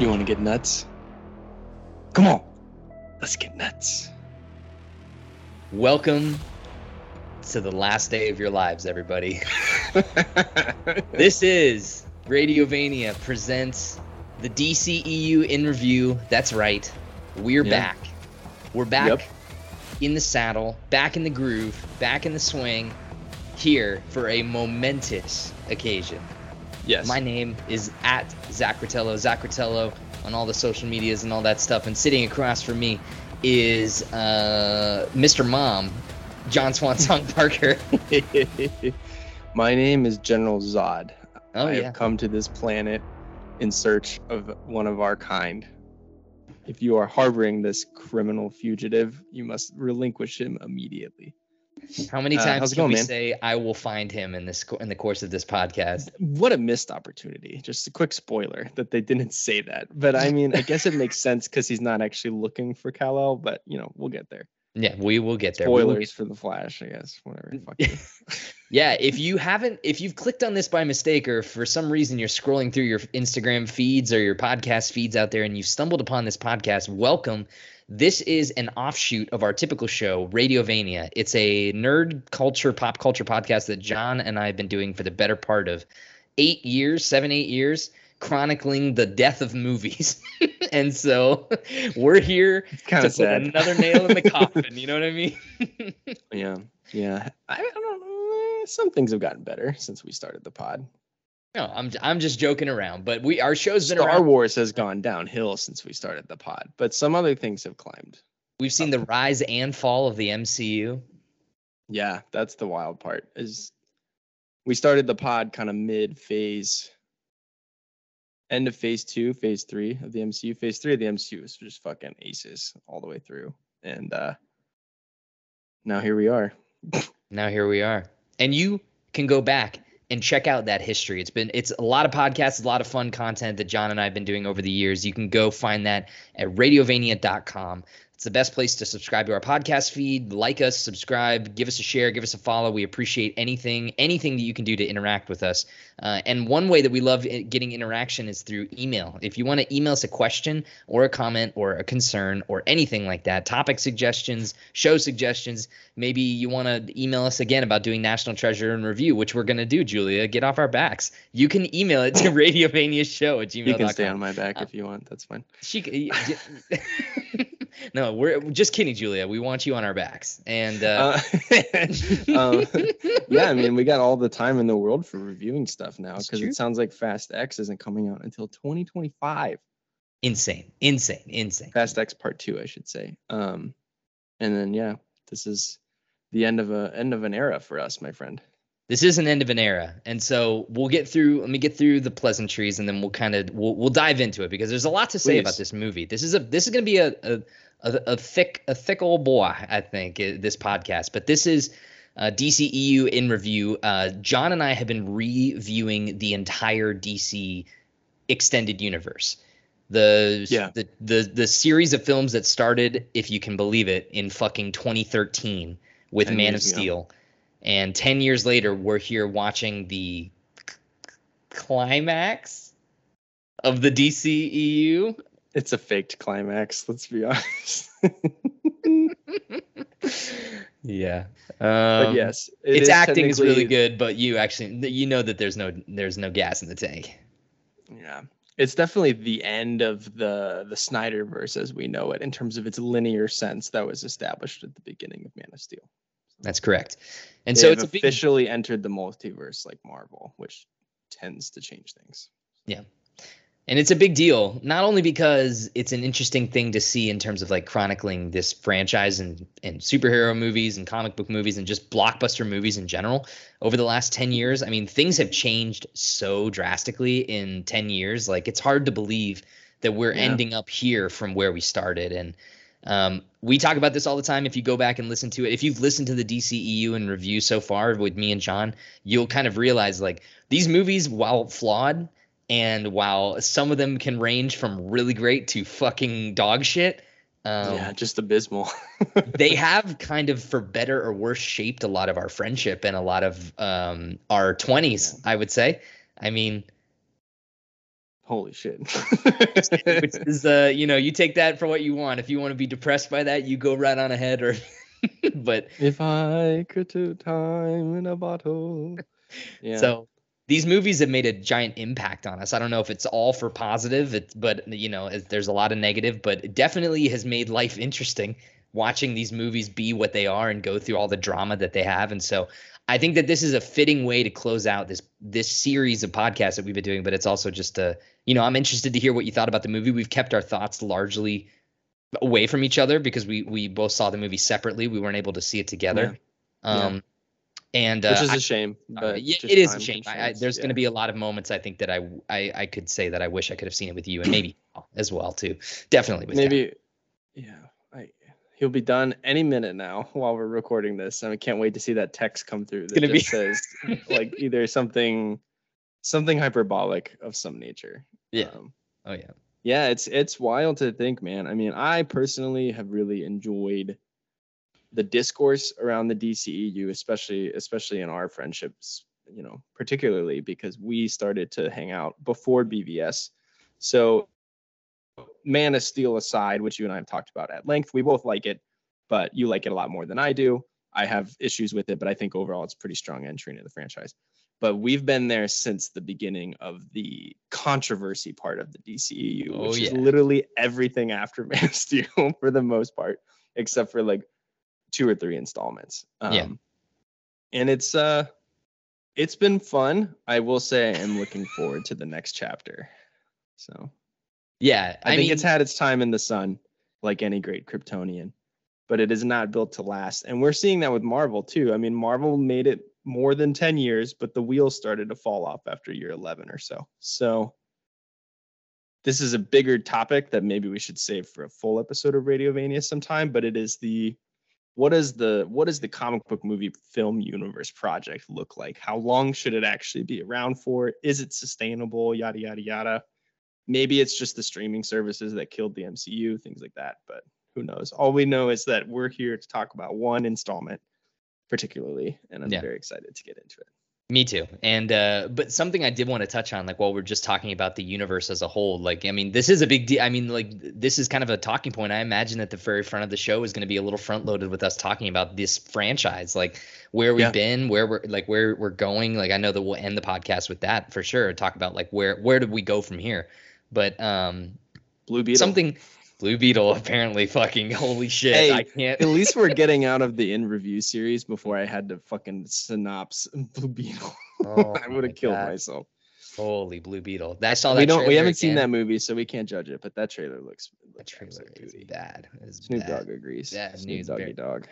You want to get nuts? Come on, let's get nuts. Welcome to the last day of your lives, everybody. this is Radiovania presents the DCEU in review. That's right. We're Yeah. back. We're back Yep. in the saddle, back in the groove, back in the swing, here for a momentous occasion. Yes. My name is at Zach Ratello on all the social medias and all that stuff. And sitting across from me is uh, Mr. Mom, John Swansong Parker. My name is General Zod. Oh, I yeah. have come to this planet in search of one of our kind. If you are harboring this criminal fugitive, you must relinquish him immediately. How many Uh, times it can going, we man? say I will find him in this in the course of this podcast? What a missed opportunity. Just a quick spoiler that they didn't say that. But I mean, I guess it makes sense because he's not actually looking for Kal-El, but you know, we'll get there. Yeah, we will get there. Spoilers for the Flash, I guess. Whatever. Yeah, if you haven't, if you've clicked on this by mistake or for some reason you're scrolling through your Instagram feeds or your podcast feeds out there and you've stumbled upon this podcast, welcome. This is an offshoot of our typical show, Radiovania. It's a nerd culture, pop culture podcast that John and I have been doing for the better part of eight years, seven, eight years, chronicling the death of movies. and so we're here Kind to of sad. another nail in the coffin. You know what I mean? Yeah, yeah. I, I don't know. Some things have gotten better since we started the pod. No, I'm I'm just joking around, but we our show's been Star around. Wars has gone downhill since we started the pod, but some other things have climbed. We've seen the rise and fall of the MCU. Yeah, that's the wild part. Is we started the pod kind of mid phase, end of phase two, phase three of the MCU. Phase three of the MCU is just fucking aces all the way through, and uh now here we are. Now here we are, and you can go back and check out that history. It's been it's a lot of podcasts, a lot of fun content that John and I have been doing over the years. You can go find that at radiovania.com. It's the best place to subscribe to our podcast feed. Like us, subscribe, give us a share, give us a follow. We appreciate anything, anything that you can do to interact with us. Uh, and one way that we love getting interaction is through email. If you want to email us a question or a comment or a concern or anything like that, topic suggestions, show suggestions, maybe you want to email us again about doing National Treasure and Review, which we're going to do, Julia. Get off our backs. You can email it to radiovaniashow at gmail.com. You can stay on my back if you want. That's fine. She, c- y- y- no, we're just kidding, Julia. We want you on our backs. And uh, Uh, um, yeah, I mean, we got all the time in the world for reviewing stuff now because it sounds like Fast X isn't coming out until 2025. insane, insane, insane. Fast X Part Two, I should say. Um, and then yeah, this is the end of a end of an era for us, my friend. This is an end of an era and so we'll get through let me get through the pleasantries and then we'll kind of we'll, we'll dive into it because there's a lot to say about this movie this is a this is going to be a, a a a thick a thick old boy i think this podcast but this is uh, DCEU in review. Uh, John and I have been reviewing the entire DC extended universe. The, Yeah. the the the series of films that started, if you can believe it, in fucking 2013 with 10 Man of Steel. ago. And 10 years later, we're here watching the c- climax of the DCEU. It's a faked climax. Let's be honest. Yeah. but Um, yes, it its acting is really good, but you actually you know that there's no there's no gas in the tank. Yeah, it's definitely the end of the the Snyderverse as we know it in terms of its linear sense that was established at the beginning of Man of Steel. That's correct. And They so it's a big officially entered the multiverse like Marvel, which tends to change things. Yeah. And it's a big deal not only because it's an interesting thing to see in terms of like chronicling this franchise and and superhero movies and comic book movies and just blockbuster movies in general over the last 10 years. I mean, things have changed so drastically in 10 years. Like it's hard to believe that we're Yeah. ending up here from where we started and um, we talk about this all the time. If you go back and listen to it, if you've listened to the DCEU and review so far with me and John, you'll kind of realize like these movies, while flawed, and while some of them can range from really great to fucking dog shit, um, yeah, just abysmal. they have kind of, for better or worse, shaped a lot of our friendship and a lot of um, our 20s, I would say. I mean, Holy shit. which is uh you know you take that for what you want if you want to be depressed by that you go right on ahead or but if I could do time in a bottle. Yeah. so these movies have made a giant impact on us. I don't know if it's all for positive, it, but you know, it- there's a lot of negative, but it definitely has made life interesting watching these movies be what they are and go through all the drama that they have. And so I think that this is a fitting way to close out this this series of podcasts that we've been doing, but it's also just a, you know, I'm interested to hear what you thought about the movie. We've kept our thoughts largely away from each other because we we both saw the movie separately. We weren't able to see it together. Yeah. Um and uh, Which is I- a shame. uh, yeah, it is a shame. I, I, there's yeah. going to be a lot of moments I think that I, I I could say that I wish I could have seen it with you and maybe as well too. Definitely with Cal. maybe yeah I, he'll be done any minute now while we're recording this and i can't wait to see that text come through that gonna be- says like either something something hyperbolic of some nature Yeah. um, Oh yeah. yeah it's it's wild to think man i mean i personally have really enjoyed the discourse around the dceu especially especially in our friendships you know particularly because we started to hang out before bvs so man of steel aside which you and i have talked about at length we both like it but you like it a lot more than i do i have issues with it but i think overall it's a pretty strong entry into the franchise but we've been there since the beginning of the controversy part of the DCEU, Oh, which is literally everything after Man of Steel for the most part, except for like two or three installments. Um, Yeah. And it's uh, it's been fun. I will say I'm looking forward to the next chapter. So Yeah. I, I, think mean, it's had its time in the sun, like any great Kryptonian, but it is not built to last. And we're seeing that with Marvel too. I mean, Marvel made it more than 10 years, but the wheels started to fall off after year 11 or so. So this is a bigger topic that maybe we should save for a full episode of Radiovania sometime, but it is the what is the what is the comic book movie film universe project look like? How long should it actually be around for? Is it sustainable? Yada yada yada maybe it's just the streaming services that killed the MCU, things like that. But who knows? All we know is that we're here to talk about one installment, particularly, and I'm Yeah. very excited to get into it. Me too. And uh but something I did want to touch on, like while we're just talking about the universe as a whole, like I mean, this is a big deal. I mean, like this is kind of a talking point. I imagine that the very front of the show is going to be a little front loaded with us talking about this franchise, like where we've Yeah. been, where we're like where we're going. Like I know that we'll end the podcast with that for sure. Talk about like where where did we go from here? But um Blue Beetle. something Blue Beetle apparently fucking holy shit. Hey, I can't At least we're getting out of the in review series before I had to fucking synopse Blue Beetle. Oh I would have killed God. myself. Holy Blue Beetle. I saw that We don't. We haven't seen that movie, so we can't judge it. But that trailer looks. That looks trailer absolute is booty. bad. It's Snoop bad. Dogg agrees. Bad Snoop news, Doggy Bear. Dog.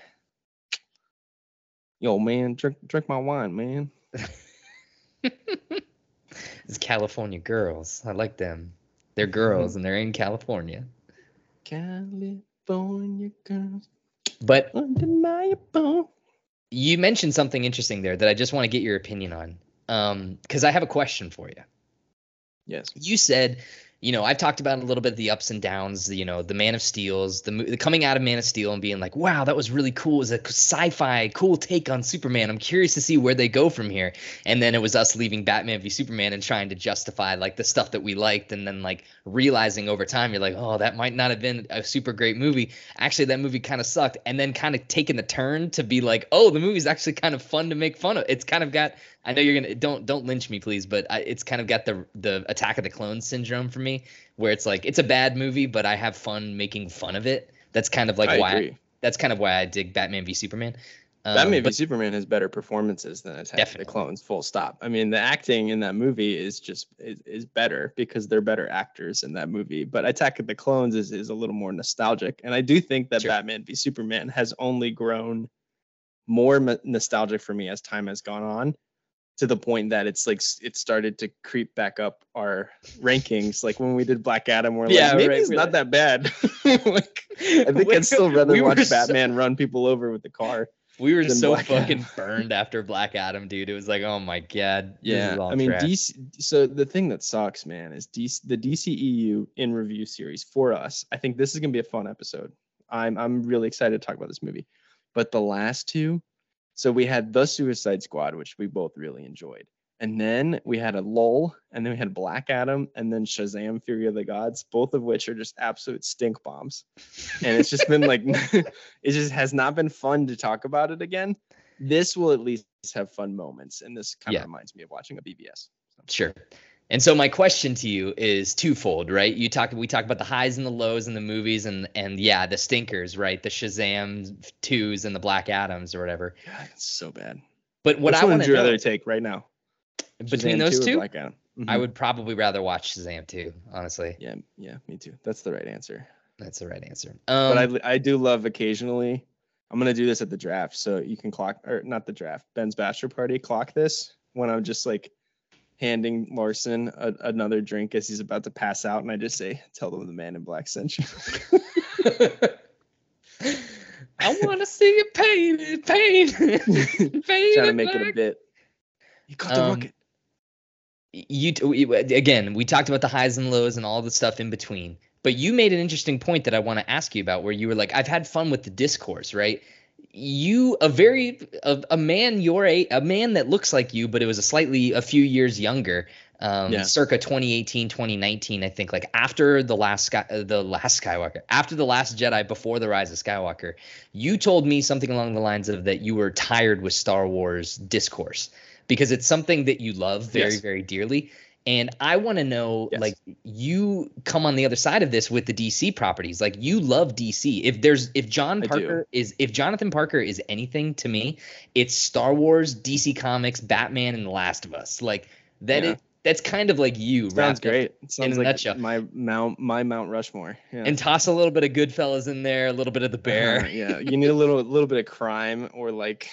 Yo, man, drink drink my wine, man. It's California girls. I like them. They're girls mm-hmm. and they're in California. California girls, But undeniable. you mentioned something interesting there that I just want to get your opinion on. Um, because I have a question for you. Yes. You said, you know, I've talked about a little bit the ups and downs, you know, the Man of Steel's, the, the coming out of Man of Steel and being like, wow, that was really cool. It was a sci-fi cool take on Superman. I'm curious to see where they go from here. And then it was us leaving Batman v Superman and trying to justify like the stuff that we liked, and then like realizing over time, you're like, oh, that might not have been a super great movie. Actually, that movie kind of sucked. And then kind of taking the turn to be like, oh, the movie's actually kind of fun to make fun of. It's kind of got I know you're gonna don't don't lynch me, please, but I, it's kind of got the the Attack of the Clones syndrome for me, where it's like it's a bad movie, but I have fun making fun of it. That's kind of like I why agree. that's kind of why I dig Batman v Superman. Um, Batman v but- Superman has better performances than Attack of the Clones. Full stop. I mean, the acting in that movie is just is, is better because they're better actors in that movie. But Attack of the Clones is is a little more nostalgic, and I do think that Sure. Batman v Superman has only grown more m- nostalgic for me as time has gone on. To the point that it's like it started to creep back up our rankings. Like when we did Black Adam, we're Yeah, like, maybe right, it's we're not like- that bad. like, I think We- I'd still rather we were watch so- Batman run people over with the car. We were so Black fucking Adam. burned after Black Adam, dude. It was like, oh my god. Yeah, I mean trash. DC. So the thing that sucks, man, is DC, the DCEU in review series for us. I think this is gonna be a fun episode. I'm I'm really excited to talk about this movie. But the last two, so we had the Suicide Squad, which we both really enjoyed, And then we had a lull, and then we had Black Adam, and then Shazam: Fury of the Gods, both of which are just absolute stink bombs. And it's just been like, it just has not been fun to talk about it again. This will at least have fun moments, and this kind of Yeah. reminds me of watching a BvS. Sure. And so my question to you is twofold, right? You talk we talk about the highs and the lows in the movies and and yeah, the stinkers, right? The Shazam twos and the Black Adams or whatever. God, it's so bad. But what Which I want would to know rather take right now? between Shazam those 2 two, Black Adam? I Mhm. would probably rather watch Shazam 2, honestly. Yeah, yeah, me too. That's the right answer. That's the right answer. Um, but I I do love occasionally. I'm gonna do this at the draft, so you can clock or not the draft. Ben's bachelor party. Clock this when I'm just like handing Larson a, another drink as he's about to pass out, and I just say, "Tell them the man in black sent you." I want to see it painted, painted, painted. Trying to make it a bit. You got the Um, rocket. you t- we- again we talked about the highs and lows and all the stuff in between but you made an interesting point that i want to ask you about where you were like i've had fun with the discourse right you a very a, a man your age a man that looks like you but it was a slightly a few years younger um Yeah. circa 2018 2019 i think like after the last sky uh, the last skywalker after the last jedi before the rise of skywalker you told me something along the lines of that you were tired with star wars discourse because it's something that you love very Yes. very dearly and i want to know Yes. like you come on the other side of this with the dc properties like you love dc if there's if john parker is if jonathan parker is anything to me it's star wars dc comics batman and the last of us like that Yeah. is that's kind of like you Sounds great. Sounds a like nutshell. my mount my Mount Rushmore. Yeah. and toss a little bit of goodfellas in there a little bit of the bear Uh-huh, yeah, you need a little little bit of crime or like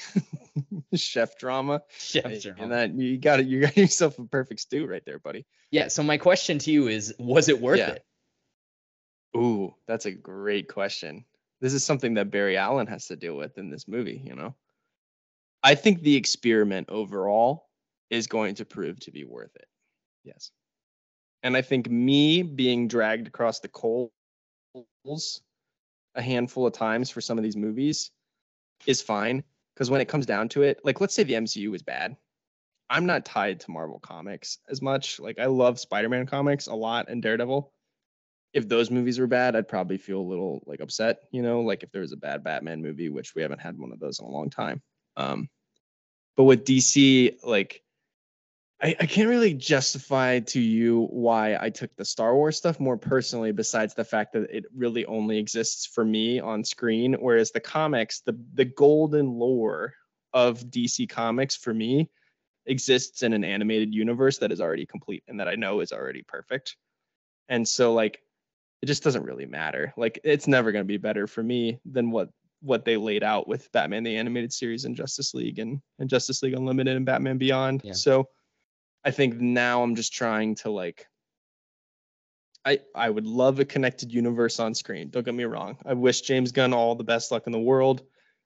chef drama. Chef drama. and that you got it. You got yourself a perfect stew right there, buddy. yeah so my question to you is was it worth Yeah. it Ooh, that's a great question. This is something that Barry Allen has to deal with in this movie, you know. I think the experiment overall is going to prove to be worth it. Yes. And I think me being dragged across the coals a handful of times for some of these movies is fine because when it comes down to it, like let's say the MCU is bad. I'm not tied to Marvel comics as much. Like I love Spider-Man comics a lot and Daredevil if those movies were bad, I'd probably feel a little like upset, you know, like if there was a bad Batman movie, which we haven't had one of those in a long time. Um, but with DC, like, I, I can't really justify to you why I took the Star Wars stuff more personally, besides the fact that it really only exists for me on screen, whereas the comics, the the golden lore of DC Comics for me exists in an animated universe that is already complete and that I know is already perfect. And so like it just doesn't really matter. Like it's never going to be better for me than what what they laid out with Batman the animated series and Justice League and, and Justice League Unlimited and Batman Beyond. Yeah. So I think now I'm just trying to like I I would love a connected universe on screen. Don't get me wrong. I wish James Gunn all the best luck in the world.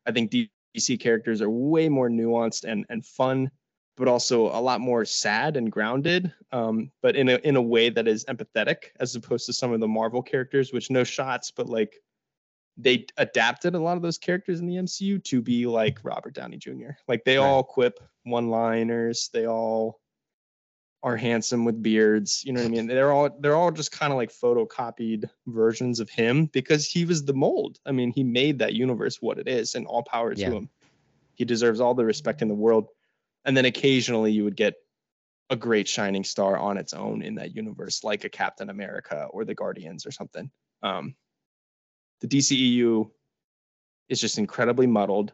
I think DC characters are way more nuanced and and fun, but also a lot more sad and grounded. Um, but in a in a way that is empathetic, as opposed to some of the Marvel characters, which no shots, but like they adapted a lot of those characters in the MCU to be like Robert Downey Jr. Like they Right. all quip one-liners. They all are handsome with beards. You know what I mean? They're all they're all just kind of like photocopied versions of him because he was the mold. I mean, he made that universe what it is, and all power to him. He deserves all the respect in the world. And then occasionally you would get a great shining star on its own in that universe, like a Captain America or the Guardians or something. Um, the DCEU is just incredibly muddled.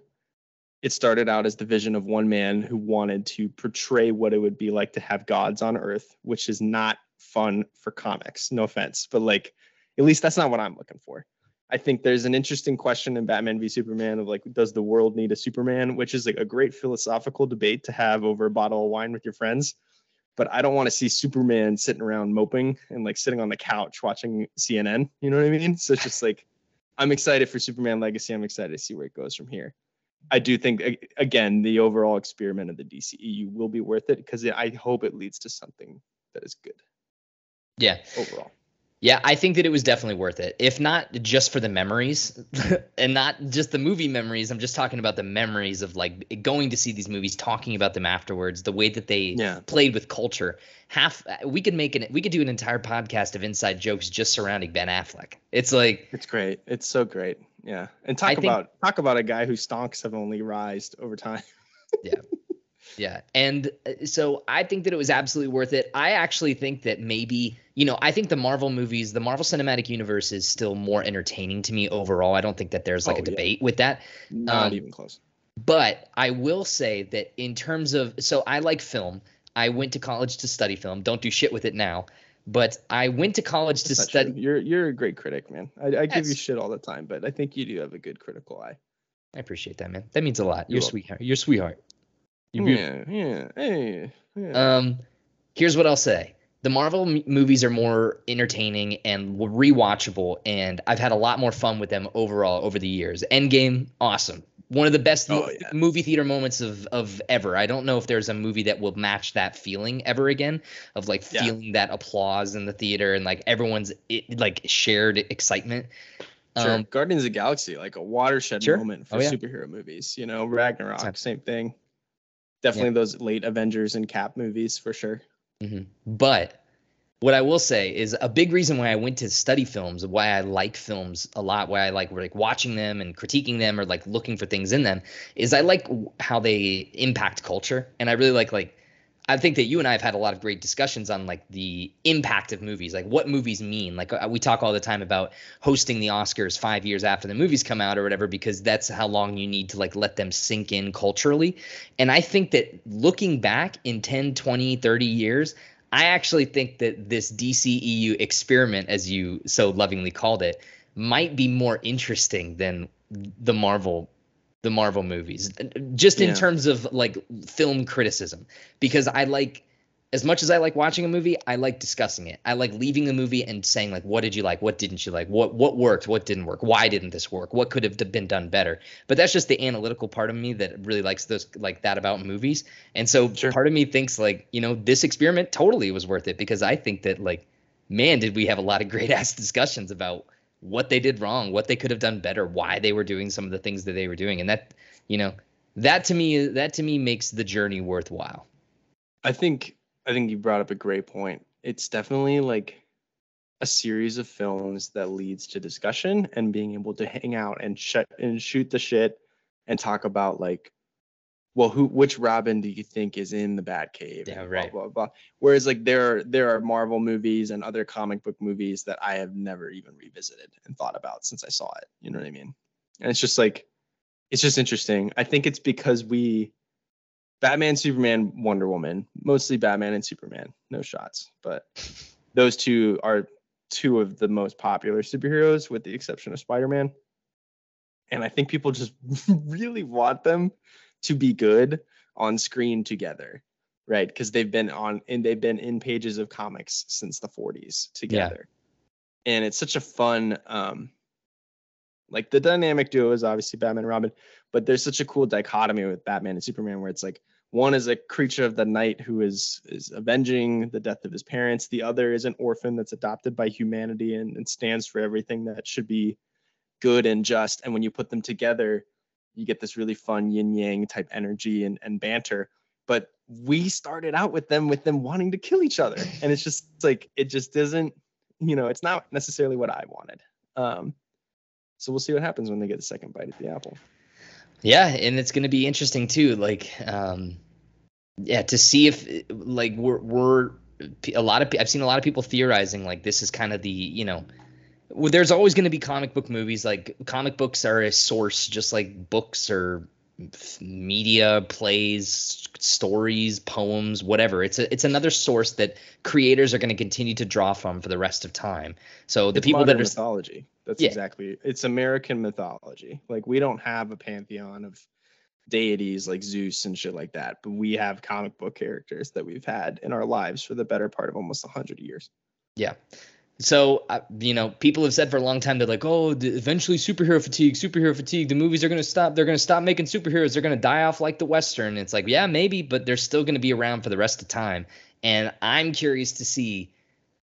It started out as the vision of one man who wanted to portray what it would be like to have gods on Earth, which is not fun for comics. No offense, but like, at least that's not what I'm looking for. I think there's an interesting question in Batman v Superman of like, does the world need a Superman? Which is like a great philosophical debate to have over a bottle of wine with your friends. But I don't want to see Superman sitting around moping and like sitting on the couch watching CNN. You know what I mean? So it's just like, I'm excited for Superman Legacy. I'm excited to see where it goes from here. I do think again the overall experiment of the DCEU will be worth it because I hope it leads to something that is good Yeah. overall. Yeah, I think that it was definitely worth it. If not just for the memories and not just the movie memories, I'm just talking about the memories of like going to see these movies, talking about them afterwards, the way that they Yeah. played with culture. Half uh, we could make an we could do an entire podcast of inside jokes just surrounding Ben Affleck. It's like It's great. It's so great. Yeah. And talk I think- about talk about a guy whose stonks have only rised over time. Yeah. And uh, so I think that it was absolutely worth it. I actually think that maybe, you know, I think the Marvel movies, the Marvel Cinematic Universe is still more entertaining to me overall. I don't think that there's like Oh, a yeah. debate with that. Not Um, even close. But I will say that in terms of, so I like film. I went to college to study film. Don't do shit with it now. But I went to college to That's not study. true. You're you're a great critic, man. I, I give you shit all the time, but I think you do have a good critical eye. I appreciate that, man. That means a lot. You're, You're sweetheart. You're sweetheart. You're beautiful. Yeah, yeah, hey, yeah. Um, here's what I'll say: the Marvel m- movies are more entertaining and rewatchable, and I've had a lot more fun with them overall over the years. Endgame, awesome. One of the best Oh, mo- yeah. movie theater moments of of ever. I don't know if there's a movie that will match that feeling ever again of like Yeah. feeling that applause in the theater and like everyone's it, like shared excitement. Sure. Um, Guardians of the Galaxy, like a watershed Sure. moment for Oh, yeah. superhero movies. You know, Ragnarok, Exactly. same thing. Definitely those late Avengers and Cap movies for sure. Mhm. But what I will say is a big reason why I went to study films, why I like films a lot, why I like like watching them and critiquing them or like looking for things in them, is I like how they impact culture, and I really like like I think that you and I have had a lot of great discussions on like the impact of movies, like what movies mean. Like uh, we talk all the time about hosting the Oscars five years after the movies come out or whatever, because that's how long you need to like let them sink in culturally. And I think that looking back in 10, 20, 30 years, I actually think that this DCEU experiment, as you so lovingly called it, might be more interesting than the Marvel the Marvel movies. Just in Yeah. terms of like film criticism. Because I like as much as I like watching a movie, I like discussing it. I like leaving the movie and saying like what did you like? What didn't you like? What what worked? What didn't work? Why didn't this work? What could have been done better? But that's just the analytical part of me that really likes those like that about movies. And so Sure. part of me thinks like, you know, this experiment totally was worth it because I think that like man, did we have a lot of great ass discussions about what they did wrong, what they could have done better, why they were doing some of the things that they were doing. And that, you know, that to me that to me makes the journey worthwhile. I think I think you brought up a great point. It's definitely like a series of films that leads to discussion and being able to hang out and shut and shoot the shit and talk about like well who which Robin do you think is in the Batcave? Yeah, right. Blah, blah, blah. Whereas like there are there are Marvel movies and other comic book movies that I have never even revisited and thought about since I saw it. You know what I mean? And it's just like it's just interesting. I think it's because we Batman, Superman, Wonder Woman, mostly Batman and Superman, no shots, but those two are two of the most popular superheroes with the exception of Spider-Man. And I think people just really want them to be good on screen together, right? Because they've been on and they've been in pages of comics since the 40s together. And it's such a fun um like the dynamic duo is obviously Batman and Robin, but there's such a cool dichotomy with Batman and Superman where it's like one is a creature of the night who is is avenging the death of his parents. The other is an orphan that's adopted by humanity and, and stands for everything that should be good and just. And when you put them together, you get this really fun yin yang type energy and, and banter. But we started out with them with them wanting to kill each other. And it's just like it just doesn't, you know, it's not necessarily what I wanted. Um so we'll see what happens when they get the second bite at the apple. Yeah, and it's going to be interesting too. Like, um, yeah, to see if like we're we're a lot of I've seen a lot of people theorizing like this is kind of the you know. Well, there's always going to be comic book movies. Like comic books are a source, just like books or media, plays, stories, poems, whatever. It's a it's another source that creators are going to continue to draw from for the rest of time. So the It's people that are mythology. That's Yeah. exactly it's American mythology. Like we don't have a pantheon of deities like Zeus and shit like that, but we have comic book characters that we've had in our lives for the better part of almost hundred years. Yeah. So, uh, you know, people have said for a long time, they're like, oh, the, eventually superhero fatigue, superhero fatigue. The movies are going to stop. They're going to stop making superheroes. They're going to die off like the Western. It's like, yeah, maybe, but they're still going to be around for the rest of time. And I'm curious to see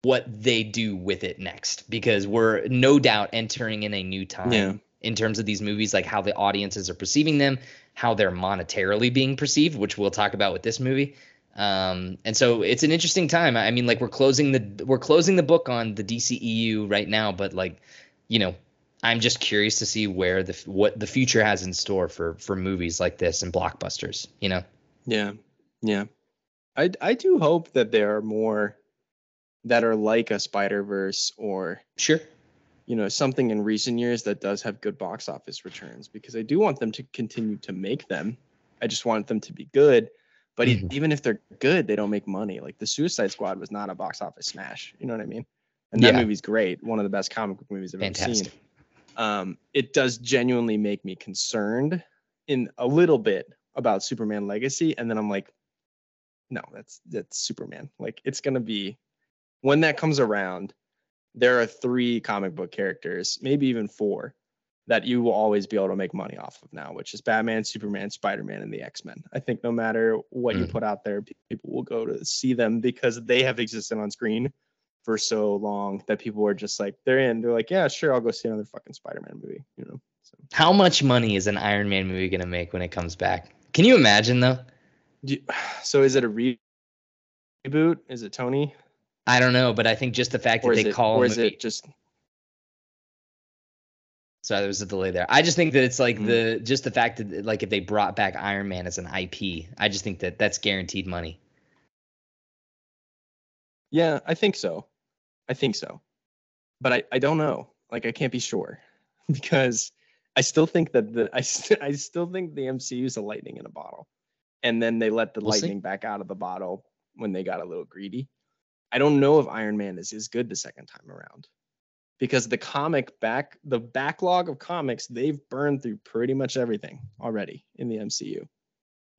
what they do with it next because we're no doubt entering in a new time Yeah. in terms of these movies, like how the audiences are perceiving them, how they're monetarily being perceived, which we'll talk about with this movie. Um, and so it's an interesting time. I mean, like we're closing the we're closing the book on the DCEU right now, but like, you know, I'm just curious to see where the what the future has in store for for movies like this and blockbusters. You know, Yeah. Yeah. I I do hope that there are more that are like a Spider-Verse or sure. you know something in recent years that does have good box office returns because I do want them to continue to make them. I just want them to be good. But Mhm. even if they're good, they don't make money. Like the Suicide Squad was not a box office smash. You know what I mean? And that Yeah. movie's great. One of the best comic book movies I've Fantastic. ever seen. Um, it does genuinely make me concerned in a little bit about Superman Legacy, and then I'm like, no, that's that's Superman. Like it's gonna be when that comes around. There are three comic book characters, maybe even four, that you will always be able to make money off of now, which is Batman, Superman, Spider-Man, and the X-Men. I think no matter what you Mhm. put out there, people will go to see them because they have existed on screen for so long that people are just like they're in. They're like, yeah, sure, I'll go see another fucking Spider-Man movie. You know. So How much money is an Iron Man movie gonna make when it comes back? Can you imagine though? You- so is it a re- reboot? Is it Tony? I don't know, but I think just the fact that Or is they it call or is it just Sorry, there was a delay there. I just think that it's like Mhm. the just the fact that like if they brought back Iron Man as an IP, I just think that that's guaranteed money. Yeah, I think so. I think so. But I, I don't know. Like I can't be sure because I still think that the I, st- I still think the MCU is a lightning in a bottle. And then they let the We'll see. lightning back out of the bottle when they got a little greedy. I don't know if Iron Man is as good the second time around. Because the comic back the backlog of comics, they've burned through pretty much everything already in the MCU.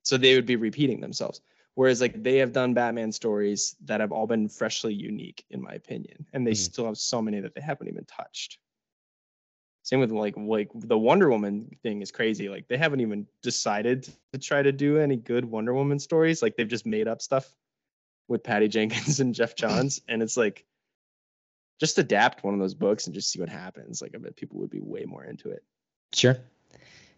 So they would be repeating themselves. Whereas like they have done Batman stories that have all been freshly unique, in my opinion, and they Mhm. still have so many that they haven't even touched. Same with like like the Wonder Woman thing is crazy. Like they haven't even decided to try to do any good Wonder Woman stories. Like they've just made up stuff with Patty Jenkins and Geoff Johns, and it's like just adapt one of those books and just see what happens. Like I bet people would be way more into it. Sure.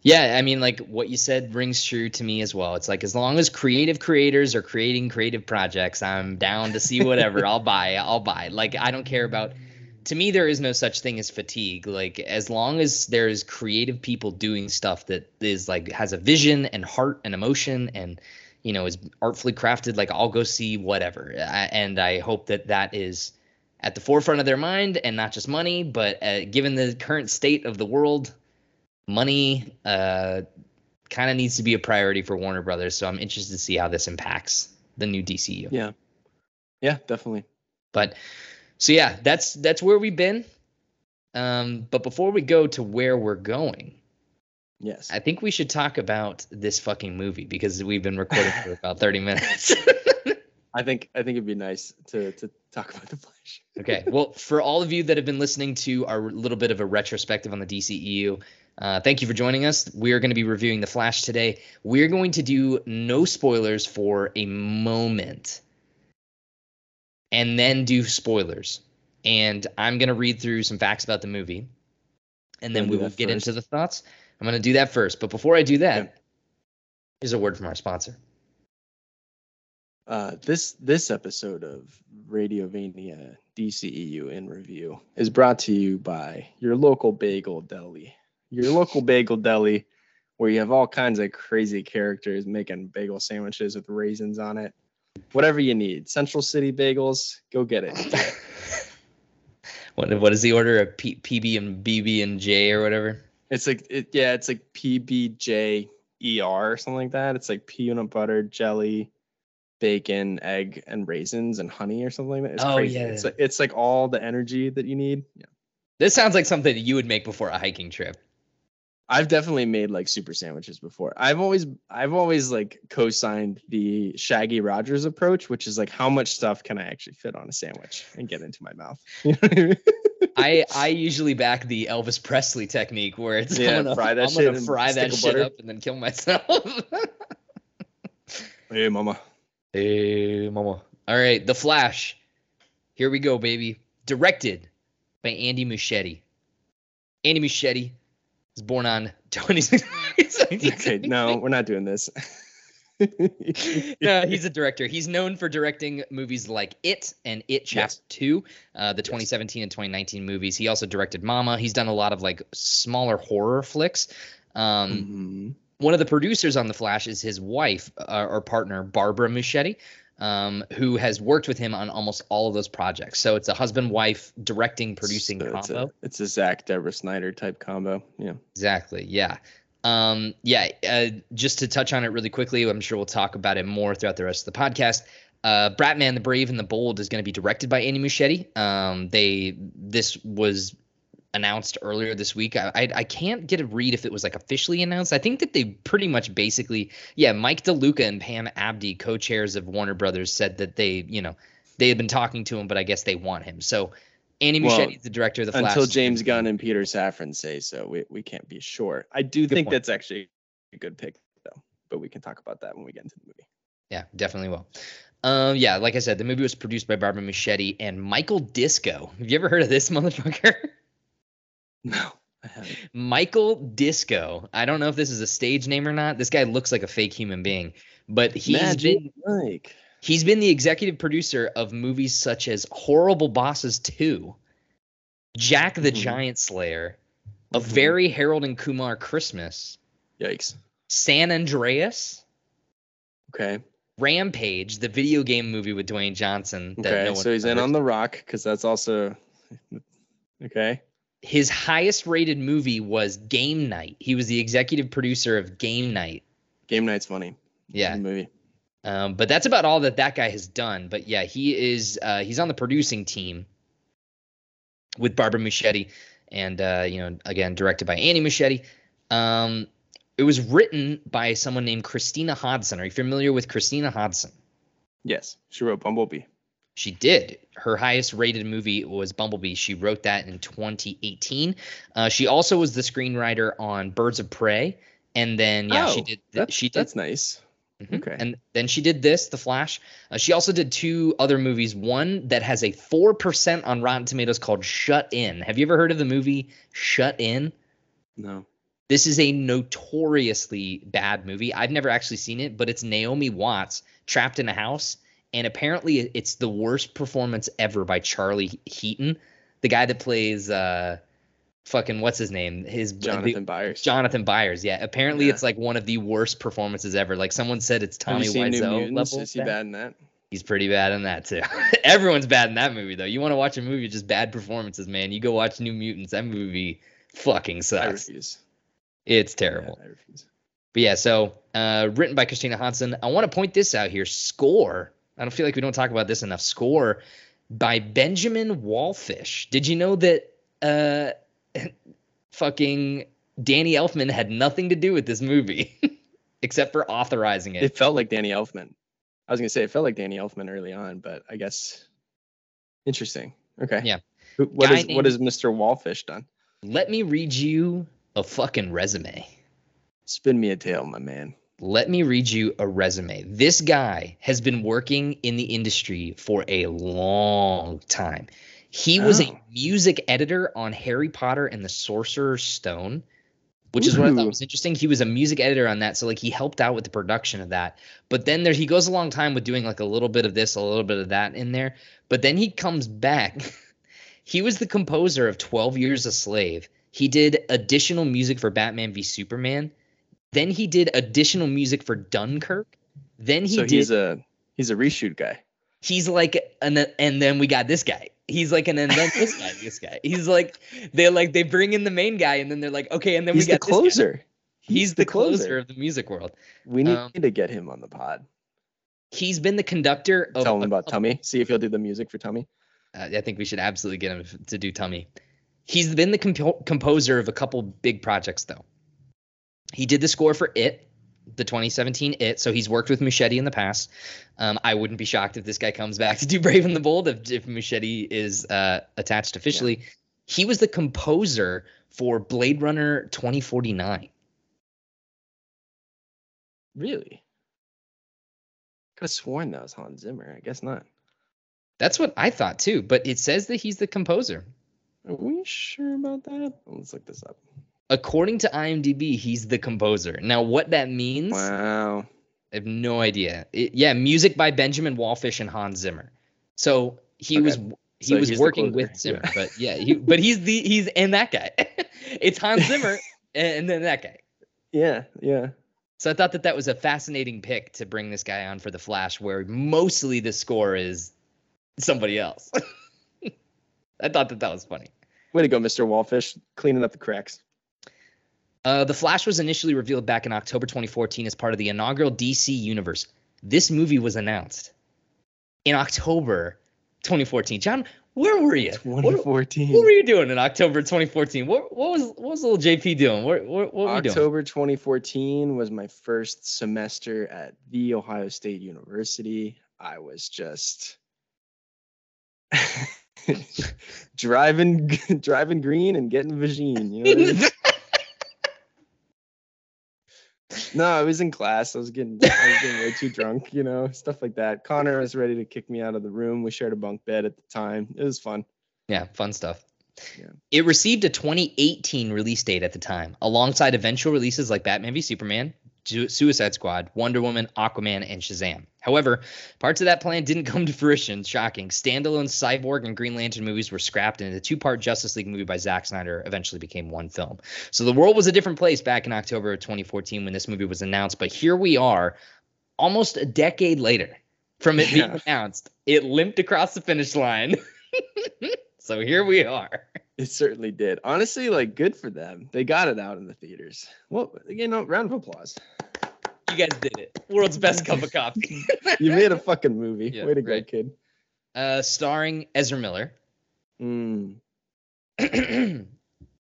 Yeah, I mean, like what you said rings true to me as well. It's like as long as creative creators are creating creative projects, I'm down to see whatever. I'll buy. I'll buy. Like I don't care about. To me, there is no such thing as fatigue. Like as long as there's creative people doing stuff that is like has a vision and heart and emotion and you know is artfully crafted, like I'll go see whatever. I, and I hope that that is at the forefront of their mind and not just money. But uh, given the current state of the world, money uh, kind of needs to be a priority for Warner Brothers. So I'm interested to see how this impacts the new DCU. Yeah, yeah, definitely. But so yeah, that's that's where we've been. Um, but before we go to where we're going, Yes. I think we should talk about this fucking movie because we've been recording for about 30 minutes. I think I think it'd be nice to to talk about the Flash. okay. Well, for all of you that have been listening to our little bit of a retrospective on the DCEU, uh, thank you for joining us. We are going to be reviewing The Flash today. We're going to do no spoilers for a moment and then do spoilers. And I'm going to read through some facts about the movie and then we will get into the thoughts. I'm going to do that first. But before I do that, Okay. here's a word from our sponsor. Uh, this this episode of Radiovania DCEU in review is brought to you by your local bagel deli. Your local bagel deli, where you have all kinds of crazy characters making bagel sandwiches with raisins on it. Whatever you need, Central City Bagels, go get it. What, what is the order of P, PB and BB and J or whatever? It's like it, yeah, it's like PBJER or something like that. It's like peanut butter, jelly, bacon, egg, and raisins and honey or something like that. It's Oh, crazy. yeah. It's like it's like all the energy that you need. Yeah. This sounds like something that you would make before a hiking trip. I've definitely made like super sandwiches before. I've always I've always like co-signed the Shaggy Rogers approach, which is like how much stuff can I actually fit on a sandwich and get into my mouth. You know I mean? I I usually back the Elvis Presley technique where it's Yeah, I'm gonna fry that I'm shit gonna fry that shit butter. up and then kill myself. hey mama. Hey, mama. All right, The Flash. Here we go, baby. Directed by Andy Muschietti. Andy Muschietti was born on 26. Okay, no, we're not doing this. no, he's a director. He's known for directing movies like It and It Chapter Yes. 2, uh, the 2017 and 2019 movies. He also directed Mama. He's done a lot of like smaller horror flicks. Um, Mhm. One of the producers on The Flash is his wife uh, or partner, Barbara Muschietti, um, who has worked with him on almost all of those projects. So it's a husband wife directing, producing So it's combo. a, it's a Zach Deborah Snyder type combo. Yeah. Exactly. Yeah. Um, yeah. Uh, just to touch on it really quickly, I'm sure we'll talk about it more throughout the rest of the podcast. Uh, Batman the Brave and the Bold is going to be directed by Andy Muschietti. Um, they this was announced earlier this week. I, I I can't get a read if it was like officially announced. I think that they pretty much basically yeah. Mike DeLuca and Pam Abdy, co-chairs of Warner Brothers, said that they you know they had been talking to him, but I guess they want him. So Andy Well, Muschietti is the director of the Flash. Until James Gunn and Peter Safran say so, we, we can't be sure. I do think point. that's actually a good pick, though. But we can talk about that when we get into the movie. Yeah, definitely will. Um, yeah, like I said, the movie was produced by Barbara Muschietti and Michael Disco. Have you ever heard of this motherfucker? No, I haven't. Michael Disco. I don't know if this is a stage name or not. This guy looks like a fake human being, but he's Magic been Mike. he's been the executive producer of movies such as Horrible Bosses 2, Jack the Mhm. Giant Slayer, A Mhm. Very Harold and Kumar Christmas, Yikes. San Andreas, Okay. Rampage, the video game movie with Dwayne Johnson. That Okay. no one so he's in on the rock because that's also okay. His highest rated movie was Game Night. He was the executive producer of Game Night. Game night's funny. Yeah. Movie. Um, but that's about all that that guy has done. But yeah, he is uh, he's on the producing team with Barbara Muschietti, and uh, you know again directed by Annie Muschietti. Um, it was written by someone named Christina Hodson. Are you familiar with Christina Hodson? Yes, she wrote Bumblebee. She did. Her highest rated movie was Bumblebee. She wrote that in 2018. Uh, she also was the screenwriter on Birds of Prey, and then yeah, she Oh, did. th- That's, she did that's nice. Mhm. Okay. And then she did this, The Flash. Uh, she also did two other movies. One that has a four percent on Rotten Tomatoes called Shut In. Have you ever heard of the movie Shut In? No. This is a notoriously bad movie. I've never actually seen it, but it's Naomi Watts trapped in a house, and apparently it's the worst performance ever by Charlie Heaton, the guy that plays uh, fucking what's his name? His Jonathan Byers. Jonathan Byers. Yeah, apparently Yeah. it's like one of the worst performances ever. Like someone said, it's Tommy you seen New Wiseau level. Is he bad. in that? He's pretty bad in that too. Everyone's bad in that movie though. You want to watch a movie just bad performances, man? You go watch New Mutants. That movie fucking I sucks. refuse. It's Yeah, terrible. I refuse. But yeah, so uh, written by Christina Hodson. I want to point this out here. Score. I don't feel like we don't talk about this enough. Score by Benjamin Wallfisch. Did you know that uh, fucking Danny Elfman had nothing to do with this movie except for authorizing it? It felt like Danny Elfman. I was gonna say it felt like Danny Elfman early on, but I guess interesting. Okay. Yeah. What Guy what has Mr. Wallfish done? Let me read you a fucking resume. Spin me a tale, my man. Let me read you a resume. This guy has been working in the industry for a long time. He was a Oh. music editor on Harry Potter and the Sorcerer's Stone, which is what I thought was interesting. He was a music editor on that, so like he helped out with the production of that. But then there he goes a long time with doing like a little bit of this, a little bit of that in there. But then he comes back. he was the composer of 12 Years a Slave. He did additional music for Batman v Superman. Then he did additional music for Dunkirk. Then he so did he's a he's a reshoot guy. he's like and then, and then we got this guy he's like and then, this guy this guy he's like they're like they bring in the main guy and then they're like okay and then He's we the got this guy. closer. he's, the closer. of the music world We need Um, to get him on the pod. he's been the conductor of Tell him about Tummy. See if he'll do the music for Tummy. uh, i think we should absolutely get him to do tummy he's been the compo- composer of a couple big projects though he did the score for it the 2017 it so he's worked with Machete in the past um, i wouldn't be shocked if this guy comes back to do brave and the bold if, if Muschietti is uh, attached officially he was the composer for blade runner 2049 Really? Could have sworn that was Hans Zimmer. I guess not. That's what I thought too, but it says that he's the composer. Are we sure about that? Let's look this up. According to IMDb, he's the composer. Now, what that means, Wow. I have no idea. It- yeah, music by Benjamin Wallfisch and Hans Zimmer. So he Okay. was he So was working with Zimmer, yeah. but yeah, he, but he's the he's and that guy. it's Hans Zimmer and then that guy. Yeah, yeah. So I thought that that was a fascinating pick to bring this guy on for the Flash, where mostly the score is somebody else. I thought that that was funny. Way to go, Mr. Wallfish, cleaning up the cracks. Uh, the Flash was initially revealed back in October 2014 as part of the inaugural DC universe. This movie was announced in October 2014. John, where were you? 2014. what were you doing in October 2014? What, what was what was little JP doing? What, what, what were you doing? October 2014 was my first semester at the Ohio State University. I was just driving driving green and getting vagine. You know what I mean? No, I was in class. I was getting I was getting way too drunk, you know, stuff like that. Connor was ready to kick me out of the room. We shared a bunk bed at the time. It was fun. Yeah, fun stuff. Yeah. It received a 2018 release date at the time, alongside eventual releases like Batman v Superman, Suicide Squad, Wonder Woman, Aquaman, and Shazam. However, parts of that plan didn't come to fruition. Shocking. Standalone Cyborg and Green Lantern movies were scrapped, and the two part Justice League movie by Zack Snyder eventually became one film. So the world was a different place back in October of 2014 when this movie was announced, but here we are, almost a decade later from it being announced. It limped across the finish line. so here we are. It certainly did. Honestly, like good for them. They got it out in the theaters. Well, you know, round of applause. You guys did it. World's best cup of coffee. You made a fucking movie. Yeah, Way to go, kid. uh, starring Ezra Miller. Mm.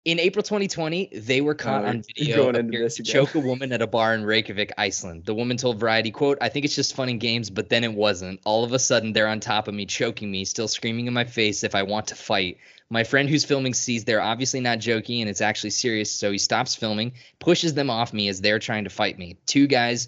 in April 2020, they were caught Oh, on video going into this to choke a woman at a bar in Reykjavik, Iceland. The woman told Variety, "quote I think it's just fun and games, but then it wasn't. All of a sudden, they're on top of me, choking me, still screaming in my face if I want to fight." My friend who's filming sees they're obviously not joking and it's actually serious, so he stops filming, pushes them off me as they're trying to fight me. Two guys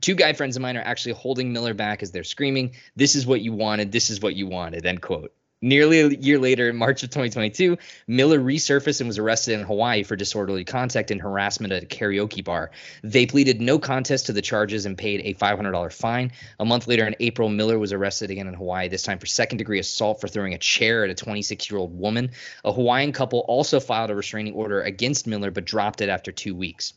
two guy friends of mine are actually holding Miller back as they're screaming, This is what you wanted, this is what you wanted, end quote. Nearly a year later, in March of 2022, Miller resurfaced and was arrested in Hawaii for disorderly conduct and harassment at a karaoke bar. They pleaded no contest to the charges and paid a $500 fine. A month later, in April, Miller was arrested again in Hawaii, this time for second degree assault for throwing a chair at a 26 year old woman. A Hawaiian couple also filed a restraining order against Miller but dropped it after two weeks.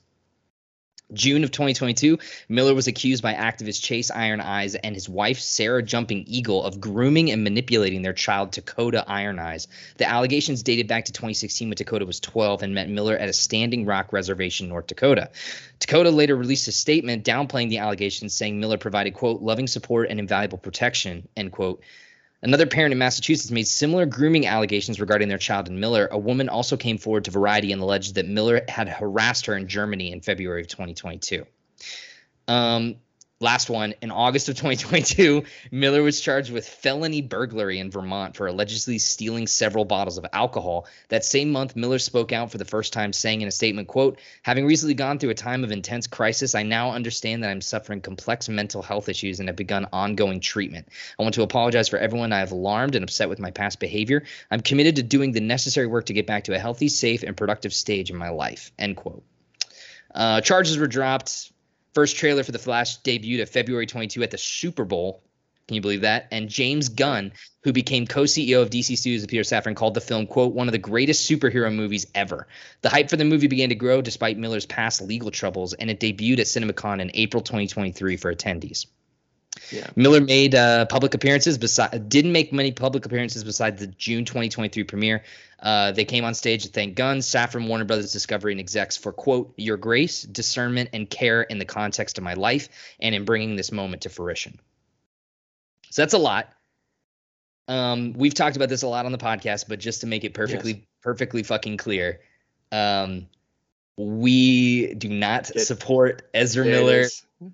June of 2022, Miller was accused by activist Chase Iron Eyes and his wife Sarah Jumping Eagle of grooming and manipulating their child Dakota Iron Eyes. The allegations dated back to 2016 when Dakota was 12 and met Miller at a Standing Rock reservation, North Dakota. Dakota later released a statement downplaying the allegations, saying Miller provided quote loving support and invaluable protection end quote. Another parent in Massachusetts made similar grooming allegations regarding their child and Miller. A woman also came forward to Variety and alleged that Miller had harassed her in Germany in February of 2022. Um, last one in August of 2022, Miller was charged with felony burglary in Vermont for allegedly stealing several bottles of alcohol. That same month, Miller spoke out for the first time, saying in a statement, "quote Having recently gone through a time of intense crisis, I now understand that I'm suffering complex mental health issues and have begun ongoing treatment. I want to apologize for everyone I have alarmed and upset with my past behavior. I'm committed to doing the necessary work to get back to a healthy, safe, and productive stage in my life." End quote. Uh, charges were dropped. First trailer for The Flash debuted at February 22 at the Super Bowl. Can you believe that? And James Gunn, who became co-CEO of DC Studios with Peter Safran, called the film "quote one of the greatest superhero movies ever." The hype for the movie began to grow despite Miller's past legal troubles, and it debuted at CinemaCon in April 2023 for attendees. Yeah. Miller made uh, public appearances. Beside, didn't make many public appearances besides the June 2023 premiere. Uh, they came on stage to thank Guns, Safran, Warner Brothers Discovery, and execs for quote your grace, discernment, and care in the context of my life, and in bringing this moment to fruition. So that's a lot. Um, we've talked about this a lot on the podcast, but just to make it perfectly, perfectly fucking clear, um, we do not It- support Ezra Miller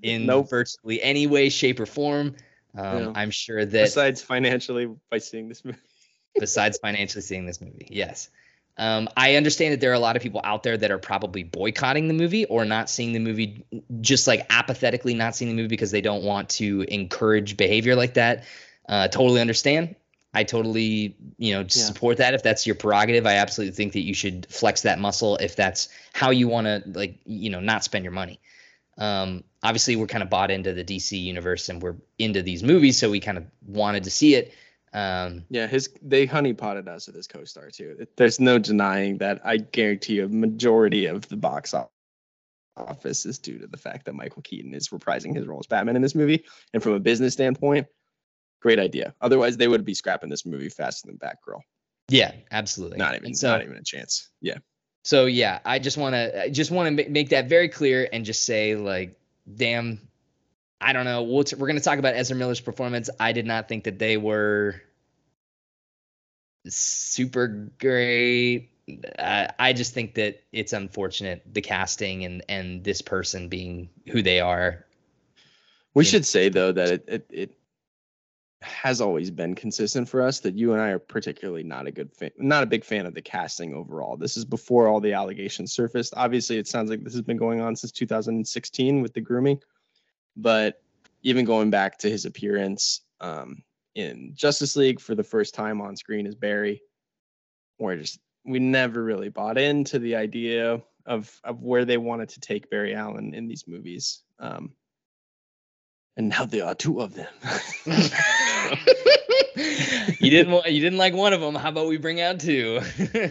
in Nope. virtually any way, shape, or form. Um, No. I'm sure that Besides financially by seeing this movie. besides financially seeing this movie, yes. Um, I understand that there are a lot of people out there that are probably boycotting the movie or not seeing the movie, just like apathetically not seeing the movie because they don't want to encourage behavior like that. Uh, totally understand. I totally, you know, support that if that's your prerogative. I absolutely think that you should flex that muscle if that's how you want to, like, you know, not spend your money. Um, obviously, we're kind of bought into the DC universe and we're into these movies, so we kind of wanted to see it. Um, yeah, his they honeypotted us with his co-star too. There's no denying that. I guarantee you, a majority of the box office is due to the fact that Michael Keaton is reprising his role as Batman in this movie. And from a business standpoint, great idea. Otherwise, they would be scrapping this movie faster than Batgirl. Yeah, absolutely. Not even, so, not even a chance. Yeah. So yeah, I just want to, just want to make that very clear and just say like, damn, I don't know. we we're going to talk about Ezra Miller's performance. I did not think that they were super great. Uh, I just think that it's unfortunate the casting and and this person being who they are. We should say though that it, it, it has always been consistent for us that you and I are particularly not a good fan, not a big fan of the casting overall. This is before all the allegations surfaced. Obviously, it sounds like this has been going on since 2016 with the grooming, but even going back to his appearance um, in Justice League for the first time on screen as Barry, we're just we never really bought into the idea of of where they wanted to take Barry Allen in these movies. Um, and now there are two of them. you didn't want, you didn't like one of them. How about we bring out two?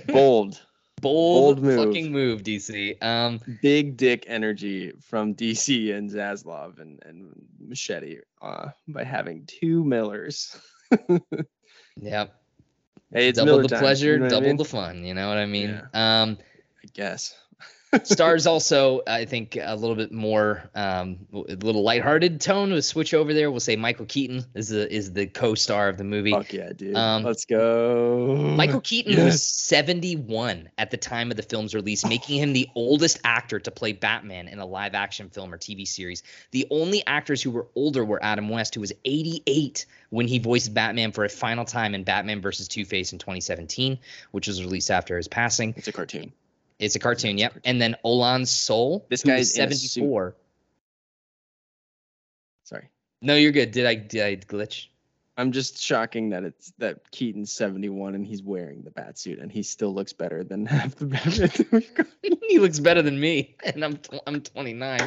Bold. Bold, Bold move. fucking move, DC. Um, big dick energy from DC and Zaslav and and Muschietti uh, by having two Millers. yep. Hey, it's double Miller the time, pleasure, you know double I mean? the fun. You know what I mean? Yeah. Um, I guess. Stars also, I think, a little bit more, um, a little lighthearted tone. We'll switch over there. We'll say Michael Keaton is the is the co-star of the movie. Fuck yeah, dude. Um, Let's go. Michael Keaton yes. was 71 at the time of the film's release, making him the oldest actor to play Batman in a live-action film or TV series. The only actors who were older were Adam West, who was 88 when he voiced Batman for a final time in Batman vs. Two Face in 2017, which was released after his passing. It's a cartoon. It's a cartoon, yep. And then Olan Soule. This guy's 74. Sorry. No, you're good. Did I did I glitch? I'm just shocking that it's that Keaton's 71 and he's wearing the bat suit and he still looks better than half the Batman. he looks better than me, and I'm I'm 29.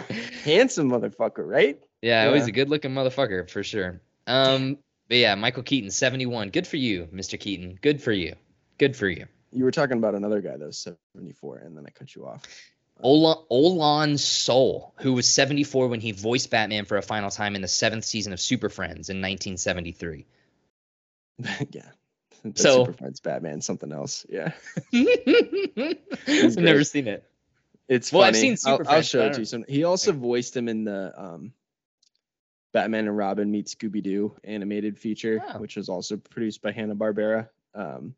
Handsome motherfucker, right? Yeah, yeah. always a good looking motherfucker for sure. Um, but yeah, Michael Keaton, 71. Good for you, Mr. Keaton. Good for you. Good for you. You were talking about another guy that was 74, and then I cut you off. Olan, Olan Soule, who was 74 when he voiced Batman for a final time in the seventh season of Super Friends in 1973. yeah. so Super Friends Batman, something else. Yeah. I've never seen it. It's well, funny. I've seen Super I'll, Friends. I'll show it to you. Some, he also voiced him in the um, Batman and Robin meet Scooby Doo animated feature, oh. which was also produced by Hanna Barbera. Um,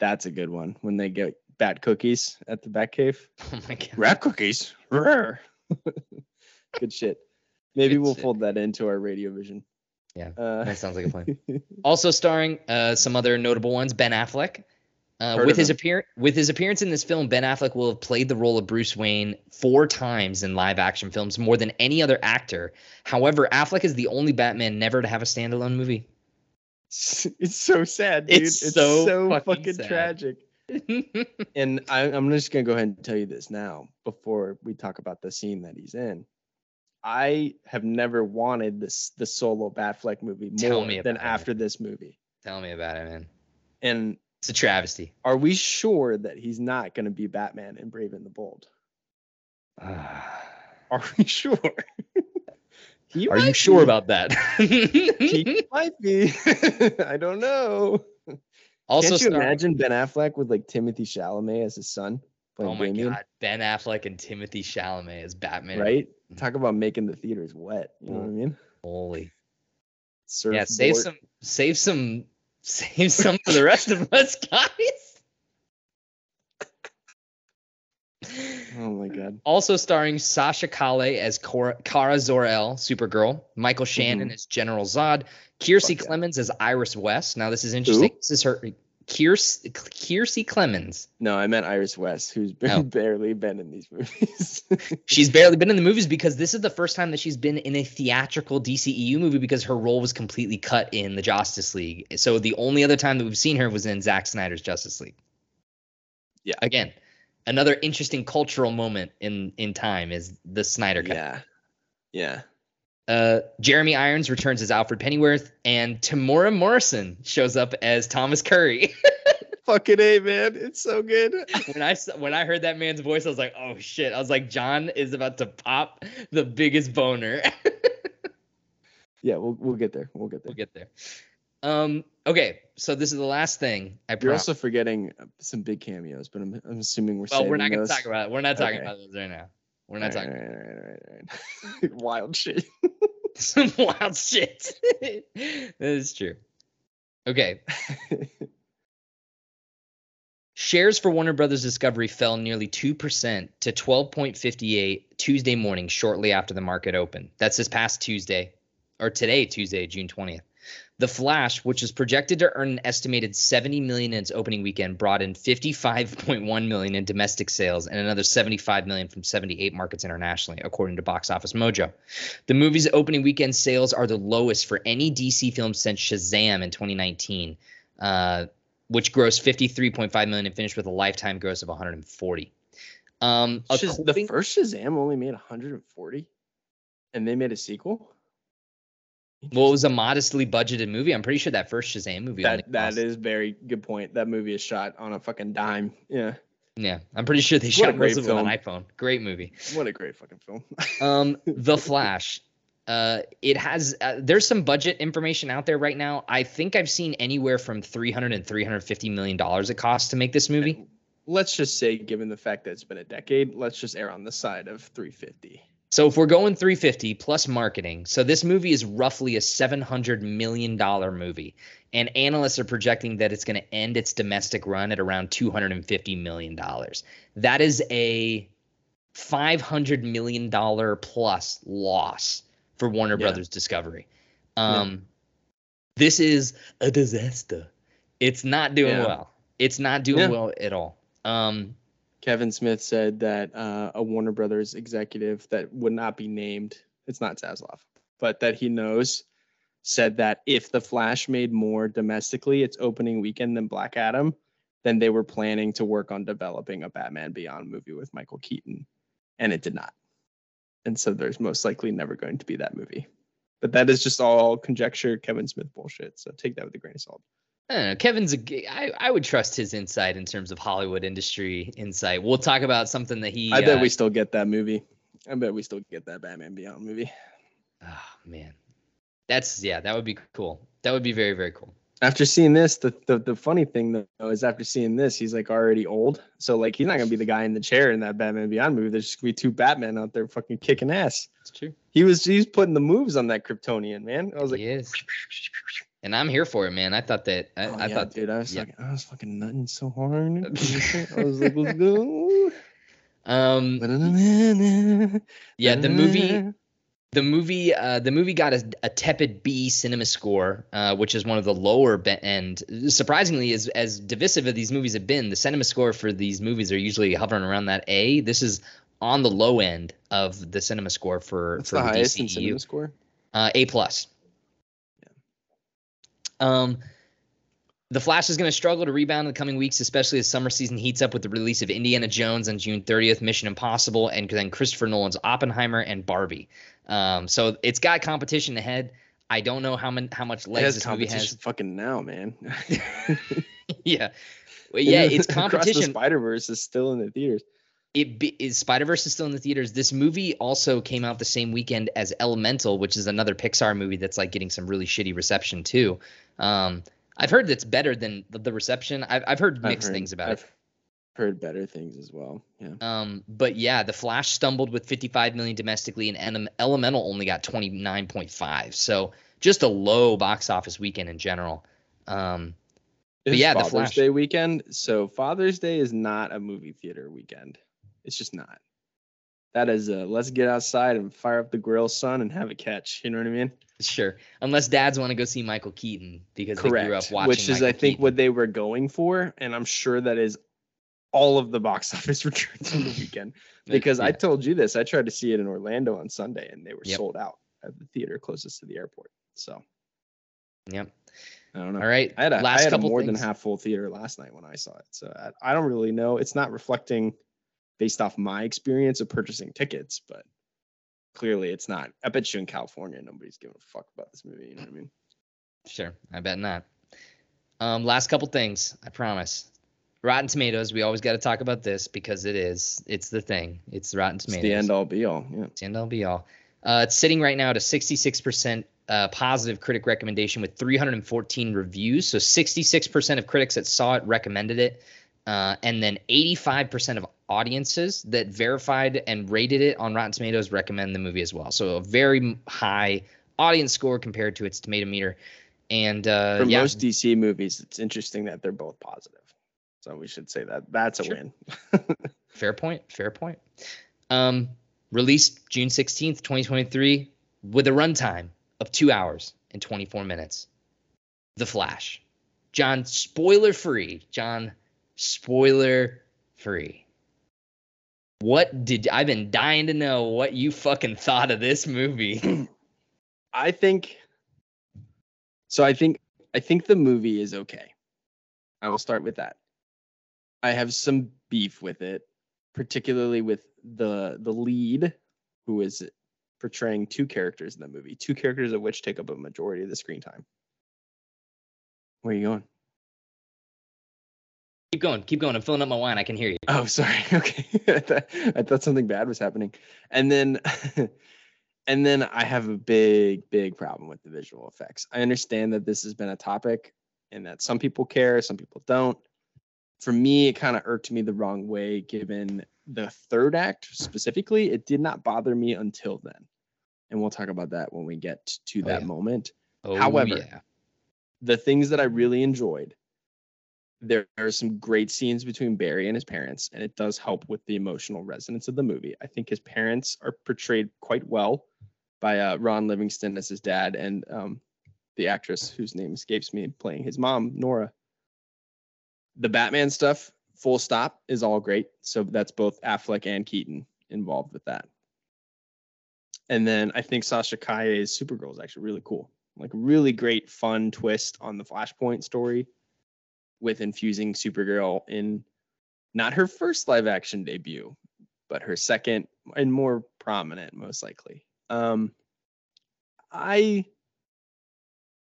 that's a good one when they get bat cookies at the bat cave. Oh my god. Rat cookies. good shit. Maybe good we'll shit. fold that into our radio vision. Yeah, uh, that sounds like a plan. also starring uh, some other notable ones, Ben Affleck. Uh, with his appearance, with his appearance in this film, Ben Affleck will have played the role of Bruce Wayne four times in live-action films, more than any other actor. However, Affleck is the only Batman never to have a standalone movie. it's so sad, dude. It's, it's so, so, fucking, fucking tragic. and I, am just gonna go ahead and tell you this now before we talk about the scene that he's in. I have never wanted this the solo Batfleck movie more than it, after this movie. Tell me about it, man. And it's a travesty. Are we sure that he's not going to be Batman in Brave and the Bold? are we sure? He Are you sure about that? he might be. I don't know. Also, can't you star- imagine Ben Affleck with like Timothée Chalamet as his son? Oh my Damian? god, Ben Affleck and Timothée Chalamet as Batman. Right? Mm. Talk about making the theaters wet. You know what I mean? Holy. Surf yeah, save some, save some, save some for the rest of us, guys. Oh my god. Also starring Sasha Calle as Cora, Kara Zor-El, Supergirl, Michael Shannon mm-hmm. as General Zod, Kiersey Fuck Clemons yeah. as Iris West. Now this is interesting. This is her Kiersey, Kiersey Clemons. No, I meant Iris West, who's been Oh. barely been in these movies. She's barely been in the movies because this is the first time that she's been in a theatrical DCEU movie because her role was completely cut in the Justice League. So the only other time that we've seen her was in Zack Snyder's Justice League. Yeah. Again, another interesting cultural moment in in time is the Snyder cut. yeah, yeah. Uh, Jeremy Irons returns as Alfred Pennyworth, and Temuera Morrison shows up as Thomas Curry. Fucking a man, it's so good. when I when I heard that man's voice, I was like, "Oh shit!" I was like, "John is about to pop the biggest boner." Yeah, we'll we'll get there. We'll get there. we'll get there. Um. Okay. So this is the last thing I You're promise. also forgetting some big cameos, but I'm I'm assuming we're well, we're not going to talk about it. We're not talking Okay. about those right now. We're not talking. Wild shit. some wild shit. that is true. Okay. Shares for Warner Brothers Discovery fell nearly 2% to 12.58 Tuesday morning, shortly after the market opened. That's this past Tuesday, or today, Tuesday, June 20th. The Flash, which is projected to earn an estimated 70 million in its opening weekend, brought in 55.1 million in domestic sales and another 75 million from 78 markets internationally, according to Box Office Mojo. The movie's opening weekend sales are the lowest for any DC film since Shazam in 2019. Uh, which grossed 53.5 million and finished with a lifetime gross of 140. Um, Shaz- the first Shazam only made 140, and they made a sequel. Well, it was a modestly budgeted movie. I'm pretty sure that first Shazam movie. that that is very good point. That movie is shot on a fucking dime. Yeah, Yeah, I'm pretty sure they What shot most of it on film. iPhone. Great movie. what a great fucking film. Um, The Flash. Uh, it has uh, there's some budget information out there right now. I think I've seen anywhere from 300 and 350 million dollars it costs to make this movie. let's just say, given the fact that it's been a decade, let's just err on the side of 350. So if we're going 350 plus marketing, so this movie is roughly a 700 million dollar movie, and analysts are projecting that it's going to end its domestic run at around 250 million dollars. That is a 500 million dollar plus loss for Warner Yeah. Brothers Discovery. Um, this is a disaster. It's not doing Yeah. well. It's not doing Yeah. well at all. Um, Kevin Smith said that uh, a Warner Brothers executive that would not be named, it's not Zaslav, but that he knows, said that if The Flash made more domestically its opening weekend than Black Adam, then they were planning to work on developing a Batman Beyond movie with Michael Keaton, and it did not. And so there's most likely never going to be that movie. But that is just all conjecture, Kevin Smith bullshit. So take that with a grain of salt. I don't know. Kevin's a I, I would trust his insight in terms of Hollywood industry insight. We'll talk about something that he. I bet uh, we still get that movie. I bet we still get that Batman Beyond movie. Oh man, that's yeah. That would be cool. That would be very very cool. after seeing this, the, the the funny thing though is after seeing this, he's like already old. So like he's not gonna be the guy in the chair in that Batman Beyond movie. There's just gonna be two Batman out there fucking kicking ass. It's true. He was he's putting the moves on that Kryptonian man. I was like, he is, and I'm here for it, man. I thought that I, oh, I yeah, thought dude, I was yeah. fucking I was fucking nutting so hard. I was like, let's go. um yeah the movie the movie uh the movie got a, a tepid B cinema score, uh, which is one of the lower end. Surprisingly, as as divisive as these movies have been, the cinema score for these movies are usually hovering around that A. This is on the low end of the cinema score for What's for the the, highest in cinema score? Uh, A plus. Um, the Flash is going to struggle to rebound in the coming weeks, especially as summer season heats up with the release of Indiana Jones on June 30th, Mission Impossible, and then Christopher Nolan's Oppenheimer and Barbie. Um, so it's got competition ahead. I don't know how many, how much It legs has this movie has. fucking now, man. yeah, well, yeah, it's competition. Spider Verse is still in the theaters. It be, is Spider Verse is still in the theaters. This movie also came out the same weekend as Elemental, which is another Pixar movie that's like getting some really shitty reception too. Um, I've heard that's better than the, the reception. I've I've heard I've mixed heard- things about I've it. heard better things as well. Yeah. Um, but yeah, The Flash stumbled with 55 million domestically, and Ele- Elemental only got 29.5. So just a low box office weekend in general. Um, yeah, The Father's Flash. Day weekend. So Father's Day is not a movie theater weekend. It's just not. that is a let's get outside and fire up the grill, son, and have a catch. You know what I mean? Sure. Unless dads want to go see Michael Keaton because they grew up Correct. watching. Which is, Michael I think, Keaton. what they were going for, and I'm sure that is all of the box office returns from the weekend. Because I told you this, I tried to see it in Orlando on Sunday, and they were Yep. sold out at the theater closest to the airport. So Yep. I don't know. All right. I had a, Last I had a more things. than half full theater last night when I saw it. So I, I don't really know. It's not reflecting based off my experience of purchasing tickets, but clearly it's not. I bet you in California, nobody's giving a fuck about this movie. You know what I mean? Sure. I bet not. Um, last couple things. I promise. Rotten Tomatoes. We always got to talk about this because it is. It's the thing. It's Rotten It's Tomatoes. the end all be all. Yeah. It's the end all be all. Uh, it's sitting right now at a 66% uh, positive critic recommendation with 314 reviews. So 66% of critics that saw it recommended it. Uh, and then 85% of audiences that verified and rated it on Rotten Tomatoes recommend the movie as well. So a very high audience score compared to its tomato meter. And uh, For yeah, most DC movies, it's interesting that they're both positive. So we should say that that's a Sure. win. Fair point. Fair point. Um, released June 16th, 2023, with a runtime of two hours and 24 minutes. The Flash. John, spoiler free. John, spoiler free. What did I've been dying to know what you fucking thought of this movie? I think so I think I think the movie is okay. I will start with that. I have some beef with it, particularly with the the lead who is portraying two characters in the movie, two characters of which take up a majority of the screen time. Where are you going? Keep going, keep going. I'm filling up my wine. I can hear you. Oh, sorry. Okay. I, thought, I thought something bad was happening. And then and then I have a big, big problem with the visual effects. I understand that this has been a topic and that some people care, some people don't. For me, it kind of irked me the wrong way given the third act specifically. It did not bother me until then. And we'll talk about that when we get to Oh, that yeah. moment Oh, However, yeah. the things that I really enjoyed, there are some great scenes between Barry and his parents, and it does help with the emotional resonance of the movie. I think his parents are portrayed quite well by uh, Ron Livingston as his dad and um, the actress whose name escapes me playing his mom, Nora. The Batman stuff, full stop, is all great. So that's both Affleck and Keaton involved with that. And then I think Sasha Calle's Supergirl is actually really cool like really great fun twist on the flashpoint story with infusing supergirl in not her first live action debut but her second and more prominent most likely. Um i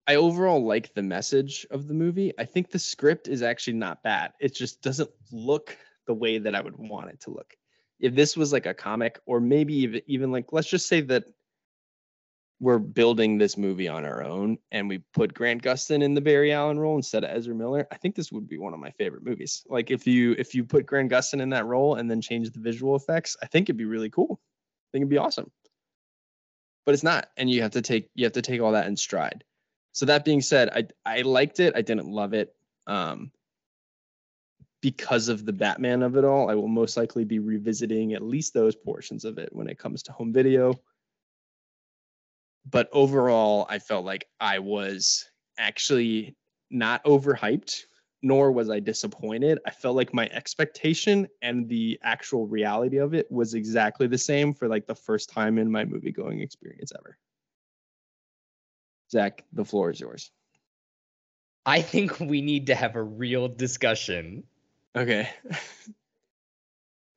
i overall like the message of the movie. I think the script is actually not bad. It just doesn't look the way that i would want it to look. If this was like a comic or maybe even, even like let's just say that we're building this movie on our own and we put Grant Gustin in the Barry Allen role instead of Ezra Miller, I think this would be one of my favorite movies. Like if you if you put Grant Gustin in that role and then change the visual effects, I think it'd be really cool. I think it'd be awesome. But it's not, and you have to take you have to take all that in stride. So that being said, I I liked it. I didn't love it. Um because of the Batman of it all, I will most likely be revisiting at least those portions of it when it comes to home video but overall i felt like i was actually not overhyped nor was i disappointed. I felt like my expectation and the actual reality of it was exactly the same for like the first time in my movie going experience ever. Zach the floor is yours. I think we need to have a real discussion. Okay.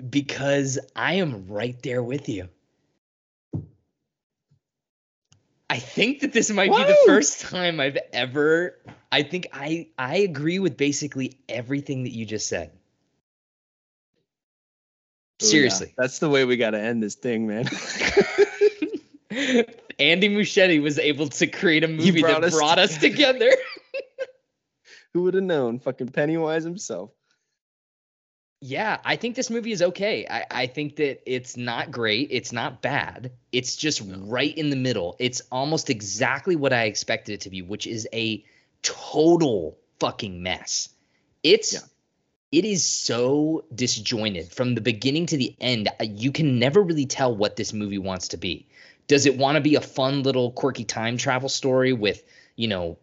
Because I am right there with you. I think that this might be the first time I've ever I think I I agree with basically everything that you just said. Ooh, yeah. Seriously. that's the way we got to end this thing man Andy Muschietti was able to create a movie brought that us brought us together. who would have known fucking pennywise himself Yeah, I think this movie is okay. I, I think that it's not great. It's not bad. It's just right in the middle. It's almost exactly what I expected it to be, which is a total fucking mess. It's Yeah. it is so disjointed from the beginning to the end. You can never really tell what this movie wants to be. Does it want to be a fun little quirky time travel story with, you know,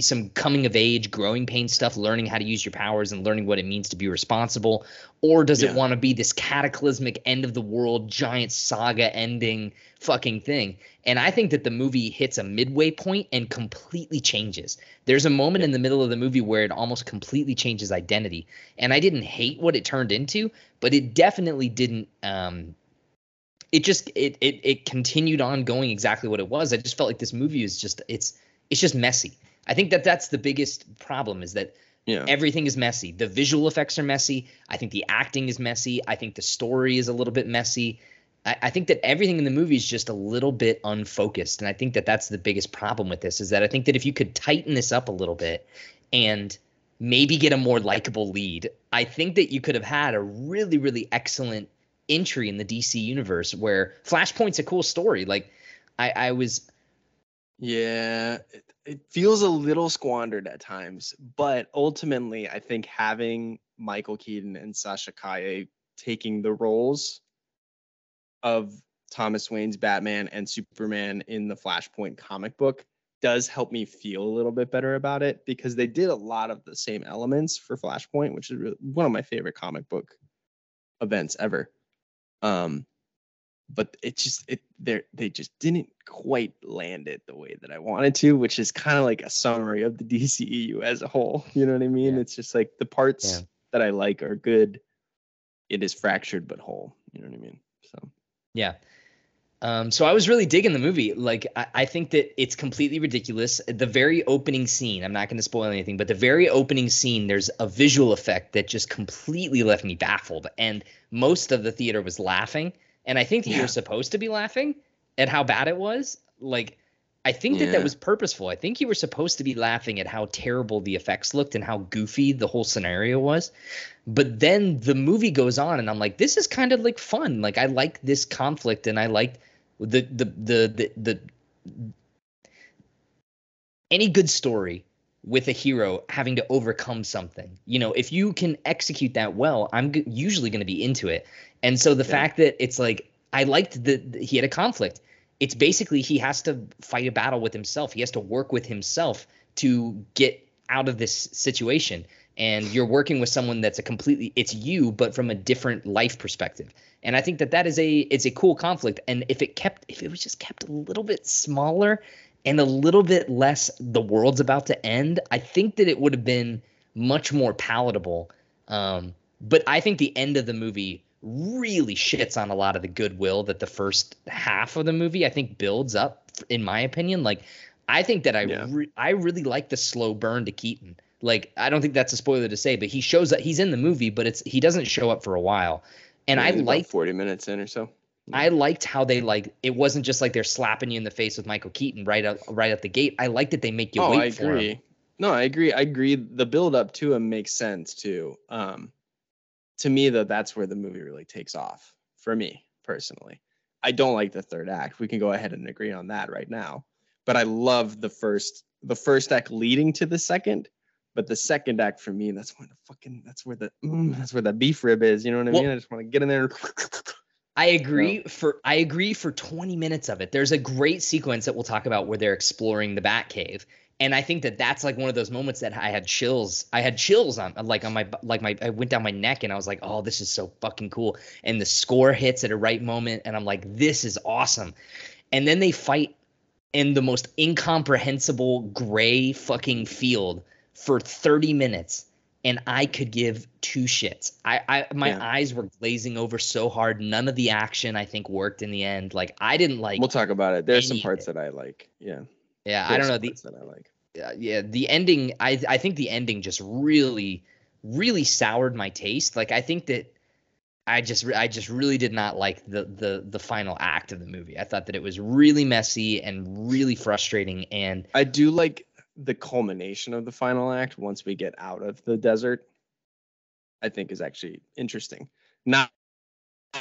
some coming of age, growing pain stuff, learning how to use your powers and learning what it means to be responsible? Or does Yeah. it want to be this cataclysmic end of the world, giant saga ending fucking thing? And I think that the movie hits a midway point and completely changes. There's a moment in the middle of the movie where it almost completely changes identity. And I didn't hate what it turned into, but it definitely didn't um it just it it it continued on going exactly what it was. I just felt like this movie is just it's it's just messy. I think that that's the biggest problem is that Yeah. everything is messy. The visual effects are messy. I think the acting is messy. I think the story is a little bit messy. I, I think that everything in the movie is just a little bit unfocused, and I think that that's the biggest problem with this. Is that I think that if you could tighten this up a little bit and maybe get a more likable lead, I think that you could have had a really, really excellent entry in the DC universe where Flashpoint's a cool story. Like I, I was Yeah, it, feels a little squandered at times, but ultimately, I think having Michael Keaton and Sasha Calle taking the roles of Thomas Wayne's Batman and Superman in the Flashpoint comic book does help me feel a little bit better about it because they did a lot of the same elements for Flashpoint, which is really, one of my favorite comic book events ever. Um, but it just it they they just didn't quite land it the way that I wanted to, which is kind of like a summary of the DCEU as a whole. You know what I mean? Yeah. It's just like the parts Yeah. that I like are good. It is fractured but whole. You know what I mean? So Yeah. Um, so I was really digging the movie. Like, I, I think that it's completely ridiculous. The very opening scene, I'm not going to spoil anything, but the very opening scene, there's a visual effect that just completely left me baffled. And most of the theater was laughing. And I think that Yeah. you're supposed to be laughing at how bad it was. Like, I think that Yeah. that was purposeful. I think you were supposed to be laughing at how terrible the effects looked and how goofy the whole scenario was. But then the movie goes on, and I'm like, this is kind of like fun. Like I like this conflict, and I like the the the the, the any good story with a hero having to overcome something. You know, if you can execute that well, I'm g- usually going to be into it. And so the Yeah. fact that it's like I liked that he had a conflict. It's basically he has to fight a battle with himself. He has to work with himself to get out of this situation. And you're working with someone that's a completely it's you, but from a different life perspective. And I think that that is a it's a cool conflict. And if it kept if it was just kept a little bit smaller and a little bit less the world's about to end, I think that it would have been much more palatable. Um, but I think the end of the movie really shits on a lot of the goodwill that the first half of the movie I think builds up. In my opinion, like I think that I Yeah. re- I really like the slow burn to Keaton. Like I don't think that's a spoiler to say, but he shows up. He's in the movie, but it's he doesn't show up for a while. And yeah, I like 40 minutes in or so. I liked how they like it wasn't just like they're slapping you in the face with Michael Keaton right out right at the gate. I liked that they make you oh, wait I for him. agree. No, I agree. I agree. The build up to him makes sense too. Um, to me, though, that's where the movie really takes off for me personally. I don't like the third act. We can go ahead and agree on that right now. But I love the first, the first act leading to the second. But the second act for me, that's where the fucking, that's where the, mm, that's where the beef rib is. You know what I Well- mean? I just want to get in there. I agree for I agree for 20 minutes of it. There's a great sequence that we'll talk about where they're exploring the Batcave. And I think that that's like one of those moments that I had chills. I had chills on like on my like my I went down my neck and I was like, "Oh, this is so fucking cool." And the score hits at a right moment and I'm like, "This is awesome." And then they fight in the most incomprehensible gray fucking field for 30 minutes and I could give two shits. I, I my Yeah. eyes were glazing over so hard. None of the action I think worked in the end. Like I didn't like. we'll talk about it. There's some parts that I like. Yeah. Yeah, I don't know the that I like. uh, yeah the ending. I I think the ending just really really soured my taste. Like I think that I just I just really did not like the the the final act of the movie. I thought that it was really messy and really frustrating. And I do like the culmination of the final act once we get out of the desert. I think is actually interesting. Not,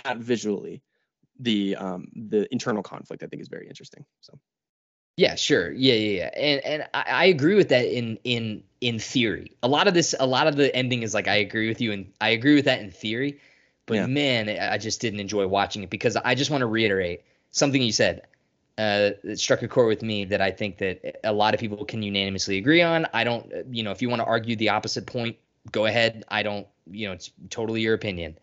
not visually. The um the internal conflict I think is very interesting. So Yeah, sure. Yeah, yeah, yeah. And and I, I agree with that in in in theory. A lot of this, a lot of the ending is like I agree with you, and I agree with that in theory. But Yeah. man, I just didn't enjoy watching it because I just want to reiterate something you said. Uh, it struck a chord with me that I think that a lot of people can unanimously agree on. I don't, uh, you know, if you want to argue the opposite point, go ahead. I don't, you know, it's totally your opinion.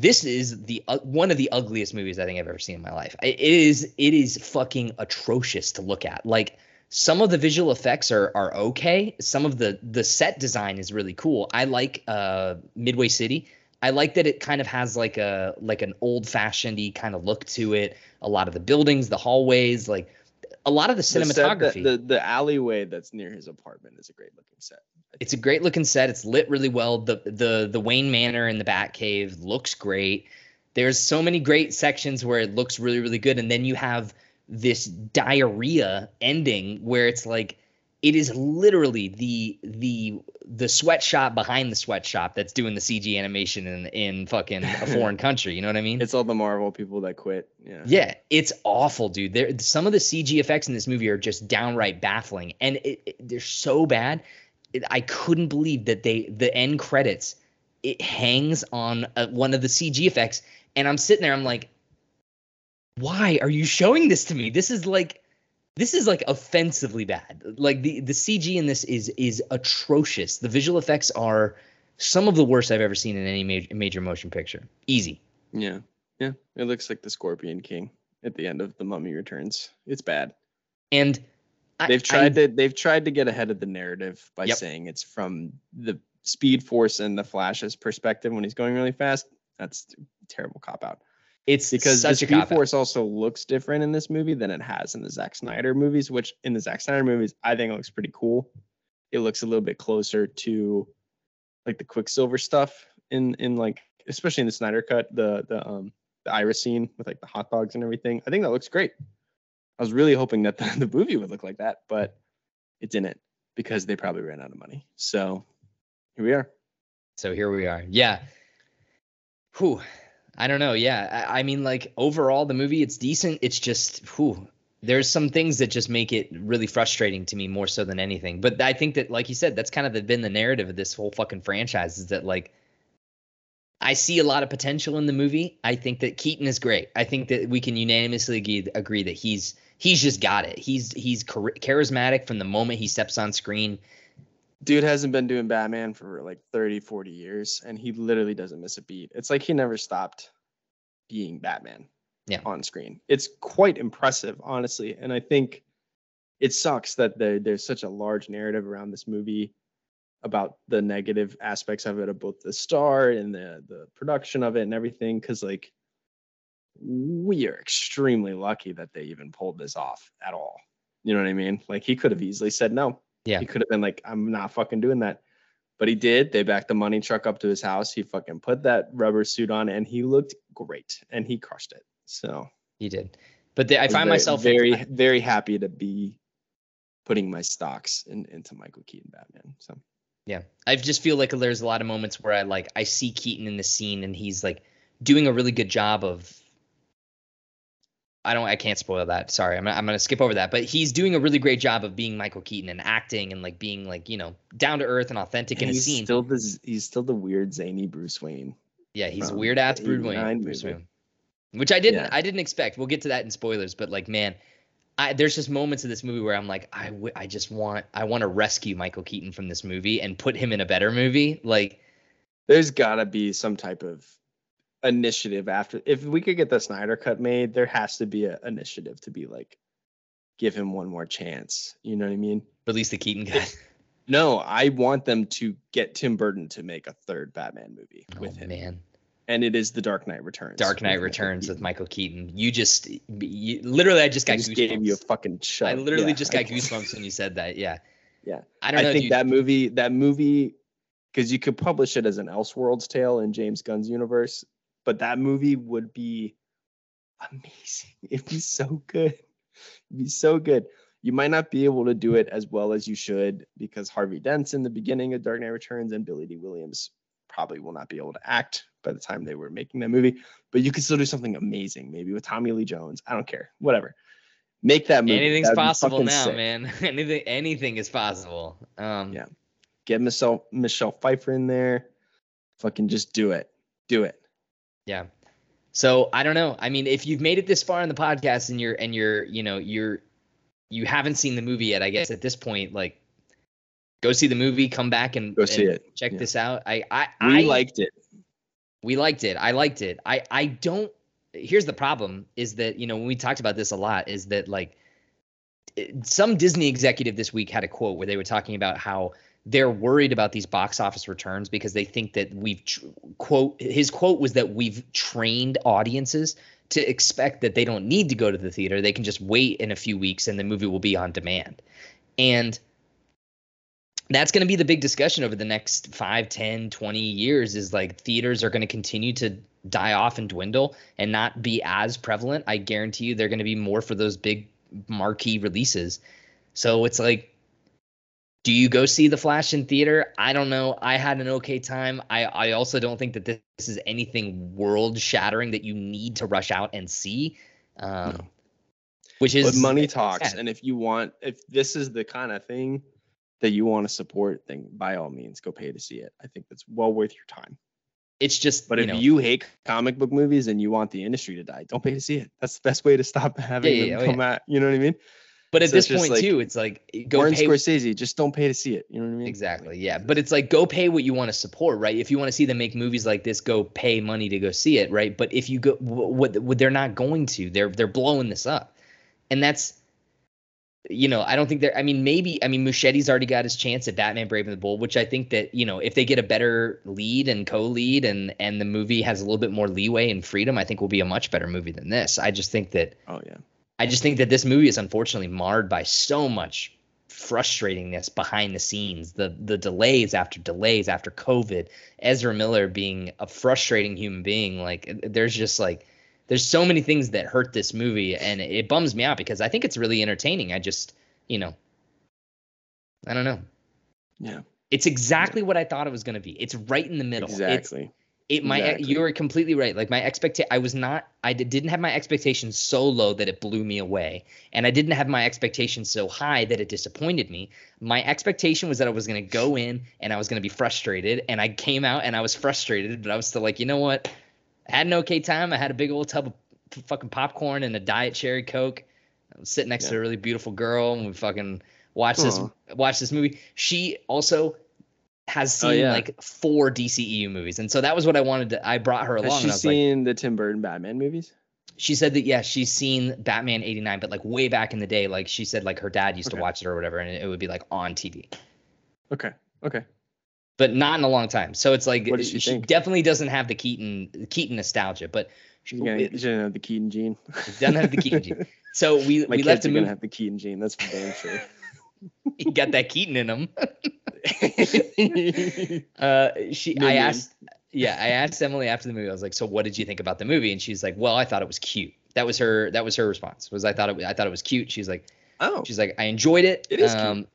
This is the uh, one of the ugliest movies I think I've ever seen in my life. It is it is fucking atrocious to look at. Like some of the visual effects are are okay. Some of the the set design is really cool. I like uh Midway City. I like that it kind of has like a like an old fashioned kind of look to it. A lot of the buildings, the hallways, like a lot of the The cinematography. that- the the alleyway that's near his apartment is a great looking set. it's a great looking set. It's lit really well. The the the Wayne Manor in the Batcave looks great. There's so many great sections where it looks really really good, and then you have this diarrhea ending where it's like it is literally the the the sweatshop behind the sweatshop that's doing the CG animation in in fucking a foreign country. You know what I mean? It's all the Marvel people that quit. Yeah. Yeah, it's awful, dude. There, some of the CG effects in this movie are just downright baffling, and it, it- they're so bad. It, I couldn't believe that they the end credits it hangs on uh, one of the CG effects, and I'm sitting there, I'm like, why are you showing this to me? This is like, this is like offensively bad. Like the the CG in this is is atrocious. The visual effects are some of the worst I've ever seen in any major major motion picture. Easy. Yeah. Yeah. It looks like the Scorpion King at the end of the Mummy Returns. It's bad. And They've I- tried to they've tried to get ahead of the narrative by Yep. saying it's from the Speed Force and the Flash's perspective when he's going really fast. That's a terrible cop out. It's Because such the Speed Force also looks different in this movie than it has in the Zack Snyder movies, which in the Zack Snyder movies I think it looks pretty cool. It looks a little bit closer to like the Quicksilver stuff in in like especially in the Snyder cut, the the um the Iris scene with like the hot dogs and everything. I think that looks great. I was really hoping that the, the movie would look like that, but it didn't because they probably ran out of money. So here we are. So here we are. Yeah. Whew. I don't know. Yeah. I, I mean, like overall, the movie it's decent. It's just whew. There's some things that just make it really frustrating to me more so than anything. But I think that, like you said, that's kind of been the narrative of this whole fucking franchise is that like I see a lot of potential in the movie. I think that Keaton is great. I think that we can unanimously agree, agree that he's he's just got it. He's he's char- charismatic from the moment he steps on screen. Dude hasn't been doing Batman for like 30, 40 years, and he literally doesn't miss a beat. It's like he never stopped being Batman Yeah. on screen. It's quite impressive, honestly. And I think it sucks that there, there's such a large narrative around this movie about the negative aspects of it, of both the star and the the production of it and everything. Cause like we are extremely lucky that they even pulled this off at all. You know what I mean? Like he could have easily said no. Yeah. He could have been like, I'm not fucking doing that. But he did. They backed the money truck up to his house. He fucking put that rubber suit on and he looked great and he crushed it. So He did. But the, I find very- myself very, very happy to be putting my stocks in, into Michael Keaton Batman. So Yeah. I just feel like there's a lot of moments where I like I see Keaton in the scene and he's like doing a really good job of I don't I can't spoil that. Sorry. I'm I'm going to skip over that. But he's doing a really great job of being Michael Keaton and acting and like being like, you know, down to earth and authentic in And a he's scene. still the he's still the weird zany Bruce Wayne. yeah, he's weird ass Bruce Wayne. 89 Bruce. Wayne. Which I didn't Yeah. I didn't expect. We'll get to that in spoilers, but like man, I, there's just moments of this movie where I'm like, I, w- I just want I want to rescue Michael Keaton from this movie and put him in a better movie. Like, There's gotta be some type of initiative after if we could get the Snyder cut made, there has to be an initiative to be like give him one more chance. You know what I mean? release the Keaton cut. No, I want them to get Tim Burton to make a third Batman movie Oh with him. man, And it is The Dark Knight Returns. Dark with Knight Michael Returns with Michael Keaton. You just, you, literally, I just I got just goosebumps. gave you a fucking shove. I literally Yeah, just got goosebumps when you said that. Yeah. Yeah. I don't I know. think dude. that movie, that movie, because you could publish it as an Elseworlds tale in James Gunn's universe, but that movie would be amazing. It'd be so good. It'd be so good. You might not be able to do it as well as you should because Harvey Dent's in the beginning of Dark Knight Returns and Billy Dee Williams probably will not be able to act by the time they were making that movie. But you could still do something amazing, maybe with Tommy Lee Jones. I don't care, whatever. Make that movie. Anything's That'd possible now, sick. man. anything anything is possible. Um Yeah. Get Michelle Michelle Pfeiffer in there. Fucking just do it. Do it. Yeah. So I don't know. I mean, if you've made it this far in the podcast and you're and you're, you know, you're you haven't seen the movie yet, I guess at this point, like go see the movie, come back and, Go see and it. check Yeah. this out. I I We I liked it. we liked it. I liked it. I I don't here's the problem is that, you know, when we talked about this a lot is that like some Disney executive this week had a quote where they were talking about how they're worried about these box office returns because they think that we've quote his quote was that we've trained audiences to expect that they don't need to go to the theater. They can just wait in a few weeks and the movie will be on demand. And that's going to be the big discussion over the next 5 10 20 years is like theaters are going to continue to die off and dwindle and not be as prevalent. I guarantee you they're going to be more for those big marquee releases. So it's like do you go see the flash in theater i don't know i had an okay time i i also don't think that this is anything world shattering that you need to rush out and see um No. which is But money talks. sad. And if you want, if this is the kind of thing that you want to support, then by all means go pay to see it. I think that's well worth your time. it's just But you if know, you hate comic book movies and you want the industry to die, don't pay to see it. That's the best way to stop having Yeah, yeah, them oh, come at. You know what I mean? But at so this point like- too it's like eh, go Martin pay Scorsese, just don't pay to see it. You know what I mean? Exactly. Yeah. But it's like go pay what you want to support, right? If you want to see them make movies like this, go pay money to go see it, right? But if you go what what they're not going to. They're they're blowing this up. And that's you know, I don't think they're I mean maybe I mean Muschietti's already got his chance at Batman Brave and the Bold, which I think that, you know, if they get a better lead and co-lead and and the movie has a little bit more leeway and freedom, I think will be a much better movie than this. I just think that Oh yeah. I just think that this movie is unfortunately marred by so much frustratingness behind the scenes. The the delays after delays after COVID. Ezra Miller being a frustrating human being. Like there's just like there's so many things that hurt this movie, and it bums me out because I think it's really entertaining. I just you know I don't know. Yeah. It's exactly what I thought it was going to be. It's right in the middle. It's Exactly. It my Exactly. you're completely right. Like my expectation i was not i did, didn't have my expectations so low that it blew me away. And i didn't have my expectations so high that it disappointed me. My expectation was that i was going to go in and i was going to be frustrated. And i came out and i was frustrated but i was still like you know what? I had an okay time. I had a big old tub of fucking popcorn and a diet cherry coke. I was sitting next to a really beautiful girl and we fucking watched this Aw. watched this movie. She also has oh, seen Oh, yeah. like four DCEU movies, and so that was what I wanted to. I brought her along. Has she I was like, seen the Tim Burton Batman movies? she said that yeah, she's seen Batman '89, but like way back in the day, like she said like her dad used to watch it or whatever, and it would be like on TV, Okay. Okay. but not in a long time. So it's like she think? definitely doesn't have the Keaton Keaton nostalgia, but she She's gonna, she's gonna have the Keaton gene. doesn't have the Keaton gene. So we My we kids left gonna movie. have the Keaton gene. That's for damn sure. He got that Keaton in him. Uh, she, I asked, yeah, I asked Emily after the movie. I was like, "So, what did you think about the movie?" And she's like, "Well, I thought it was cute." That was her. That was her response. Was I thought it? I thought it was cute. She's like, oh, she's like, I enjoyed it. It is cute. um,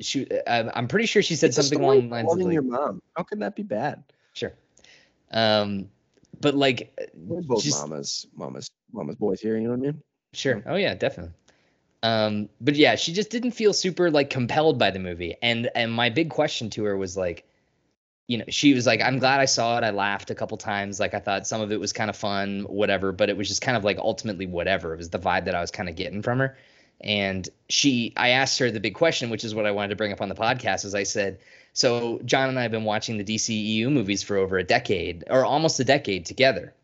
She, I, I'm pretty sure she said it's something along the lines of involving like, your mom. How could that be bad? sure. Um, but like, We're both just- mamas, mamas, mamas boys here. You know what I mean? Sure. Oh yeah, definitely. Um, but yeah, she just didn't feel super like compelled by the movie. And and my big question to her was like, you know, she was like, I'm glad I saw it. I laughed a couple times. Like I thought some of it was kind of fun, whatever, but it was just kind of like ultimately whatever. It was the vibe that I was kind of getting from her. And she I asked her the big question, which is what I wanted to bring up on the podcast, is I said, so John and I have been watching the DCEU movies for over a decade or almost a decade together.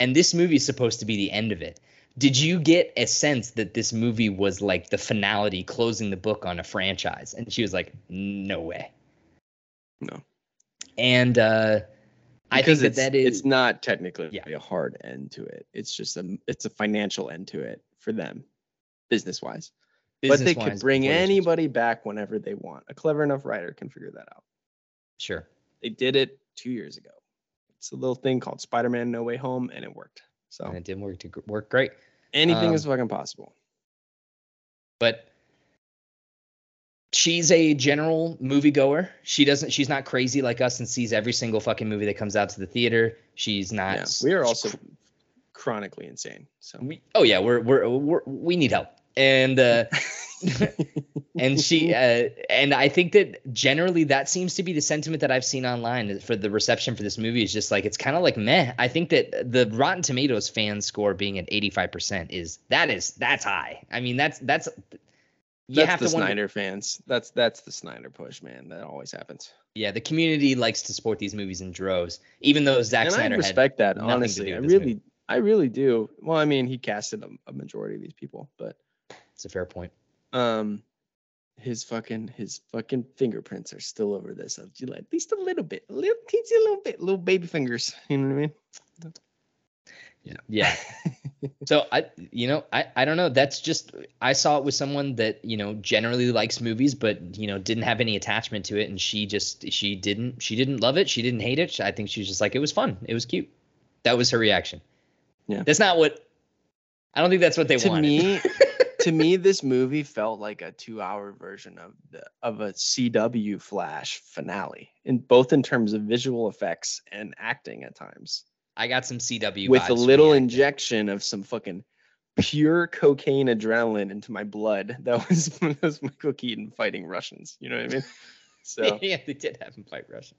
And this movie is supposed to be the end of it did you get a sense that this movie was like the finality closing the book on a franchise and she was like no way No. and uh i think that that is it's not technically Yeah. a hard end to it. It's just a it's a financial end to it for them, business wise. But they could bring before this was- anybody back whenever they want. A clever enough writer can figure that out. sure They did it two years ago. It's a little thing called Spider-Man: No Way Home, and it worked. So and it didn't work to work great anything um, is fucking possible. but she's a general moviegoer. She doesn't. She's not crazy like us and sees every single fucking movie that comes out to the theater. She's not. Yeah, we are also chronically insane. So We, oh yeah, we're we're we're we need help. and uh, and she uh, and I think that generally that seems to be the sentiment that I've seen online for the reception for this movie is just like it's kind of like meh. I think that the Rotten Tomatoes fan score being at 85% is that is that's high. I mean that's that's you that's have the to wonder, Snyder fans. That's that's the Snyder push, man. That always happens. Yeah, the community likes to support these movies in droves, even though Zack and Snyder I respect that honestly. I really, movie. I really do. Well, I mean, he casted a, a majority of these people, but. It's a fair point. Um, his fucking his fucking fingerprints are still over this. At least a little bit, a little teensy little bit, little baby fingers. You know what I mean? Yeah. Yeah. So I, you know, I, I don't know. That's just I saw it with someone that you know generally likes movies, but you know didn't have any attachment to it, and she just she didn't she didn't love it. She didn't hate it. I think she was just like it was fun. It was cute. That was her reaction. Yeah. That's not what. I don't think that's what they to wanted. me, to me, this movie felt like a two-hour version of the of a CW Flash finale, in both in terms of visual effects and acting at times. I got some CW with a little injection of some fucking pure cocaine adrenaline into my blood. That was that was Michael Keaton fighting Russians. You know what I mean? So yeah, they did have him fight Russian.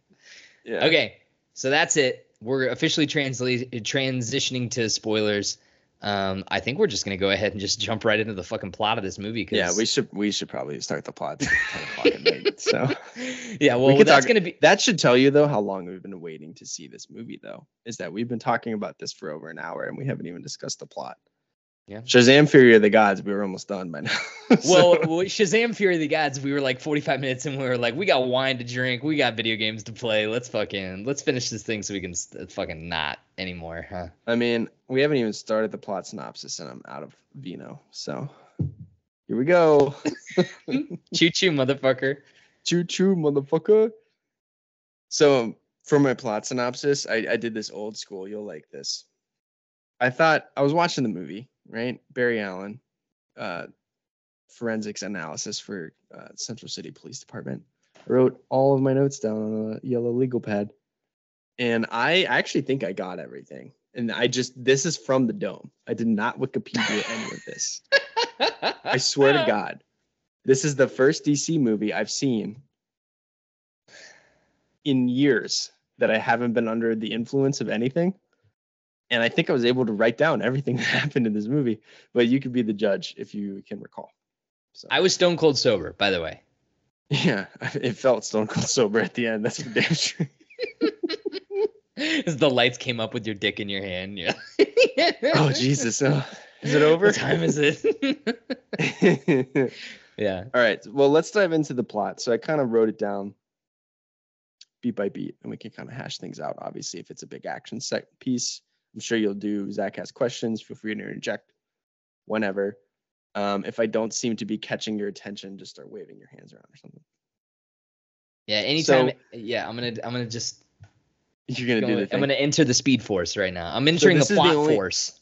yeah. Okay, so that's it. We're officially transla- transitioning to spoilers. Um, I think we're just gonna go ahead and just jump right into the fucking plot of this movie. Cause, Yeah, we should we should probably start the plot at 10 o'clock at night. So yeah, well, could that's talk- gonna be. that should tell you though how long we've been waiting to see this movie though. Is that we've been talking about this for over an hour and we haven't even discussed the plot. Yeah. Shazam Fury of the Gods, we were almost done by now. Well, So- well, Shazam Fury of the Gods, we were like 45 minutes and we were like, we got wine to drink, we got video games to play. Let's fucking let's finish this thing so we can st- uh, fucking not anymore, huh? I mean, we haven't even started the plot synopsis, and I'm out of vino. So here we go. Choo choo, motherfucker. choo choo, motherfucker. So for my plot synopsis, I, I did this old school. You'll like this. I thought I was watching the movie, right? Barry Allen, uh, forensics analysis for uh, Central City Police Department. I wrote all of my notes down on a yellow legal pad, and I actually think I got everything. And I just this is from the dome. I did not Wikipedia any of this. I swear to God, this is the first DC movie I've seen in years that I haven't been under the influence of anything. And I think I was able to write down everything that happened in this movie, but you could be the judge if you can recall. So, I was stone cold sober, by the way. yeah, it felt stone cold sober at the end. That's for damn sure. As the lights came up with your dick in your hand. Yeah. Oh Jesus! Oh, is it over? What time is it? yeah. All right. Well, let's dive into the plot. So I kind of wrote it down beat by beat, and we can kind of hash things out. Obviously, if it's a big action set piece, I'm sure you'll do. Zach has questions. Feel free to interject whenever. Um, if I don't seem to be catching your attention, just start waving your hands around or something. Yeah. Anytime. So- yeah. I'm gonna. I'm gonna just. You're gonna do Go, the I'm gonna enter the speed force right now. I'm entering this the is the plot only- force.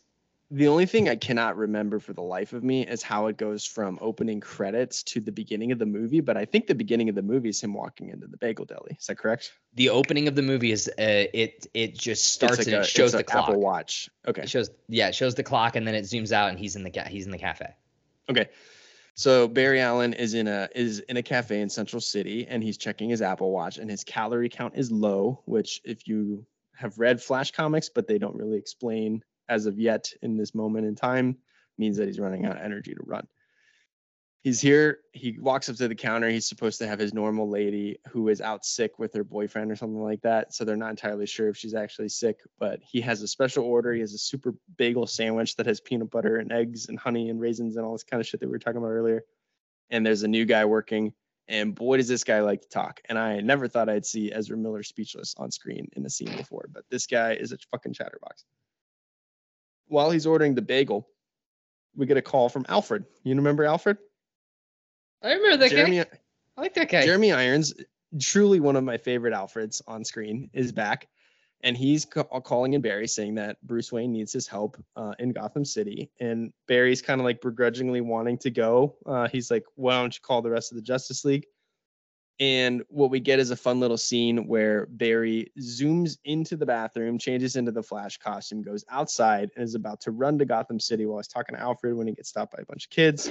The only thing I cannot remember for the life of me is how it goes from opening credits to the beginning of the movie. But I think the beginning of the movie is him walking into the bagel deli. Is that correct? The opening of the movie is. Uh, it. It just starts like and a, it shows the clock. Apple Watch. Okay. It shows. Yeah. It shows the clock and then it zooms out and he's in the. Ca- he's in the cafe. Okay. So Barry Allen is in a is in a cafe in Central City and he's checking his Apple Watch and his calorie count is low, which if you have read Flash comics but they don't really explain as of yet in this moment in time means that he's running out of energy to run. He's here, he walks up to the counter, he's supposed to have his normal lady who is out sick with her boyfriend or something like that, so they're not entirely sure if she's actually sick, but he has a special order, he has a super bagel sandwich that has peanut butter and eggs and honey and raisins and all this kind of shit that we were talking about earlier. And there's a new guy working and boy, does this guy like to talk. And I never thought I'd see Ezra Miller speechless on screen in a scene before, but this guy is a fucking chatterbox. While he's ordering the bagel, we get a call from Alfred. You remember Alfred? I remember that Jeremy, guy. I like that guy. Jeremy Irons, truly one of my favorite Alfreds on screen, is back. And he's ca- calling in Barry saying that Bruce Wayne needs his help uh, in Gotham City. And Barry's kind of like begrudgingly wanting to go. Uh, he's like, why don't you call the rest of the Justice League? And what we get is a fun little scene where Barry zooms into the bathroom, changes into the Flash costume, goes outside, and is about to run to Gotham City while he's talking to Alfred when he gets stopped by a bunch of kids.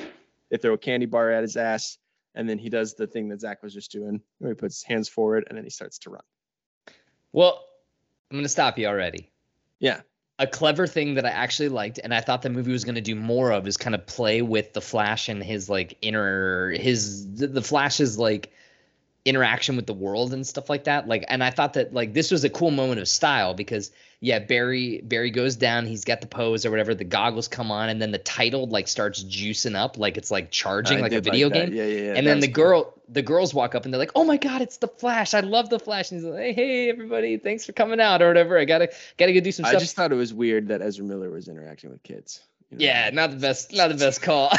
They throw a candy bar at his ass, and then he does the thing that Zach was just doing, where he puts his hands forward and then he starts to run. Well, I'm gonna stop you already. Yeah. A clever thing that I actually liked, and I thought the movie was gonna do more of, is kind of play with the Flash and his like inner his the, the Flash's like interaction with the world and stuff like that. Like, and I thought that like this was a cool moment of style because yeah, Barry Barry goes down, he's got the pose or whatever, the goggles come on, and then the title like starts juicing up, like it's like charging, I like a video that. game. Yeah, yeah, yeah. and then the cool. girl the girls walk up and they're like oh my god it's the flash i love the flash and he's like hey, hey everybody thanks for coming out or whatever i gotta gotta go do some I stuff I just thought it was weird that Ezra Miller was interacting with kids. you know? yeah not the best not the best call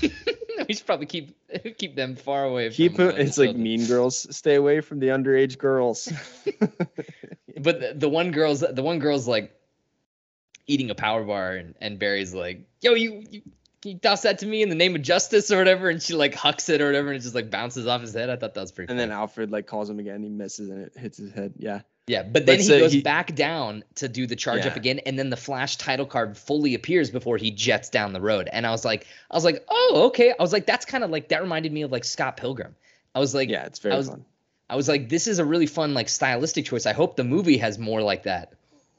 we should probably keep keep them far away Keep from, it. the It's like children. Mean Girls. Stay away from the underage girls. but the, the one girl's the one girl's like eating a power bar and, and barry's like yo you, you can you toss that to me in the name of justice or whatever and she like hucks it or whatever and it just like bounces off his head i thought that was pretty and funny. then Alfred like calls him again. He misses and it hits his head. Yeah. Yeah, but then But he so goes he- back down to do the charge up again, and then the flash title card fully appears before he jets down the road. And I was like, I was like, oh, okay. I was like, that's kind of like that reminded me of like Scott Pilgrim. I was like, yeah, it's very was- fun. I was like, this is a really fun like stylistic choice. I hope the movie has more like that.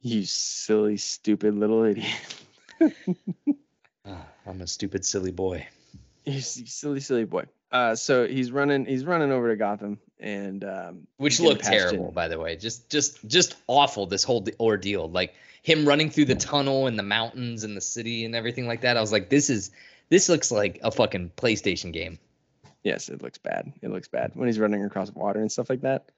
You silly, stupid little idiot. Ah, I'm a stupid silly boy. You silly, silly boy. Uh, so he's running. He's running over to Gotham, and um, Which looked patched in. terrible, by the way. Just, just, just awful. This whole ordeal, like him running through the tunnel and the mountains and the city and everything like that. I was like, this is, this looks like a fucking PlayStation game. Yes, it looks bad. It looks bad when he's running across water and stuff like that.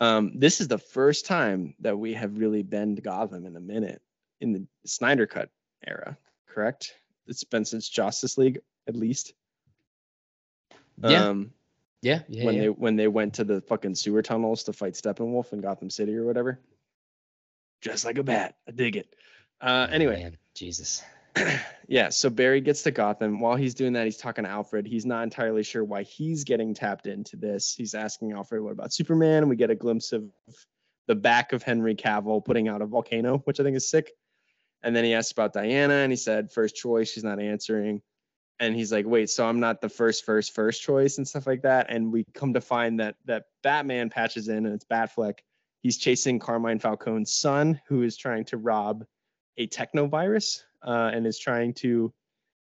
Um, this is the first time that we have really been to Gotham in a minute in the Snyder Cut era, correct? It's been since Justice League, at least. Yeah. Um, Yeah, yeah. when yeah. they when they went to the fucking sewer tunnels to fight Steppenwolf in Gotham City or whatever. Just like a bat. I dig it. Uh, Oh, anyway, man, Jesus. yeah, so Barry gets to Gotham. While he's doing that, he's talking to Alfred. He's not entirely sure why he's getting tapped into this. He's asking Alfred, "What about Superman?" And we get a glimpse of the back of Henry Cavill putting out a volcano, which I think is sick. And then he asks about Diana, and he said, "First choice." She's not answering. And he's like, "Wait, so I'm not the first, first, first choice and stuff like that." And we come to find that that Batman patches in, and it's Batfleck. He's chasing Carmine Falcone's son, who is trying to rob a technovirus uh, and is trying to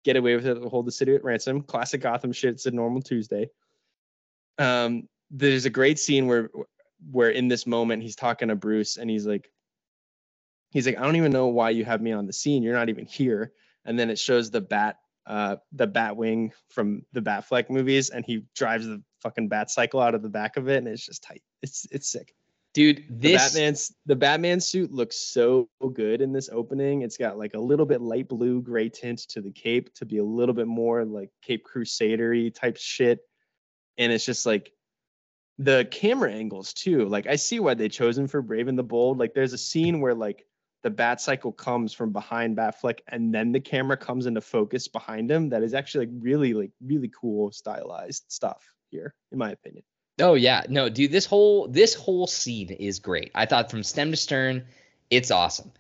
get away with it, hold the city at ransom. Classic Gotham shit. It's a normal Tuesday. Um, there's a great scene where where in this moment he's talking to Bruce and he's like, he's like, I don't even know why you have me on the scene. You're not even here. And then it shows the bat, uh, the bat wing from the Batfleck movies, and he drives the fucking bat cycle out of the back of it, and it's just tight. It's it's sick. Dude, The this Batman's the Batman suit looks so good in this opening. It's got like a little bit light blue gray tint to the cape to be a little bit more like Cape Crusadery type shit. And it's just like the camera angles too. Like I see why they chose him for Brave and the Bold. Like there's a scene where like the bat cycle comes from behind Batfleck and then the camera comes into focus behind him. That is actually like really like really cool stylized stuff here, in my opinion. Oh yeah, no, dude, this whole this whole scene is great. I thought from stem to stern, it's awesome.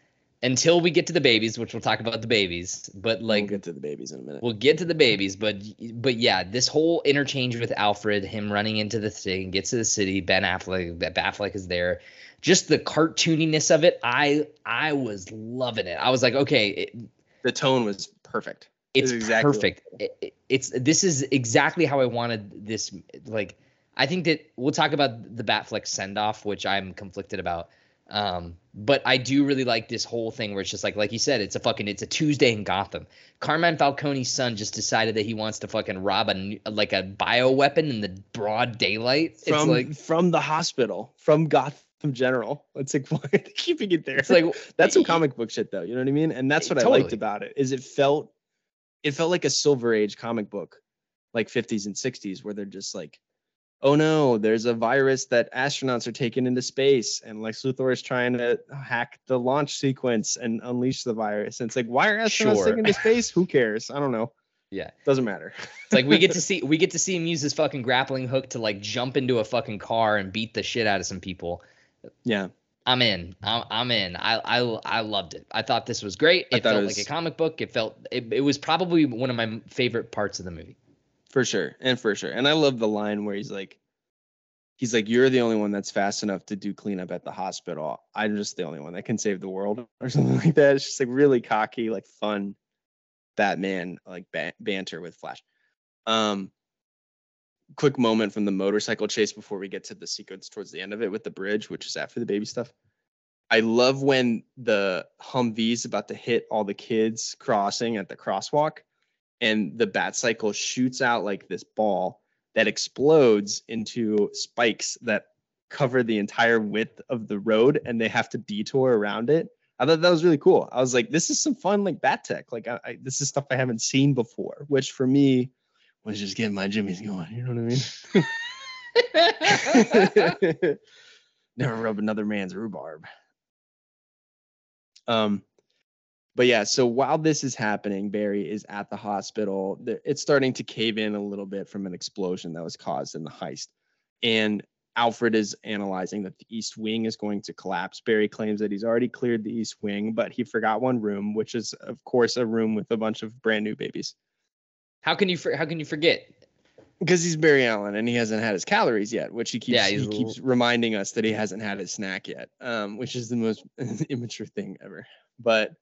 Until we get to the babies, which we'll talk about the babies, but like we'll get to the babies in a minute. We'll get to the babies, but but yeah, this whole interchange with Alfred, him running into the thing, gets to the city, Ben Affleck, Ben Affleck is there. Just the cartooniness of it, I I was loving it. I was like, okay, it, the tone was perfect. it's exactly perfect. It- it- it's this is exactly how I wanted this. Like, I think that we'll talk about the Batfleck send off, which I'm conflicted about. Um, but I do really like this whole thing where it's just like, like you said, it's a fucking, it's a Tuesday in Gotham. Carmine Falcone's son just decided that he wants to fucking rob a like a bio weapon in the broad daylight. It's from like, from the hospital, from Gotham General. It's like why are they keeping it there? it's like that's some comic book shit though. You know what I mean? And that's what I liked about it. Is it felt it felt like a silver age comic book, like 50s and 60s, where they're just like, oh no, there's a virus that astronauts are taking into space, and Lex Luthor is trying to hack the launch sequence and unleash the virus. And it's like, why are astronauts Sure. taken into space? Who cares? I don't know. Yeah. Doesn't matter. It's like we get to see we get to see him use his fucking grappling hook to like jump into a fucking car and beat the shit out of some people. yeah. I'm in. I'm, I'm in. I, I I loved it. I thought this was great. It thought it felt was- like a comic book. It felt it, it was probably one of my favorite parts of the movie. For sure. And for sure. And I love the line where he's like, he's like, You're the only one that's fast enough to do cleanup at the hospital. I'm just the only one that can save the world or something like that. It's just like really cocky, like fun Batman like ba- banter with Flash. Um quick moment from the motorcycle chase before we get to the sequence towards the end of it with the bridge, which is after the baby stuff. I love when the Humvee's about to hit all the kids crossing at the crosswalk and the bat cycle shoots out like this ball that explodes into spikes that cover the entire width of the road and they have to detour around it. I thought that was really cool. I was like, this is some fun like bat tech. Like I, I, this is stuff I haven't seen before, which for me was just getting my jimmies going. You know what I mean? Never rub another man's rhubarb. Um, but yeah, so while this is happening, Barry is at the hospital. It's starting to cave in a little bit from an explosion that was caused in the heist. And Alfred is analyzing that the East Wing is going to collapse. Barry claims that he's already cleared the East Wing, but he forgot one room, which is, of course, a room with a bunch of brand new babies. How can you for, how can you forget? Because he's Barry Allen and he hasn't had his calories yet, which he keeps Yeah, he keeps reminding us that he hasn't had his snack yet, um, which is the most immature thing ever. But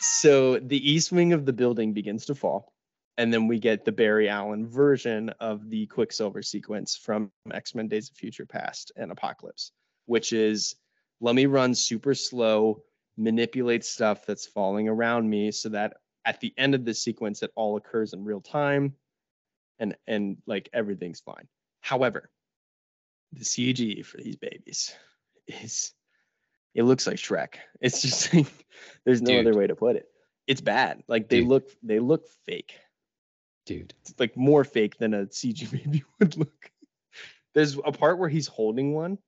so the east wing of the building begins to fall, and then we get the Barry Allen version of the Quicksilver sequence from X Men: Days of Future Past and Apocalypse, which is let me run super slow, manipulate stuff that's falling around me, so that at the end of this sequence, it all occurs in real time and and like everything's fine. However, the CG for these babies is it looks like Shrek. It's just like there's no Dude. other way to put it. It's bad. Like they Dude. look they look fake. Dude. It's like more fake than a CG baby would look. There's a part where he's holding one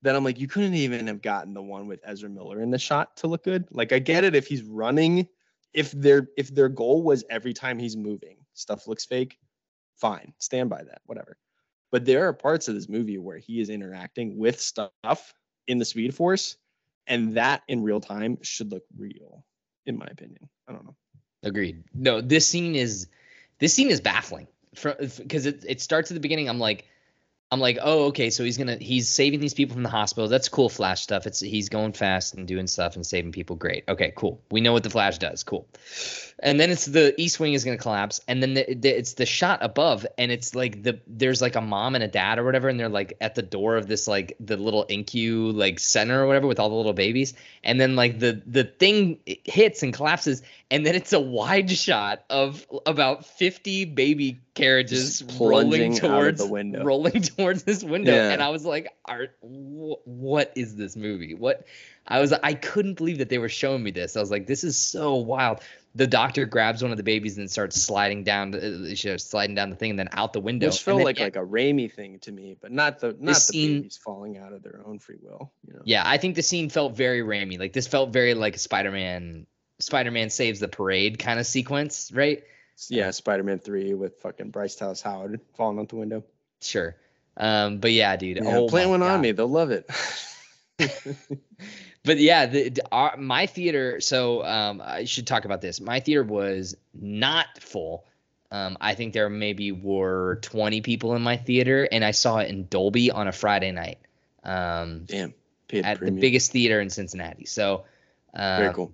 that I'm like, you couldn't even have gotten the one with Ezra Miller in the shot to look good. Like I get it if he's running, if their if their goal was every time he's moving, stuff looks fake, fine, stand by that, whatever. But there are parts of this movie where he is interacting with stuff in the Speed Force, and that in real time should look real, in my opinion. I don't know. Agreed. No, this scene is this scene is baffling because it it starts at the beginning. I'm like, I'm like, oh, okay, so he's gonna he's saving these people from the hospital. That's cool, Flash stuff. It's he's going fast and doing stuff and saving people. Great. Okay, cool. We know what the Flash does. Cool. And then it's the East Wing is gonna collapse, and then the, the, it's the shot above, and it's like the there's like a mom and a dad or whatever, and they're like at the door of this like the little NICU like center or whatever with all the little babies, and then like the the thing hits and collapses, and then it's a wide shot of about 50 baby carriages rolling plunging out of towards the window. rolling towards this window Yeah. and i was like Art, wh- what is this movie what i was i couldn't believe that they were showing me this i was like this is so wild the doctor grabs one of the babies and starts sliding down the, uh, sliding down the thing and then out the window Which felt then, like yeah, like a Raimi thing to me, but not the not the scene- babies falling out of their own free will. You know. yeah i think the scene felt very Raimi. like this felt very like a spider-man spider-man saves the parade kind of sequence right Yeah, Spider-Man three with fucking Bryce Dallas Howard falling out the window. sure um but yeah dude Yeah, oh play my one on me. They'll love it. but yeah, the, the- our, my theater. So um, I should talk about this. My theater was not full. Um, I think there maybe were 20 people in my theater, and I saw it in Dolby on a Friday night um, Damn. At premium. the biggest theater in Cincinnati. So uh, Very cool.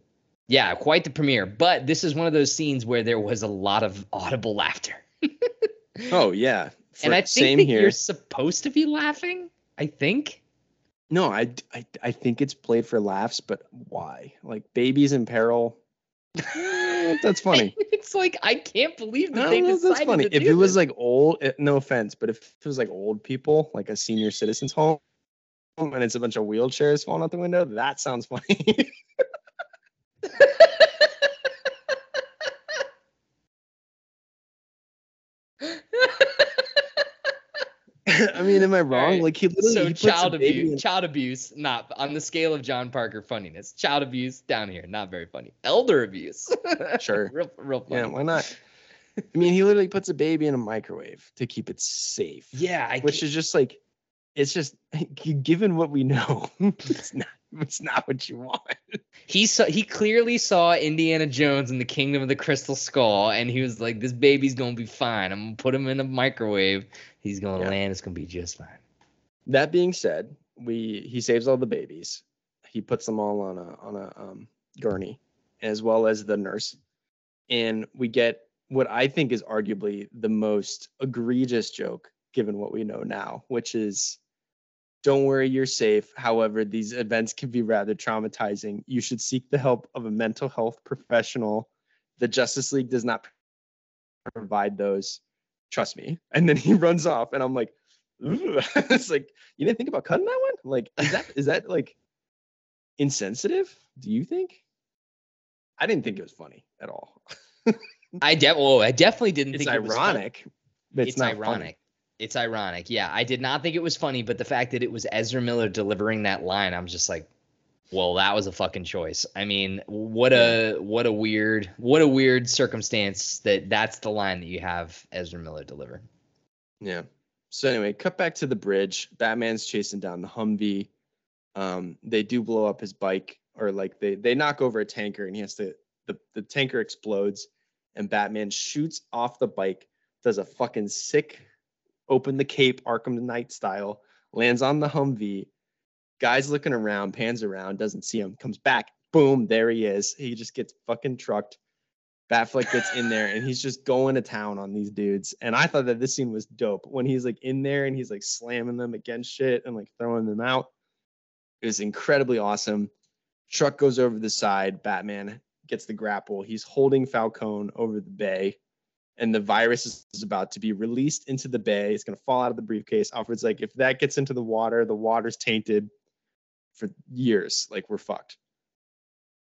Yeah, quite the premiere. But this is one of those scenes where there was a lot of audible laughter, Oh yeah. and I think same that here. you're supposed to be laughing. I think. No, I, I I think it's played for laughs, but why? Like babies in peril. eh, that's funny. it's like I can't believe that No, they decided that's funny. If it was this. like old, eh, no offense, but if it was like old people, like a senior citizens home, and it's a bunch of wheelchairs falling out the window, that sounds funny. I mean, am I wrong? Alright, Like he literally so he child abuse, in- child abuse, not on the scale of John Parker funniness. Child abuse down here, not very funny. Elder abuse, Sure. real, real funny. Yeah, why not? I mean, he literally puts a baby in a microwave to keep it safe. Yeah, I which is just like, it's just given what we know, it's not it's not what you want. he saw he clearly saw Indiana Jones in the Kingdom of the Crystal Skull, and he was like, "This baby's gonna be fine. I'm gonna put him in a microwave. He's gonna Yeah. land. It's gonna be just fine." That being said, we he saves all the babies. He puts them all on a on a um, gurney, as well as the nurse, and we get what I think is arguably the most egregious joke given what we know now, which is. Don't worry, you're safe. However, these events can be rather traumatizing. You should seek the help of a mental health professional. The Justice League does not provide those. Trust me. And then he runs off, and I'm like, it's like you didn't think about cutting that one? Like, is that is that like insensitive? Do you think? I didn't think it was funny at all. I de- oh, I definitely didn't It's think it was funny. ironic, but it's, It's, not funny. It's ironic. Yeah, I did not think it was funny, but the fact that it was Ezra Miller delivering that line, I'm just like, well, that was a fucking choice. I mean, what a what a weird what a weird circumstance that that's the line that you have Ezra Miller deliver. Yeah. So anyway, cut back to the bridge. Batman's chasing down the Humvee. Um, they do blow up his bike, or like they they knock over a tanker, and he has to. The the tanker explodes, and Batman shoots off the bike, does a fucking sick, open the cape Arkham Knight style, lands on the Humvee. Guy's looking around, pans around, doesn't see him, comes back, boom, there he is. He just gets fucking trucked. Batfleck gets in there and he's just going to town on these dudes. And I thought that this scene was dope when he's like in there and he's like slamming them against shit and like throwing them out. It was incredibly awesome. Truck goes over the side. Batman gets the grapple. He's holding Falcone over the bay. And the virus is about to be released into the bay. It's going to fall out of the briefcase. Alfred's like, if that gets into the water, the water's tainted for years. Like, we're fucked.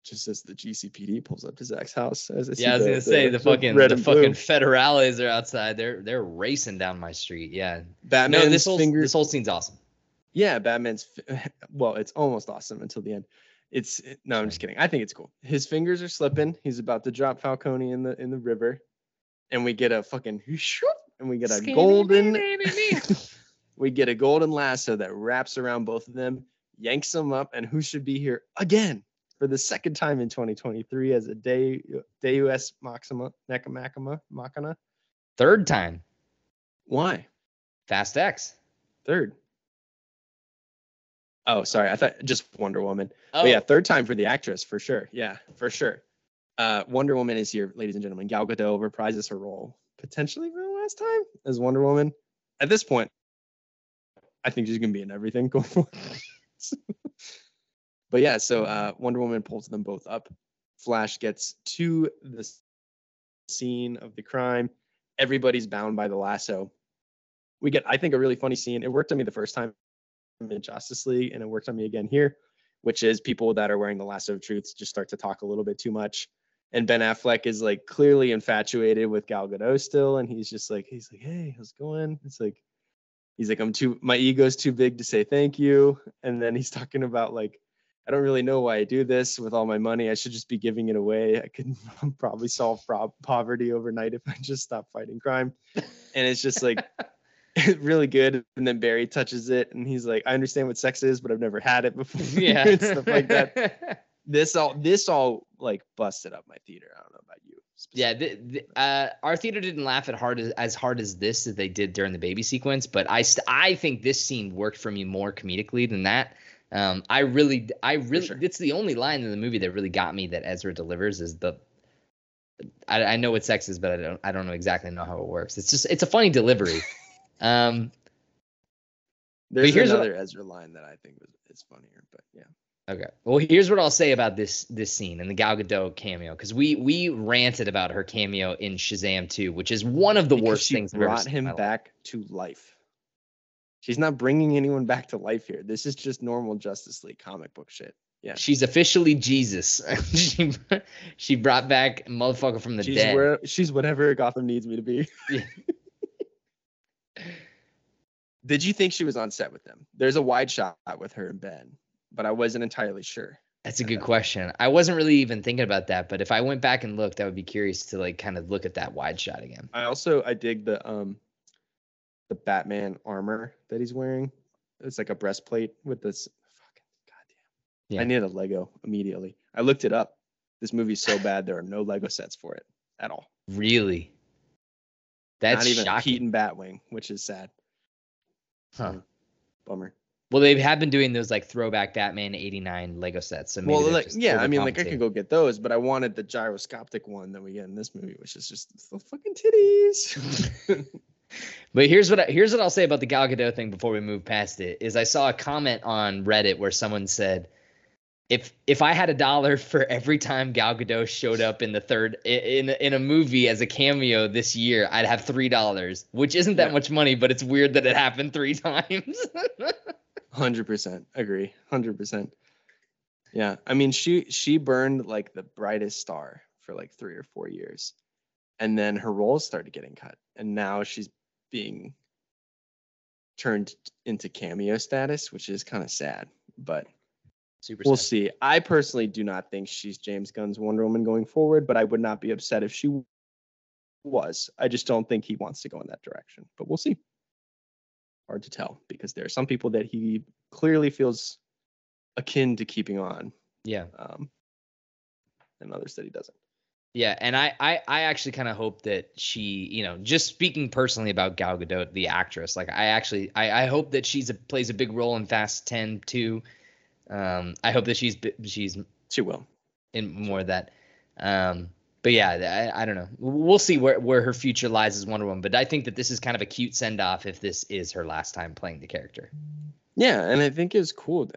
Just as the GCPD pulls up to Zach's house. As I Yeah, I was the- gonna say the, fucking red the fucking blue. federales are outside. They're they're racing down my street. Yeah. Batman's no, this whole fingers. this whole scene's awesome. Yeah, Batman's. Well, it's almost awesome until the end. It's no, I'm just kidding. I think it's cool. His fingers are slipping. He's about to drop Falcone in the in the river, and we get a fucking whoop, and we get a golden. we get a golden lasso that wraps around both of them, yanks them up, and who should be here again for the second time in 2023 as a day Deus Maxima Necamachima Machina? Third time. Why Fast X. third? Oh, sorry. I thought just Wonder Woman. Oh But yeah, third time for the actress for sure. Yeah, for sure. Uh, Wonder Woman is here, ladies and gentlemen. Gal Gadot reprises her role potentially for the last time as Wonder Woman. At this point, I think she's gonna be in everything going forward. but yeah, so uh, Wonder Woman pulls them both up. Flash gets to the scene of the crime. Everybody's bound by the lasso. We get, I think, a really funny scene. It worked on me the first time in Justice League, and it worked on me again here which is people that are wearing the lasso of truth just start to talk a little bit too much. And Ben Affleck is like clearly infatuated with Gal Gadot still, and he's just like, he's like, hey, how's it going? It's like, he's like, I'm too, my ego's too big to say thank you. And then he's talking about like, I don't really know why I do this with all my money. I should just be giving it away. I could probably solve prob- poverty overnight if I just stop fighting crime. And it's just like, really good. And then Barry touches it, and he's like, "I understand what sex is, but I've never had it before." yeah. and stuff like that. This all this all like busted up my theater. I don't know about you. Yeah, the, the, uh, our theater didn't laugh at hard as, as hard as this as they did during the baby sequence, but I st- I think this scene worked for me more comedically than that. Um, I really, I really, sure. it's the only line in the movie that really got me that Ezra delivers is the. I, I know what sex is, but I don't, I don't know exactly know how it works. It's just, it's a funny delivery. um, There's here's what- another Ezra line that I think was is funnier, but yeah. Okay. Well, here's what I'll say about this this scene and the Gal Gadot cameo because we we ranted about her cameo in Shazam 2, which is one of the Because worst things brought him my life. back to life. She's not bringing anyone back to life here. This is just normal Justice League comic book shit. Yeah. She's officially Jesus. she she brought back motherfucker from the She's dead. where she's whatever Gotham needs me to be. Yeah. Did you think she was on set with them? There's a wide shot with her and Ben, but I wasn't entirely sure. That's a good question. I wasn't really even thinking about that, but if I went back and looked, I would be curious to like kind of look at that wide shot again. I also I dig the um the Batman armor that he's wearing. It's like a breastplate with this fucking goddamn. Yeah. I need a Lego immediately. I looked it up. This movie's so bad there are no Lego sets for it at all. Really? That's Not even shocking. Keaton Batwing, which is sad. Huh. Bummer. Well, they have been doing those like throwback Batman '89 Lego sets. So maybe well, like, yeah, I mean, like I could go get those, but I wanted the gyroscopic one that we get in this movie, which is just the fucking titties. But here's what I, here's what I'll say about the Gal Gadot thing before we move past it is I saw a comment on Reddit where someone said if if I had a dollar for every time Gal Gadot showed up in the third in in a movie as a cameo this year, I'd have three dollars, which isn't that Yeah. much money, but it's weird that it happened three times. Hundred percent agree. Hundred percent. Yeah, I mean, she she burned like the brightest star for like three or four years, and then her roles started getting cut, and now she's being turned into cameo status, which is kind of sad. But Super. we'll sad. see. I personally do not think she's James Gunn's Wonder Woman going forward, but I would not be upset if she was. I just don't think he wants to go in that direction. But we'll see. Hard to tell because there are some people that he clearly feels akin to keeping on, Yeah. um, and others that he doesn't. Yeah, and I I, I actually kind of hope that she, you know, just speaking personally about Gal Gadot, the actress, like I actually I, I hope that she's a, plays a big role in Fast 10 too. Um, I hope that she's she's She will. in more of that. Um, but yeah, I, I don't know. We'll see where where her future lies as Wonder Woman. But I think that this is kind of a cute send off if this is her last time playing the character. Yeah, and I think it's cool.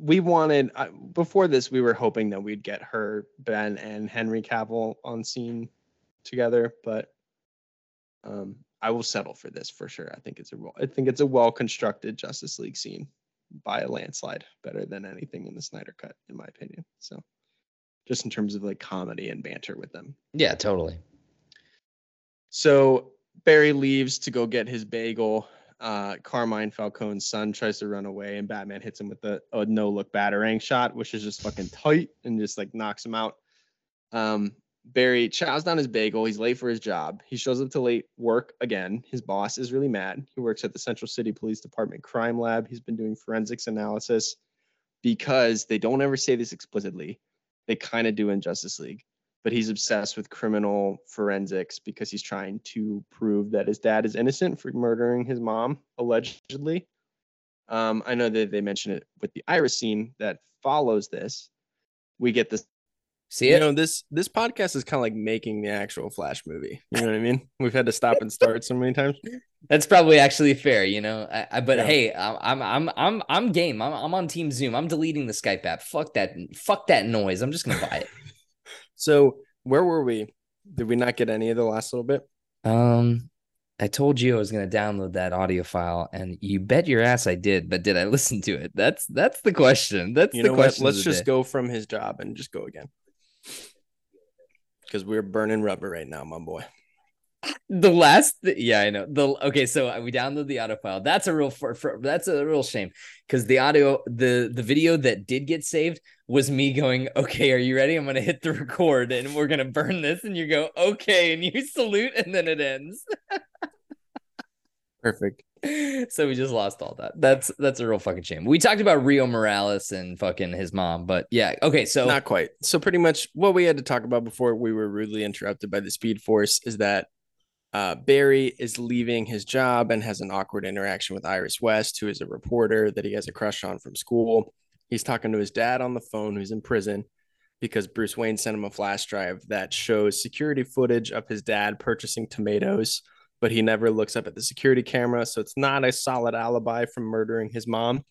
We wanted uh, before this, we were hoping that we'd get her, Ben, and Henry Cavill on scene together, but um, I will settle for this for sure. I think it's a I think it's a well constructed Justice League scene by a landslide, better than anything in the Snyder cut, in my opinion. So, just in terms of like comedy and banter with them. Yeah, totally. So Barry leaves to go get his bagel. Uh, Carmine Falcone's son tries to run away, and Batman hits him with a, a no look batarang shot, which is just fucking tight and just like knocks him out. Um, Barry chows down his bagel. He's late for his job. He shows up to late work again. His boss is really mad. He works at the Central City Police Department crime lab. He's been doing forensics analysis because they don't ever say this explicitly. They kind of do in Justice League but he's obsessed with criminal forensics because he's trying to prove that his dad is innocent for murdering his mom allegedly. Um, I know that they mention it with the Iris scene that follows this. We get this. See You it? know, this this podcast is kind of like making the actual Flash movie. You know what I mean? We've had to stop and start so many times. That's probably actually fair, you know. I, I, but Yeah. hey, I'm I'm I'm I'm game. I'm I'm on Team Zoom. I'm deleting the Skype app. Fuck that. Fuck that noise. I'm just gonna buy it. So where were we? Did we not get any of the last little bit? Um, I told you I was gonna download that audio file, and you bet your ass I did. But did I listen to it? That's that's the question. That's You the question. Let's just day. go from his job and just go again. Because we're burning rubber right now, my boy. the last th- yeah i know. The okay so uh, we download the audio file that's a real for, for, that's a real shame because the audio the the video that did get saved was me going okay are you ready? I'm gonna hit the record and we're gonna burn this. And you go okay and you salute and then it ends. Perfect. so we just lost all that that's that's a real fucking shame we talked about rio morales and fucking his mom but yeah okay so Not quite. So pretty much what we had to talk about before we were rudely interrupted by the Speed Force is that uh, Barry is leaving his job and has an awkward interaction with Iris West, who is a reporter that he has a crush on from school. He's talking to his dad on the phone, who's in prison, because Bruce Wayne sent him a flash drive that shows security footage of his dad purchasing tomatoes, but he never looks up at the security camera. So it's not a solid alibi from murdering his mom.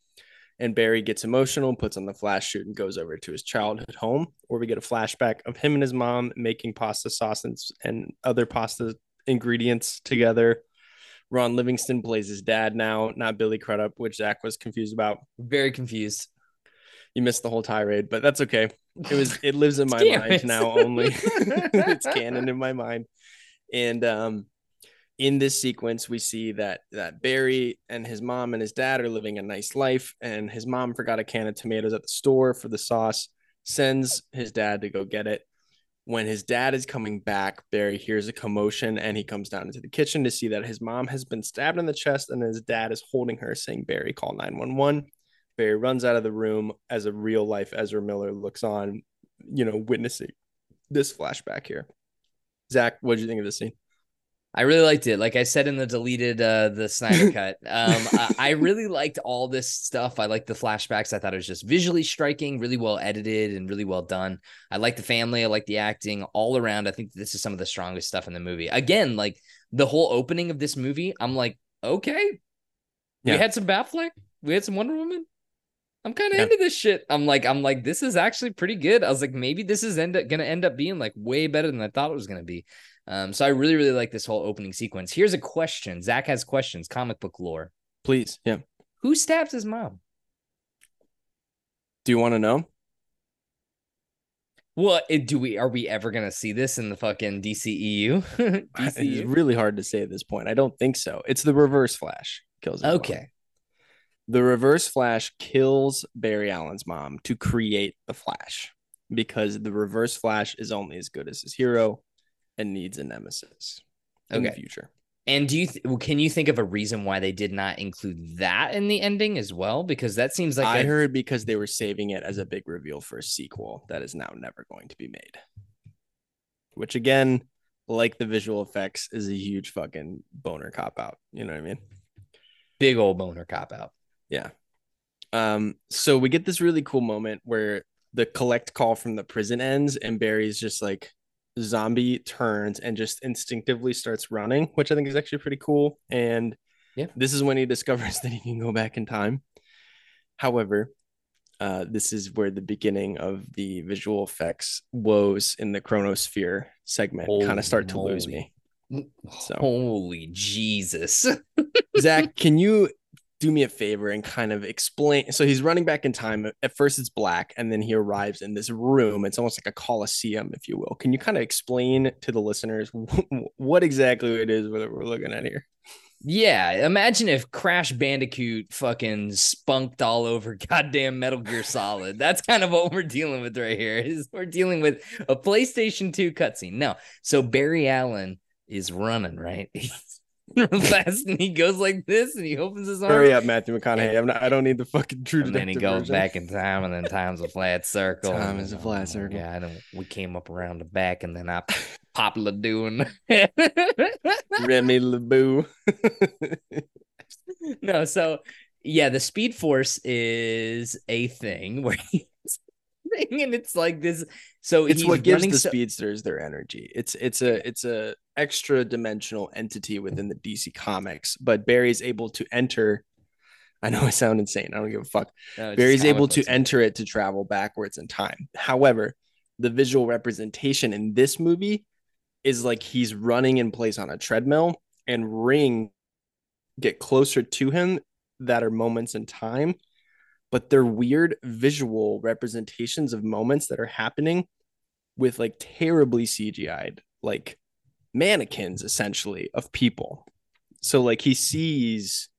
And Barry gets emotional, puts on the flash shoot, and goes over to his childhood home, where we get a flashback of him and his mom making pasta sauce and, and other pasta ingredients together. Ron Livingston plays his dad now, not Billy Crudup, which Zach was confused about. very confused You missed the whole tirade, but that's okay. It was it lives in my mind it. now only. it's canon in my mind. And um in this sequence, we see that that Barry and his mom and his dad are living a nice life, and his mom forgot a can of tomatoes at the store for the sauce. Sends his dad to go get it. When his dad is coming back, Barry hears a commotion and he comes down into the kitchen to see that his mom has been stabbed in the chest and his dad is holding her, saying, Barry, call 911. Barry runs out of the room as a real life Ezra Miller looks on, you know, witnessing this flashback here. Zach, what did you think of this scene? I really liked it. Like I said in the deleted uh the Snyder cut. Um I, I really liked all this stuff. I liked the flashbacks. I thought it was just visually striking, really well edited and really well done. I like the family, I like the acting all around. I think this is some of the strongest stuff in the movie. Again, like the whole opening of this movie, I'm like, okay. Yeah. We had some Batfleck, we had some Wonder Woman. I'm kind of Yeah. into this shit. I'm like, I'm like, this is actually pretty good. I was like, maybe this is end up, gonna end up being like way better than I thought it was gonna be. Um, so I really, really like this whole opening sequence. Here's a question. Zach has questions. Comic book lore. Please. Yeah. Who stabs his mom? Do you want to know? What it, do we? Are we ever gonna see this in the fucking E DCEU? It's really hard to say at this point. I don't think so. It's the reverse flash kills his mom. Okay. The reverse flash kills Barry Allen's mom to create the flash because the reverse flash is only as good as his hero and needs a nemesis in the future. And do you th- well, can you think of a reason why they did not include that in the ending as well? Because that seems like I a- heard because they were saving it as a big reveal for a sequel that is now never going to be made. Which again, like the visual effects, is a huge fucking boner cop out. You know what I mean? big old boner cop out. Yeah. Um, so we get this really cool moment where the collect call from the prison ends and Barry's just like zombie turns and just instinctively starts running, which I think is actually pretty cool. And Yeah. this is when he discovers that he can go back in time. However, uh, this is where the beginning of the visual effects woes in the chronosphere segment kind of start to lose me. So- Holy Jesus. Zach, can you do me a favor and kind of explain? So he's running back in time. At first, it's black, and then he arrives in this room. It's almost like a coliseum, if you will. Can you kind of explain to the listeners what exactly it is that we're looking at here? Yeah, imagine if Crash Bandicoot fucking spunked all over goddamn Metal Gear Solid. That's kind of what we're dealing with right here. Is we're dealing with a PlayStation 2 cutscene. No, so Barry Allen is running, right? fast and he goes like this and he opens his arms. Hurry up, Matthew McConaughey. I'm not, I don't need the fucking true And then he goes version. back in time, and then time's a flat circle. Time is a flat circle. Yeah, and we came up around the back, and then I popular doing. Remy LeBou. no, so yeah, the Speed Force is a thing where he's and it's like this. So it's he's what gives the so- speedsters their energy. It's it's a it's a extra dimensional entity within the DC comics, but Barry's able to enter. I know I sound insane. I don't give a fuck. No, it's Barry's able to enter it to travel backwards in time. However, the visual representation in this movie is like he's running in place on a treadmill and ring get closer to him that are moments in time but they're weird visual representations of moments that are happening with like terribly CGI'd like mannequins essentially of people. So like he sees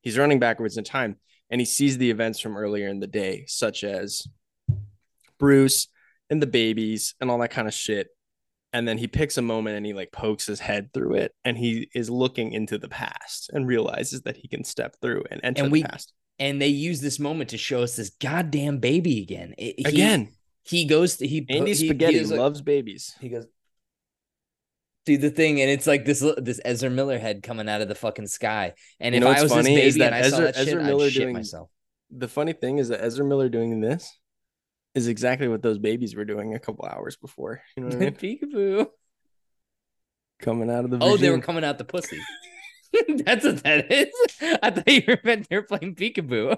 he's running backwards in time and he sees the events from earlier in the day such as Bruce and the babies and all that kind of shit. And then he picks a moment and he like pokes his head through it and he is looking into the past and realizes that he can step through and enter And the we- past. And they use this moment to show us this goddamn baby again. It- he- Again, he goes to he Andy he- he Spaghetti like- loves babies. He goes, do the thing, and it's like this this Ezra Miller head coming out of the fucking sky. And You if I was funny this is baby that and I saw Ezra- that shit, Ezra I'd Miller shit doing- myself. the funny thing is that Ezra Miller doing this is exactly what those babies were doing a couple hours before. You know what I mean? Peekaboo. Coming out of the Oh, they were coming out the pussy. That's what that is. I thought you were meant they were playing peekaboo.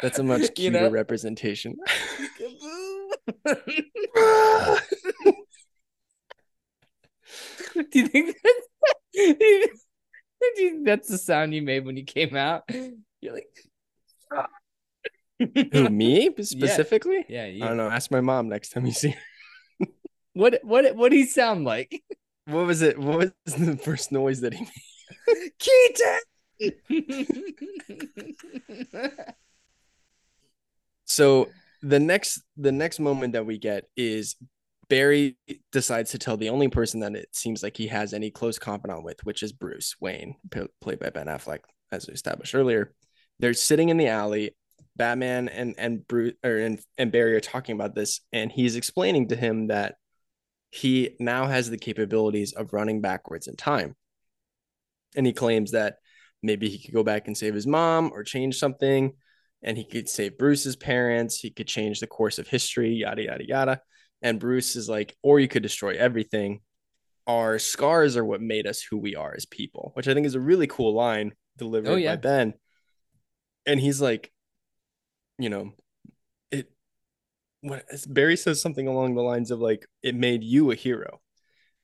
That's a much You cuter know? representation. Do you think that's, you that's the sound you made when you came out? You're like, Who me specifically? Yeah, I you. don't know. Ask my mom next time you see her. What what what do he sound like? What was it? What was the first noise that he made? Keaton. So the next the next moment that we get is Barry decides to tell the only person that it seems like he has any close confidant with, which is Bruce Wayne, p- played by Ben Affleck, as we established earlier. They're sitting in the alley. Batman and and Bruce or and, and Barry are talking about this, and he's explaining to him that he now has the capabilities of running backwards in time. And he claims that maybe he could go back and save his mom or change something, and he could save Bruce's parents. He could change the course of history, yada yada yada. And Bruce is like, or you could destroy everything. Our scars are what made us who we are as people, which I think is a really cool line delivered Oh, yeah. by Ben. And he's like, you know, what Barry says something along the lines of like, it made you a hero.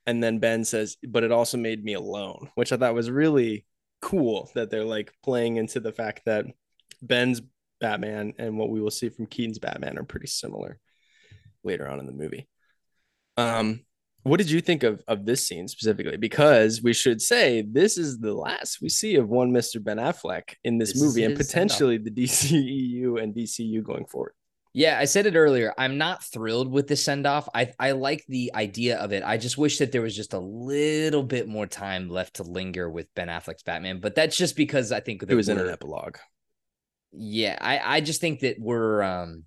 And then Ben says, but it also made me alone, which I thought was really cool that they're like playing into the fact that Ben's Batman and what we will see from Keaton's Batman are pretty similar later on in the movie. Um, what did you think of of this scene specifically? Because we should say this is the last we see of one Mr. Ben Affleck in this, This movie and potentially the DCEU and DCU going forward. Yeah, I said it earlier. I'm not thrilled with the send off. I I like the idea of it. I just wish that there was just a little bit more time left to linger with Ben Affleck's Batman. But that's just because I think It was in an epilogue. Yeah, I I just think that we're um,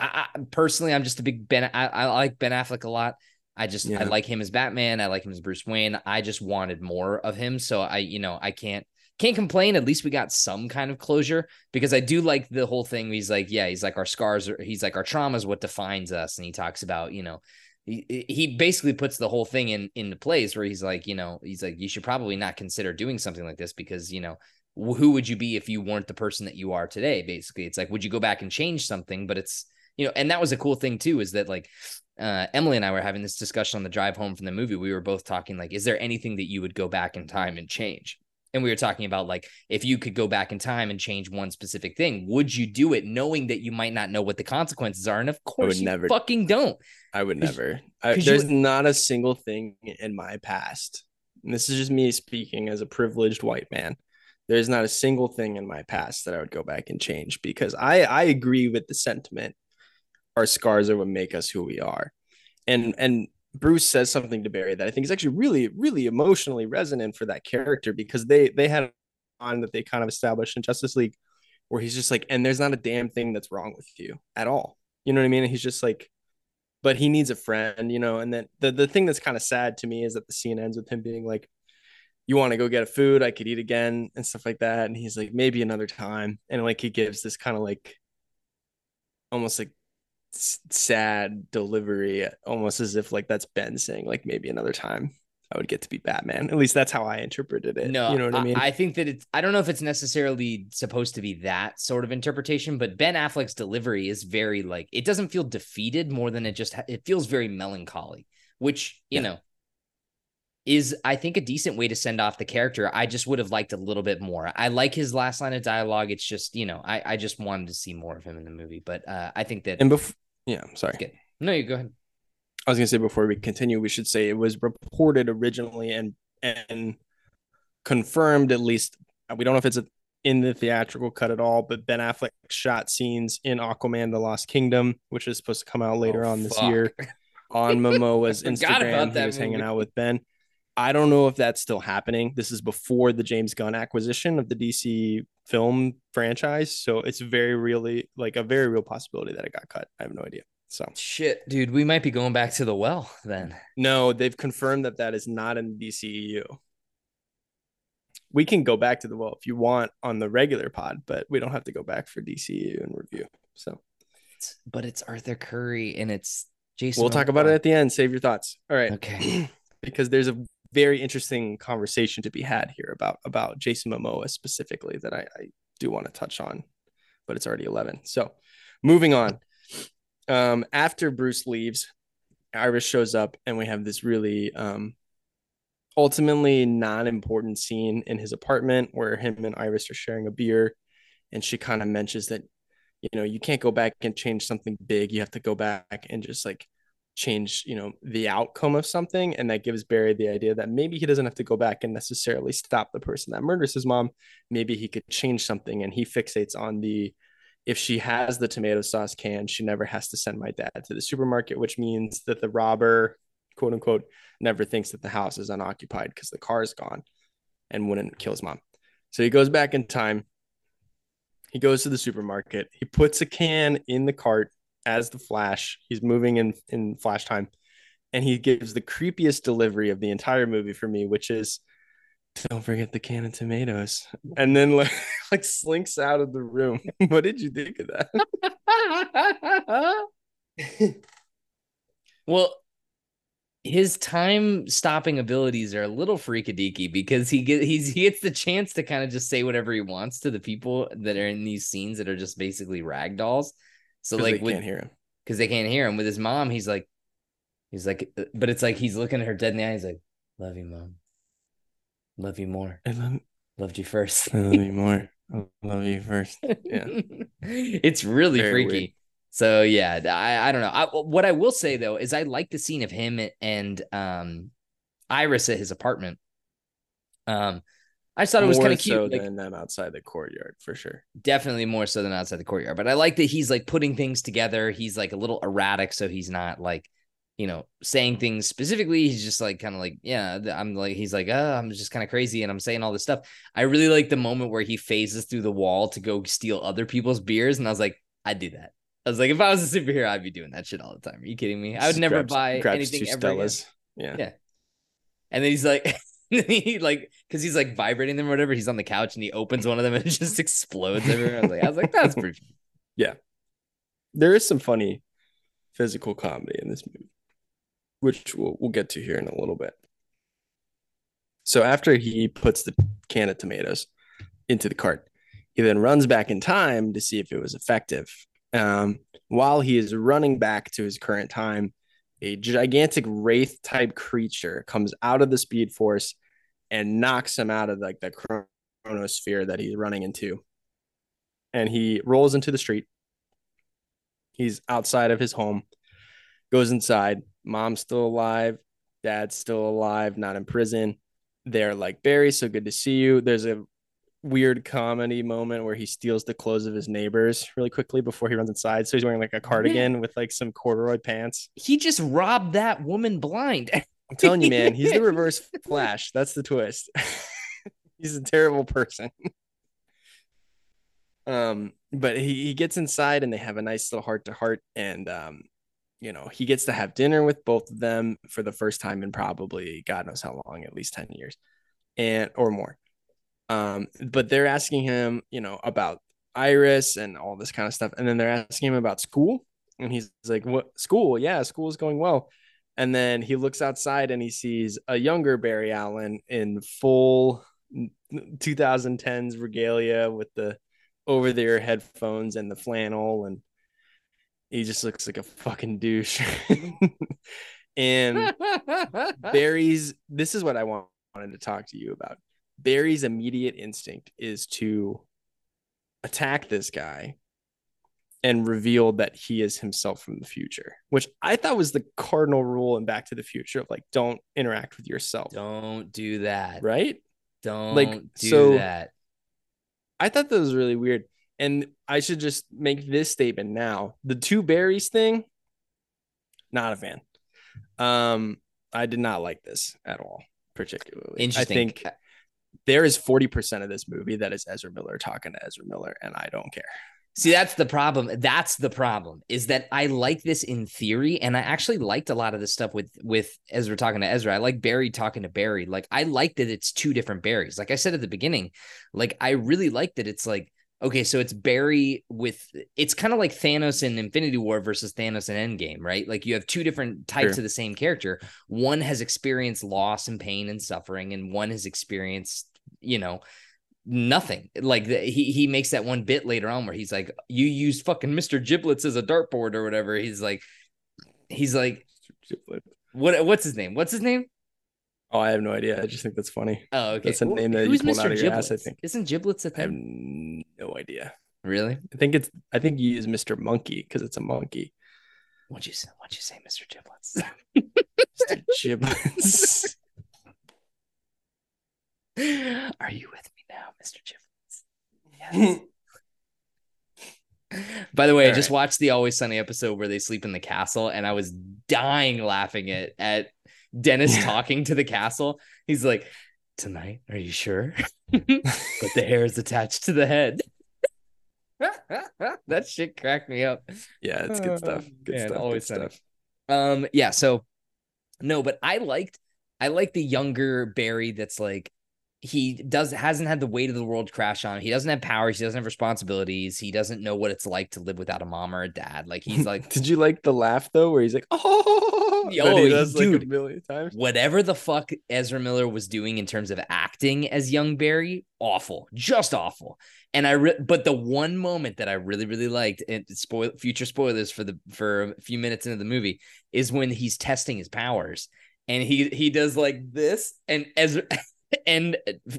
I, I personally I'm just a big Ben. I, I like Ben Affleck a lot. I just I like him as Batman. I like him as Bruce Wayne. I just wanted more of him. So I you know I can't can't complain. At least we got some kind of closure because I do like the whole thing. He's like, yeah, he's like our scars. Are, he's like our trauma is what defines us, and he talks about you know. He, he basically puts the whole thing in into place where he's like, you know, he's like, you should probably not consider doing something like this because you know who would you be if you weren't the person that you are today basically it's like would you go back and change something but it's you know and that was a cool thing too is that like uh emily and i were having this discussion on the drive home from the movie we were both talking like is there anything that you would go back in time and change and we were talking about like if you could go back in time and change one specific thing would you do it knowing that you might not know what the consequences are and of course you never- fucking don't I would never. I, 'cause you- there's not a single thing in my past. And this is just me speaking as a privileged white man. There's not a single thing in my past that I would go back and change because I I agree with the sentiment. Our scars are what make us who we are. And and Bruce says something to Barry that I think is actually really really emotionally resonant for that character because they they had on that they kind of established in Justice League where he's just like and there's not a damn thing that's wrong with you at all. You know what I mean? And he's just like but he needs a friend, you know. And then the the thing that's kind of sad to me is that the scene ends with him being like, "You want to go get a food? I could eat again," and stuff like that. And he's like, "Maybe another time." And like he gives this kind of like, almost like sad delivery, almost as if like that's Ben saying like, "Maybe another time." I would get to be Batman. At least that's how I interpreted it. No, you know what I, mean? I think that it's. I don't know if it's necessarily supposed to be that sort of interpretation, but Ben Affleck's delivery is very like it doesn't feel defeated more than it just. It feels very melancholy, which you Yeah. know is I think a decent way to send off the character. I just would have liked a little bit more. I like his last line of dialogue. It's just you know I I just wanted to see more of him in the movie, but uh, I think that and before, yeah, sorry. good. No, you go ahead. I was gonna say before we continue, we should say it was reported originally and and confirmed at least. We don't know if it's in the theatrical cut at all, but Ben Affleck shot scenes in Aquaman: The Lost Kingdom, which is supposed to come out later Oh, on this fuck. year on Momoa's Instagram. about he was hanging out with Ben. I don't know if that's still happening. This is before the James Gunn acquisition of the DC film franchise, so it's very really like a very real possibility that it got cut. I have no idea. So Shit, dude, we might be going back to the well then. no, they've confirmed that that is not in the DCEU. We can go back to the well if you want on the regular pod, but we don't have to go back for DCEU In Review. So but it's Arthur Curry and it's Jason. we'll talk about it at the end. Save your thoughts. All right. Okay. because there's a very interesting conversation to be had here about about Jason Momoa specifically that I, I do want to touch on, but it's already 11. So moving on. Um, after Bruce leaves, Iris shows up and we have this really um ultimately non-important scene in his apartment where him and Iris are sharing a beer and she kind of mentions that you know you can't go back and change something big you have to go back and just like change, you know, the outcome of something. And that gives Barry the idea that maybe he doesn't have to go back and necessarily stop the person that murders his mom. Maybe he could change something. And he fixates on the if she has the tomato sauce can, she never has to send my dad to the supermarket, which means that the robber, quote unquote, never thinks that the house is unoccupied because the car is gone and wouldn't kill his mom. So he goes back in time. He goes to the supermarket. He puts a can in the cart as the Flash. He's moving in in Flash time, and he gives the creepiest delivery of the entire movie for me, which is, "Don't forget the can of tomatoes," and then like, like slinks out of the room. what did you think of that? well, his time stopping abilities are a little freakadeaky because he get he's he gets the chance to kind of just say whatever he wants to the people that are in these scenes that are just basically rag dolls. So like, they can't hear him because they can't hear him. With his mom, he's like, he's like, but it's like he's looking at her dead in the eye. He's like, "Love you, mom. Love you more. I love, loved you first. I love you more. I love you first. Yeah, it's really Very freaky. Weird. So yeah, I, I don't know. I, what I will say though is I like the scene of him and um Iris at his apartment. Um, I just thought more it was kind of cute. So like, than them outside the courtyard for sure. Definitely more so than outside the courtyard. But I like that he's like putting things together. He's like a little erratic, so he's not like you know saying things specifically. He's just like kind of like yeah. I'm like he's like oh I'm just kind of crazy and I'm saying all this stuff. I really like the moment where he phases through the wall to go steal other people's beers, and I was like I'd do that. I was like, if I was a superhero, I'd be doing that shit all the time. Are you kidding me? I would never grabs, buy grabs anything ever. Yeah. Yeah. And then he's like, he like, because he's like vibrating them or whatever. He's on the couch and he opens one of them and it just explodes everywhere. I was like, I was like, that's pretty. Yeah. There is some funny physical comedy in this movie, which we'll, we'll get to here in a little bit. So after he puts the can of tomatoes into the cart, he then runs back in time to see if it was effective um, while he is running back to his current time, a gigantic wraith type creature comes out of the speed force and knocks him out of like the chronosphere that he's running into. And he rolls into the street. He's outside of his home, goes inside. Mom's still alive. Dad's still alive, not in prison. They're like, Barry, so good to see you. There's a weird comedy moment where he steals the clothes of his neighbors really quickly before he runs inside. So he's wearing like a cardigan yeah. with like some corduroy pants. He just robbed that woman blind. I'm telling you, man, he's the reverse Flash. That's the twist. he's a terrible person. um, but he, he gets inside and they have a nice little heart to heart and um you know, he gets to have dinner with both of them for the first time in probably God knows how long, at least 10 years and or more um, but they're asking him, you know, about Iris and all this kind of stuff. And then they're asking him about school. And he's like, What school? Yeah, school is going well. And then he looks outside and he sees a younger Barry Allen in full 2010s regalia with the over the ear headphones and the flannel. And he just looks like a fucking douche. and Barry's, this is what I want, wanted to talk to you about. Barry's immediate instinct is to attack this guy and reveal that he is himself from the future, which I thought was the cardinal rule in Back to the Future of like, don't interact with yourself. Don't do that. Right? Don't like do so that. I thought that was really weird. And I should just make this statement now. The two Barrys thing, not a fan. Um, I did not like this at all, particularly. Interesting. I think there is 40% of this movie that is Ezra Miller talking to Ezra Miller, and I don't care. See, that's the problem. That's the problem is that I like this in theory, and I actually liked a lot of this stuff with with Ezra talking to Ezra. I like Barry talking to Barry. Like I like that it's two different Barrys. Like I said at the beginning, like I really like that it's like okay, so it's Barry with it's kind of like Thanos in Infinity War versus Thanos in Endgame, right? Like you have two different types sure. of the same character. One has experienced loss and pain and suffering, and one has experienced you know, nothing. Like he he makes that one bit later on where he's like, "You use fucking Mr. Giblets as a dartboard or whatever." He's like, he's like, what what's his name? What's his name? Oh, I have no idea. I just think that's funny. Oh, okay. That's a name that Who's you pulled Mr. out of your Giblets? ass. I think. Isn't Giblets a thing? I have no idea. Really? I think it's. I think you use Mr. Monkey because it's a monkey. What'd you say? What'd you say, Mr. Giblets? Mr. Giblets. Are you with me now, Mr. Giblets? Yes. By the way, I All just right. watched the Always Sunny episode where they sleep in the castle, and I was dying laughing at at Dennis Yeah. talking to the castle. He's like, "Tonight, are you sure?" but the hair is attached to the head. that shit cracked me up. yeah, it's good stuff. Good Man, stuff. always good stuff. Um, yeah, so no, but I liked I like the younger Barry that's like he does hasn't had the weight of the world crash on him. He doesn't have powers, he doesn't have responsibilities, he doesn't know what it's like to live without a mom or a dad. Like he's like Did you like the laugh though, where he's like, "Oh," Yo, he does like a dude. million times? whatever the fuck Ezra Miller was doing in terms of acting as young Barry, awful, just awful. And I, re- but the one moment that I really, really liked, and spoil future spoilers for the for a few minutes into the movie, is when he's testing his powers, and he he does like this, and Ezra. And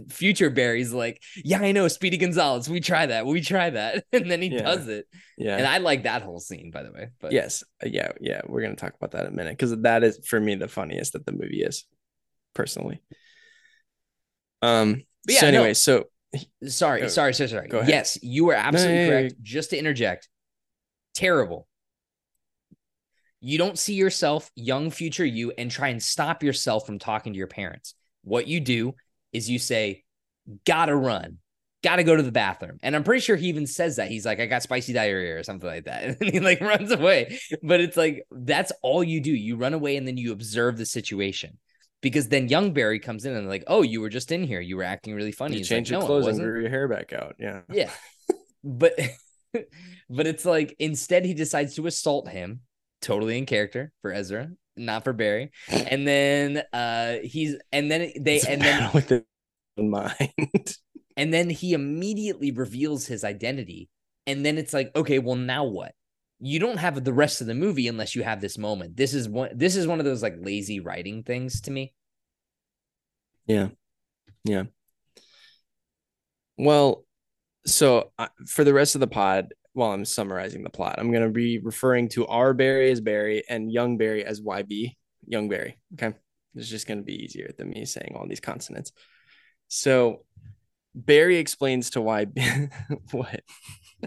future Barry's like, yeah, I know, Speedy Gonzalez. We try that. We try that. And then he Yeah. does it. Yeah. And I like that whole scene, by the way. But yes. Uh, Yeah. Yeah. We're gonna talk about that in a minute because that is for me the funniest that the movie is, personally. Um. Yeah, so no. anyway, so Sorry, Oh, sorry, sorry, sorry. go ahead. Yes, you were absolutely yeah, correct. Just to interject, terrible. You don't see yourself, young future you, and try and stop yourself from talking to your parents. What you do is you say, gotta run, gotta go to the bathroom. And I'm pretty sure he even says that. He's like, I got spicy diarrhea or something like that. And he like runs away. But it's like, that's all you do. You run away and then you observe the situation. Because then young Barry comes in and like, oh, you were just in here. You were acting really funny. you He's change like, your "No, clothes and wasn't." grew your hair back out. Yeah. Yeah. But but it's like instead he decides to assault him, totally in character for Ezra, not for Barry. And then uh he's and then they It's and then with it in mind. and then he immediately reveals his identity. And then it's like, okay, well now what? You don't have the rest of the movie unless you have this moment. This is one this is one of those like lazy writing things to me. Yeah. Yeah. Well, so uh, for the rest of the pod, while I'm summarizing the plot, I'm going to be referring to our Barry as Barry and young Barry as YB, young Barry. Okay. It's just going to be easier than me saying all these consonants. So Barry explains to YB what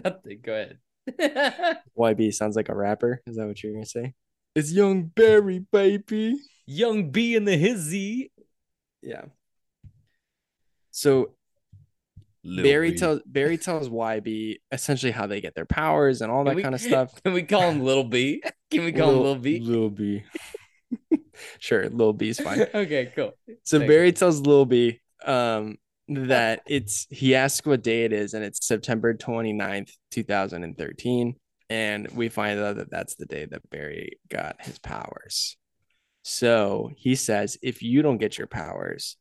Nothing. Go ahead. YB sounds like a rapper. Is that what you're going to say? It's young Barry, baby. Young B in the hizzy. Yeah. So Barry tells Barry tells YB essentially how they get their powers and all that we- kind of stuff. Can we call him Little B? Can we call him Little B? Little B. sure, Little B is fine. okay, cool. So Thanks. Barry tells Lil B um that it's he asks what day it is and it's September 29th, 2013 and we find out that that's the day that Barry got his powers. So he says if you don't get your powers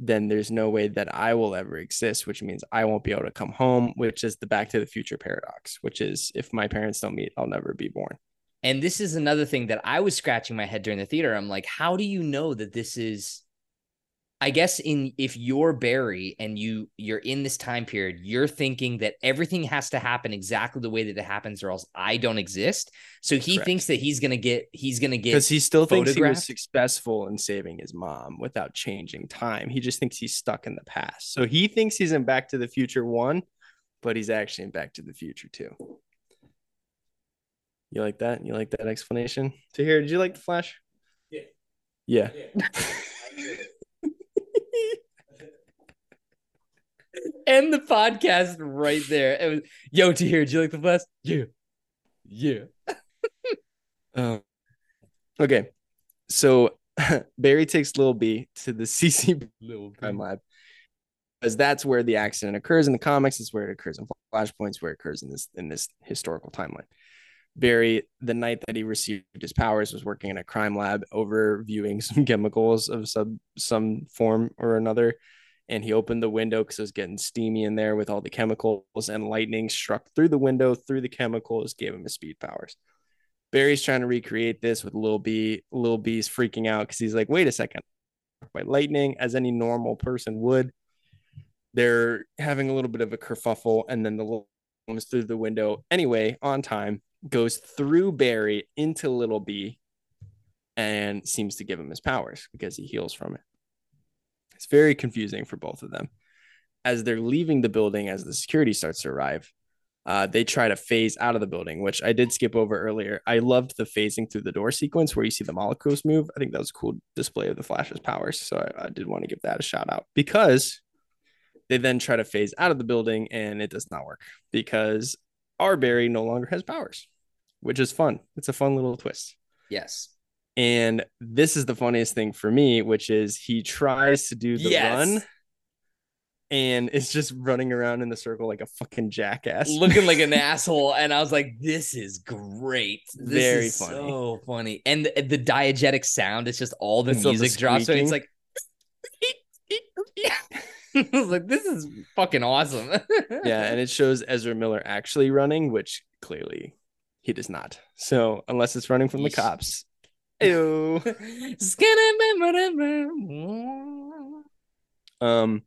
then there's no way that I will ever exist, which means I won't be able to come home, which is the Back to the Future paradox, which is if my parents don't meet, I'll never be born. And this is another thing that I was scratching my head during the theater. I'm like, how do you know that this is? I guess in if you're Barry and you you're in this time period, you're thinking that everything has to happen exactly the way that it happens, or else I don't exist. So he Correct. thinks that he's gonna get he's gonna get Because he still thinks he was successful in saving his mom without changing time. He just thinks he's stuck in the past. So he thinks he's in Back to the Future one, but he's actually in Back to the Future two. You like that? You like that explanation? To hear, did you like the Flash? Yeah. Yeah. end the podcast right there. It was yo to hear. Do you like the flash? Yeah, yeah. Um, okay. So Barry takes Lil B to the CC Little crime lab because that's where the accident occurs in the comics. It's where it occurs in Flashpoints, where it occurs in this in this historical timeline. Barry, the night that he received his powers, was working in a crime lab, overviewing some chemicals of some some form or another. And he opened the window because it was getting steamy in there with all the chemicals, and lightning struck through the window, through the chemicals, gave him his speed powers. Barry's trying to recreate this with little B. little B's freaking out because he's like, wait a second, by lightning, as any normal person would. They're having a little bit of a kerfuffle, and then the comes through the window anyway on time. goes through Barry into Little B and seems to give him his powers because he heals from it. It's very confusing for both of them. As they're leaving the building, as the security starts to arrive, uh, they try to phase out of the building, which I did skip over earlier. I loved the phasing through the door sequence where you see the molecules move. I think that was a cool display of the Flash's powers. So I, I did want to give that a shout out because they then try to phase out of the building and it does not work because our Barry no longer has powers, which is fun. It's a fun little twist. Yes. And this is the funniest thing for me, which is he tries to do the Yes. run and is just running around in the circle like a fucking jackass. Looking like an asshole, and I was like, "This is great. This Very is funny. so funny." And the, the diegetic sound, it's just all the It's all the music drops. So it's like, I was like, "This is fucking awesome." yeah, and it shows Ezra Miller actually running, which clearly he does not. So unless it's running from the cops. Ew. Um,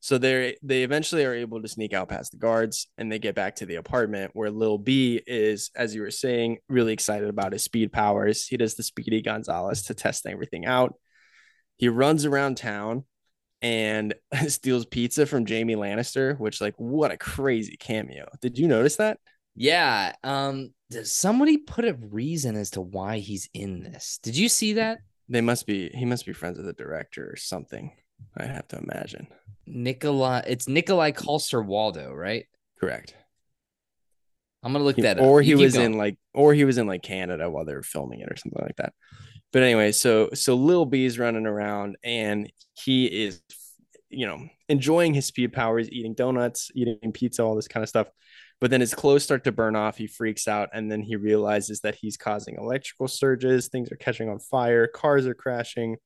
so they they eventually are able to sneak out past the guards and they get back to the apartment where Lil B is, as you were saying, really excited about his speed powers. He does the Speedy Gonzalez to test everything out. He runs around town and steals pizza from Jamie Lannister, which like what a crazy cameo. Did you notice that? yeah. Um. Does somebody put a reason as to why he's in this? Did you see that? They must be he must be friends with the director or something. I have to imagine. Nikolaj. It's Nikolaj Coster-Waldau, right? Correct. I'm gonna look He- that up. or You he was going. in like or he was in like Canada while they were filming it or something like that. But anyway, so so Lil B's running around and he is you know enjoying his speed powers, eating donuts, eating pizza, all this kind of stuff. But then his clothes start to burn off. He freaks out and then he realizes that he's causing electrical surges. Things are catching on fire. Cars are crashing.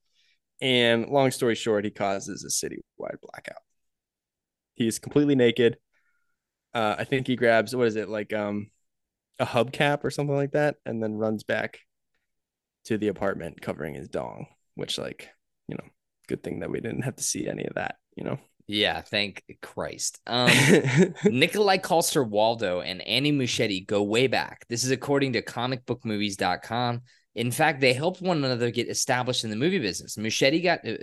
And long story short, he causes a citywide blackout. He is completely naked. Uh, I think he grabs what is it like um a hubcap or something like that, and then runs back to the apartment covering his dong. Which like you know, good thing that we didn't have to see any of that. You know. Yeah, thank Christ. Um, Nikolaj Coster-Waldau and Andy Muschietti go way back. This is according to comicbookmovies.com. In fact, they helped one another get established in the movie business. Muschietti got uh,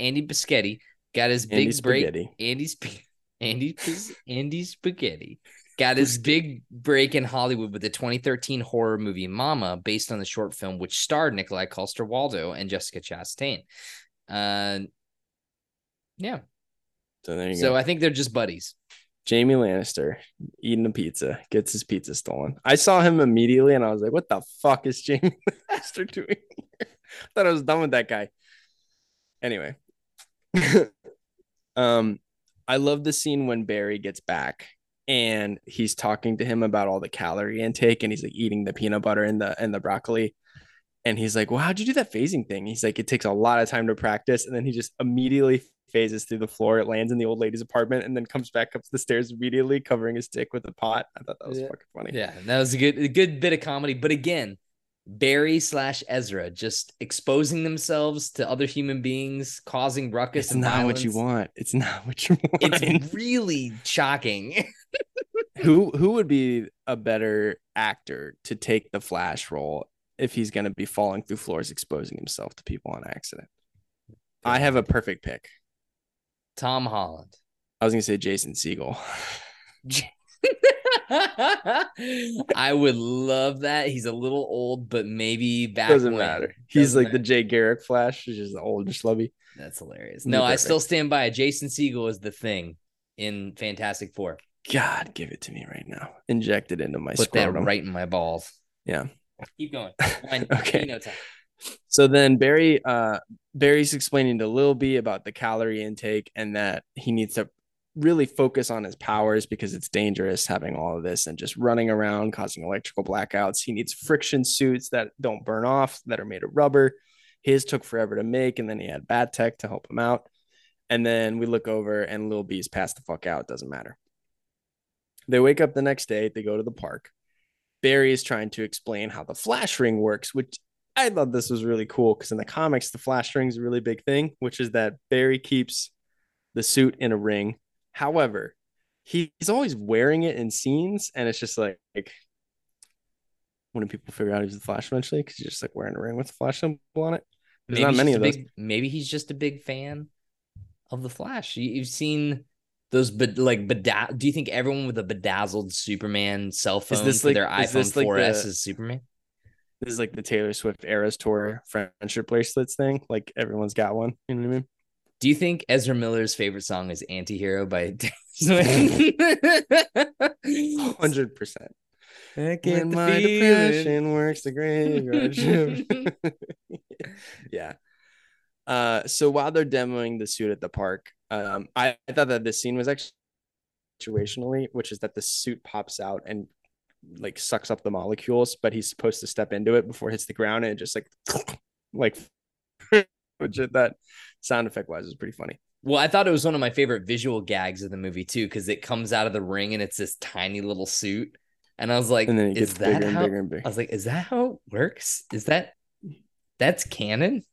Andy Bischetti got his big Andy break. Spaghetti. Andy Sp- Andy Andy Spaghetti got his big break in Hollywood with the 2013 horror movie Mama, based on the short film which starred Nikolai Coster Waldo and Jessica Chastain. Uh, yeah. So there you So go. I think they're just buddies. Jamie Lannister eating a pizza gets his pizza stolen. I saw him immediately and I was like, what the fuck is Jamie Lannister doing here? thought I was done with that guy. Anyway. um, I love the scene when Barry gets back and he's talking to him about all the calorie intake and he's like eating the peanut butter and the and the broccoli. And he's like, Well, how'd you do that phasing thing? He's like, It takes a lot of time to practice. And then he just immediately phases through the floor. It lands in the old lady's apartment and then comes back up the stairs immediately, covering his dick with a pot. I thought that was Yeah. fucking funny. Yeah, that was a good a good bit of comedy. But again, Barry slash Ezra just exposing themselves to other human beings, causing ruckus. It's and not what you want. It's not what you want. It's really shocking. who who would be a better actor to take the flash role if he's going to be falling through floors exposing himself to people on accident i have a perfect pick Tom Holland. i was going to say jason segel I would love that. He's a little old, but maybe back doesn't when. matter he's Doesn't like the jay garrick flash he's just old and schlubby That's hilarious. No, I still stand by it. Jason Segel is the thing in Fantastic Four. god give it to me right now inject it into my Put that right in my balls. yeah Keep going. Okay. So then Barry uh Barry's explaining to Lil B about the calorie intake and that he needs to really focus on his powers because it's dangerous having all of this and just running around causing electrical blackouts. He needs friction suits that don't burn off that are made of rubber. His took forever to make and then he had Bat Tech to help him out. And then we look over and Lil B's passed the fuck out, doesn't matter. They wake up the next day, they go to the park. Barry is trying to explain how the flash ring works, which I thought this was really cool because in the comics, the flash ring is a really big thing, which is that Barry keeps the suit in a ring. However, he's always wearing it in scenes, and it's just like, like when people figure out he's the Flash eventually because he's just like wearing a ring with the Flash symbol on it. There's maybe not many of a those. big- maybe he's just a big fan of the Flash. You've seen those, but like bedaz- Do you think everyone with a bedazzled Superman cell phone is this like- their is iPhone this like 4S the- is Superman? This is like the Taylor Swift Eras Tour friendship bracelets thing. Like everyone's got one. You know what I mean? Do you think Ezra Miller's favorite song is "Antihero" by? Hundred percent. When my depression works the graveyard shift. yeah. Uh, so while they're demoing the suit at the park, um, I, I thought that this scene was actually situationally, which is that the suit pops out and like sucks up the molecules, but he's supposed to step into it before it hits the ground, and it just like like which that sound effect wise is pretty funny. Well, I thought it was one of my favorite visual gags of the movie too, because it comes out of the ring and it's this tiny little suit, and I was like, And then it "Is gets that bigger and how?" bigger and bigger. I was like, "Is that how it works? Is that that's canon?"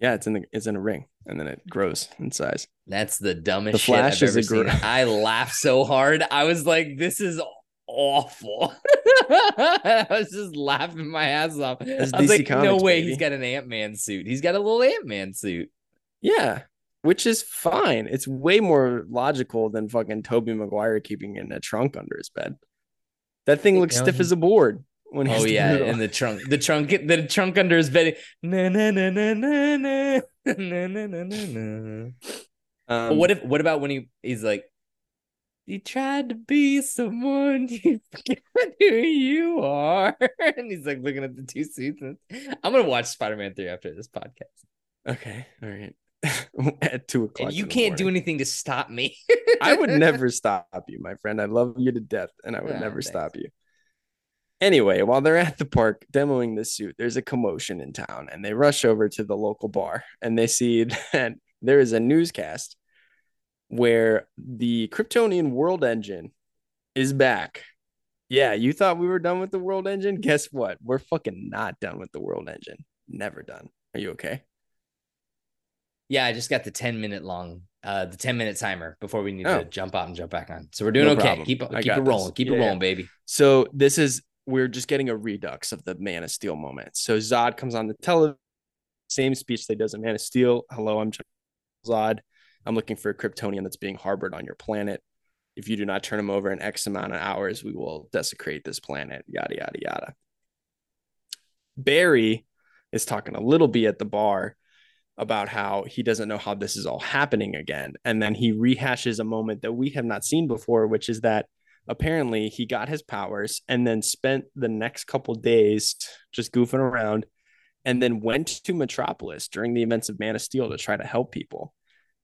Yeah, it's in the it's in a ring, and then it grows in size. That's the dumbest The shit Flash I've is ever a gr- seen. I laughed so hard. I was like, "This is awful." I was just laughing my ass off. That's I was DC like, "No way, baby." he's got an Ant Man suit. He's got a little Ant Man suit." Yeah, which is fine. It's way more logical than fucking Tobey Maguire keeping it in a trunk under his bed. That thing looks stiff as a board when he's Oh yeah, in the trunk, the trunk, the trunk under his bed. Na na na na na na na na na na na. Um, what if? What about when he he's like, you tried to be someone you forget who you are, and he's like looking at the two and- I'm gonna watch Spider Man three after this podcast, Okay, all right. At two o'clock, and you can't do anything to stop me. I would never stop you, my friend. I love you to death, and I would Oh, never thanks. stop you. Anyway, while they're at the park demoing the suit, there's a commotion in town, and they rush over to the local bar, and they see that there is a newscast where the Kryptonian World Engine is back. Yeah, you thought we were done with the World Engine? Guess what? We're fucking not done with the World Engine. Never done. Are you okay? Yeah, I just got the 10 minute long, uh, the 10 minute timer before we need Oh. to jump out and jump back on. So we're doing No okay. problem. Keep keep it this. rolling. Keep it Yeah, rolling, baby. So this is we're just getting a redux of the Man of Steel moment. So Zod comes on the television, same speech he does in Man of Steel. Hello, I'm Zod. I'm looking for a Kryptonian that's being harbored on your planet. If you do not turn him over in X amount of hours, we will desecrate this planet. Yada yada yada. Barry is talking a little bit at the bar about how he doesn't know how this is all happening again. And then he rehashes a moment that we have not seen before, which is that apparently he got his powers and then spent the next couple days just goofing around and then went to Metropolis during the events of Man of Steel to try to help people.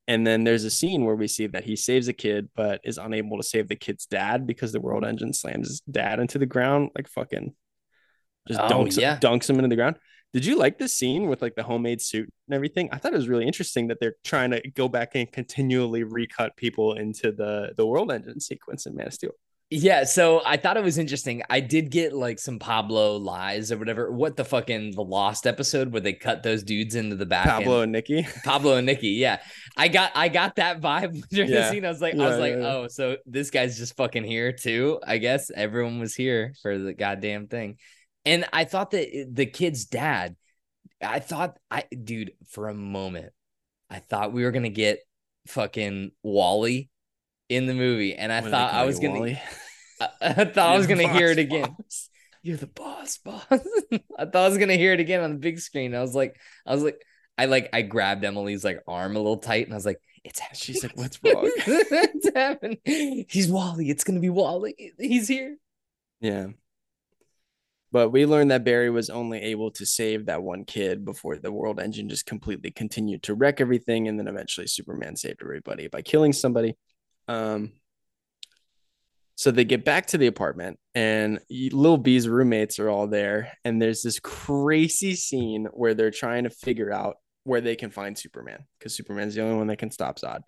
And then there's a scene where we see that he saves a kid, but is unable to save the kid's dad because the world engine slams his dad into the ground, like fucking just Oh, dunks, yeah. dunks him into the ground. Did you like this scene with like the homemade suit and everything? I thought it was really interesting that they're trying to go back and continually recut people into the the world engine sequence in Man of Steel. Yeah, so I thought it was interesting. I did get like some Pablo lies or whatever. What the fucking the Lost episode where they cut those dudes into the back? Pablo and- and Nikki. Pablo and Nikki. Yeah, I got I got that vibe during the scene. I was like, I Yeah, was like, yeah, yeah. oh, so this guy's just fucking here too. I guess everyone was here for the goddamn thing, and I thought that eh, the kid's dad. I thought I, dude, for a moment, I thought we were gonna get fucking Wally in the movie, and I they thought I was gonna. I, I thought I You're was gonna hear it again. boss. You're the boss, boss. I thought I was gonna hear it again on the big screen. I was like, I was like, I like, I grabbed Emily's like arm a little tight, and I was like, it's happening. She's like, "What's wrong?" it's happening. He's Wally. It's gonna be Wally. He's here. Yeah. But we learned that Barry was only able to save that one kid before the world engine just completely continued to wreck everything. And then eventually Superman saved everybody by killing somebody. Um, so they get back to the apartment, and Lil B's roommates are all there. And there's this crazy scene where they're trying to figure out where they can find Superman because Superman's the only one that can stop Zod.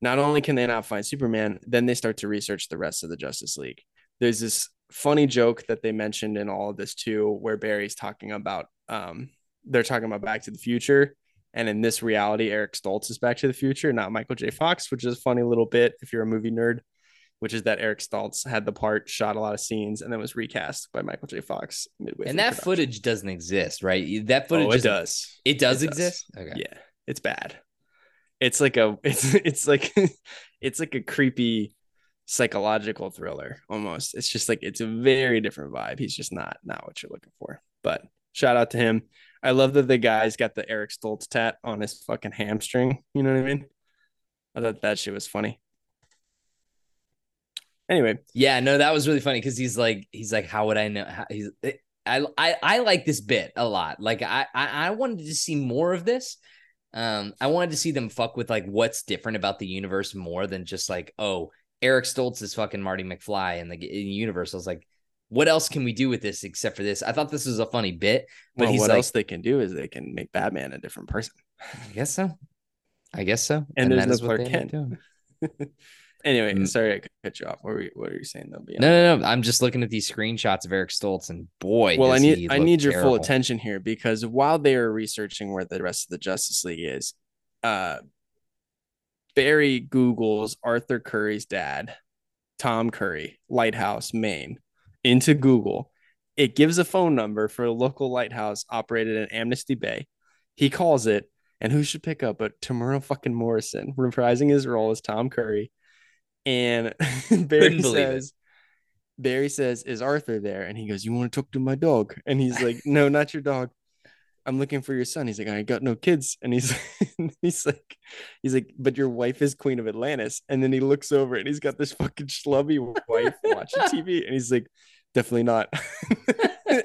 Not only can they not find Superman, then they start to research the rest of the Justice League. There's this funny joke that they mentioned in all of this too, where Barry's talking about um, they're talking about Back to the Future. And in this reality, Eric Stoltz is Back to the Future, not Michael J. Fox, which is a funny little bit if you're a movie nerd. Which is that Eric Stoltz had the part, shot a lot of scenes, and then was recast by Michael J. Fox midway. And that production. footage doesn't exist, right? That footage oh, it does. It does It does. exist. Okay. Yeah, it's bad. It's like a it's it's like it's like a creepy psychological thriller almost. It's just like it's a very different vibe. He's just not not what you're looking for. But shout out to him. I love that the guy's got the Eric Stoltz tat on his fucking hamstring. You know what I mean? I thought that shit was funny. Anyway, Yeah, no, that was really funny because he's like, he's like, how would I know? How, he's, I, I, I like this bit a lot. Like, I, I, I wanted to see more of this. Um, I wanted to see them fuck with like what's different about the universe more than just like, oh, Eric Stoltz is fucking Marty McFly in the, in the universe. I was like, what else can we do with this except for this? I thought this was a funny bit, but well, he's what like, else they can do is they can make Batman a different person. I guess so. I guess so. And there's that no Clark they end up Kent. anyway, Mm. sorry I cut you off. What were you, what are you saying? Though, No, no, no. I'm just looking at these screenshots of Eric Stoltz, and boy, well, I need I need your full attention here because while they are researching where the rest of the Justice League is, uh, Barry Google's Arthur Curry's dad, Tom Curry, Lighthouse, Maine, into Google. It gives a phone number for a local lighthouse operated in Amnesty Bay. He calls it, and who should pick up but Temuera fucking Morrison, reprising his role as Tom Curry. And Barry it. says, Barry says, Is Arthur there? And he goes, You want to talk to my dog? And he's like, No, not your dog. I'm looking for your son. He's like, I got no kids. And he's he's like, he's like, but your wife is Queen of Atlantis. And then he looks over and he's got this fucking schlubby wife watching TV. And he's like, definitely not.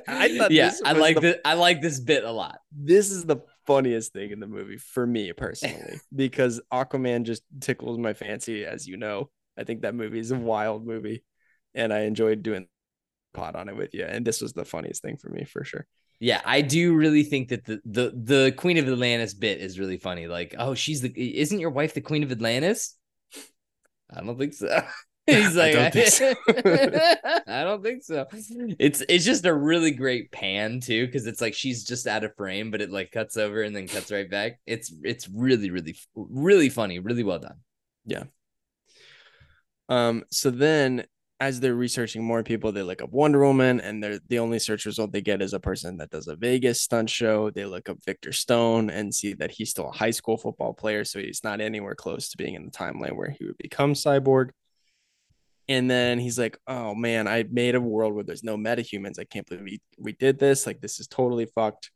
I thought yeah, this I like the this. I like this bit a lot. this is the funniest thing in the movie for me personally because Aquaman just tickles my fancy, as you know. I think that movie is a wild movie, and I enjoyed doing pot on it with you. And this was the funniest thing for me for sure. Yeah, I do really think that the the the Queen of Atlantis bit is really funny. Like, oh, she's the isn't your wife the Queen of Atlantis? I don't think so. He's I like, don't think so. I don't think so. It's it's just a really great pan too, because it's like she's just out of frame, but it like cuts over and then cuts right back. It's it's really really really funny, really well done. Um, so then as they're researching more people, they look up Wonder Woman, and they're the only search result they get is a person that does a Vegas stunt show. They look up Victor Stone and see that he's still a high school football player, so he's not anywhere close to being in the timeline where he would become cyborg. And then he's like, "Oh man, I made a world where there's no metahumans. I can't believe we, we did this. Like this is totally fucked."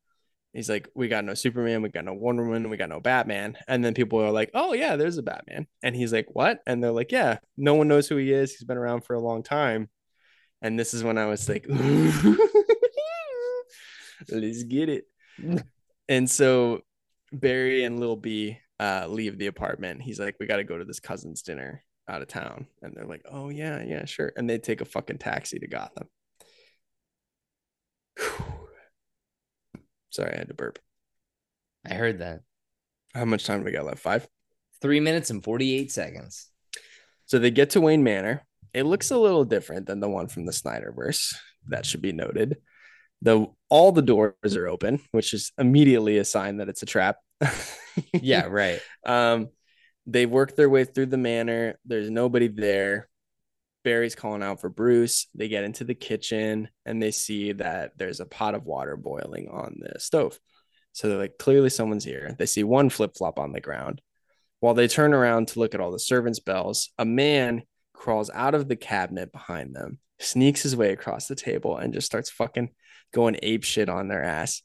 He's like, "We got no Superman, we got no Wonder Woman, we got no Batman." And then people are like, "Oh yeah, there's a Batman." And he's like, "What?" And they're like, "Yeah, no one knows who he is. He's been around for a long time." And this is when I was like, "Let's get it." and so Barry and Lil B uh, leave the apartment. He's like, "We got to go to this cousin's dinner out of town," and they're like, "Oh yeah, yeah, sure." And they take a fucking taxi to Gotham. Sorry, I had to burp. I heard that. How much time do we got left? Five. Three minutes and forty eight seconds. So they get to Wayne Manor. It looks a little different than the one from the Snyderverse. That should be noted. The all the doors are open, which is immediately a sign that it's a trap. Yeah, right. Um, they work their way through the manor. There's nobody there. Barry's calling out for Bruce. They get into the kitchen and they see that there's a pot of water boiling on the stove. So they're like, clearly someone's here. They see one flip flop on the ground. While they turn around to look at all the servants' bells, a man crawls out of the cabinet behind them, sneaks his way across the table, and just starts fucking going ape shit on their ass.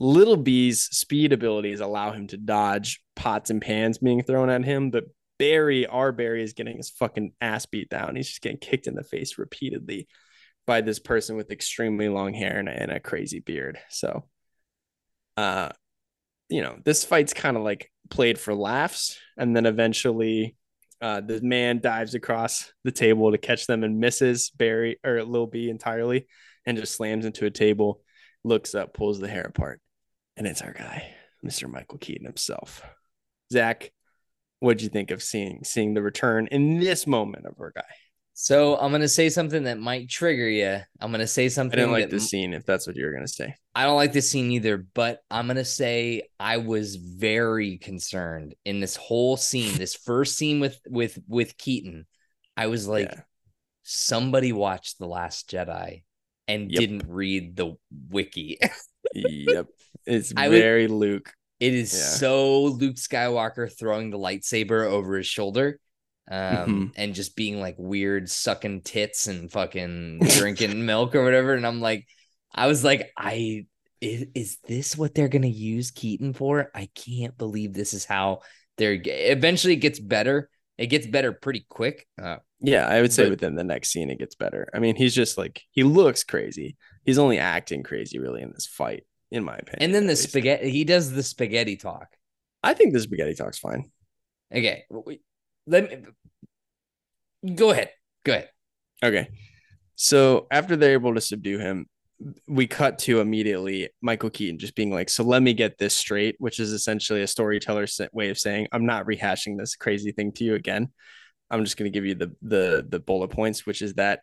Little B's speed abilities allow him to dodge pots and pans being thrown at him, but Barry, our Barry, is getting his fucking ass beat down. He's just getting kicked in the face repeatedly by this person with extremely long hair and a, and a crazy beard. So, uh, you know, this fight's kind of like played for laughs, and then eventually, uh, the man dives across the table to catch them and misses Barry or Lil B entirely, and just slams into a table. Looks up, pulls the hair apart, and it's our guy, Mr. Michael Keaton himself. Zach, what'd you think of seeing seeing the return in this moment of our guy? So I'm gonna say something that might trigger you. I'm gonna say something. I didn't like this scene, if that's what you were gonna say. I don't like this scene either, but I'm gonna say I was very concerned in this whole scene, this first scene with with with Keaton. I was like, Yeah. somebody watched The Last Jedi and Yep. didn't read the wiki. yep. It's I would- very Luke. It is Yeah. so Luke Skywalker throwing the lightsaber over his shoulder. Um, Mhm. and just being like weird, sucking tits and fucking drinking milk or whatever. And I'm like, I was like, I is, is this what they're gonna use Keaton for? I can't believe this is how they're eventually it gets better. It gets better pretty quick. Uh, Yeah, I would say But- within the next scene it gets better. I mean, he's just like he looks crazy. He's only acting crazy really in this fight, in my opinion. and then the spaghetti, he does the spaghetti talk. I think the spaghetti talk's fine. Okay, let me go ahead. Go ahead. Okay. So after they're able to subdue him, we cut to immediately Michael Keaton just being like, "So let me get this straight," which is essentially a storyteller's way of saying, "I'm not rehashing this crazy thing to you again. I'm just going to give you the the the bullet points, which is that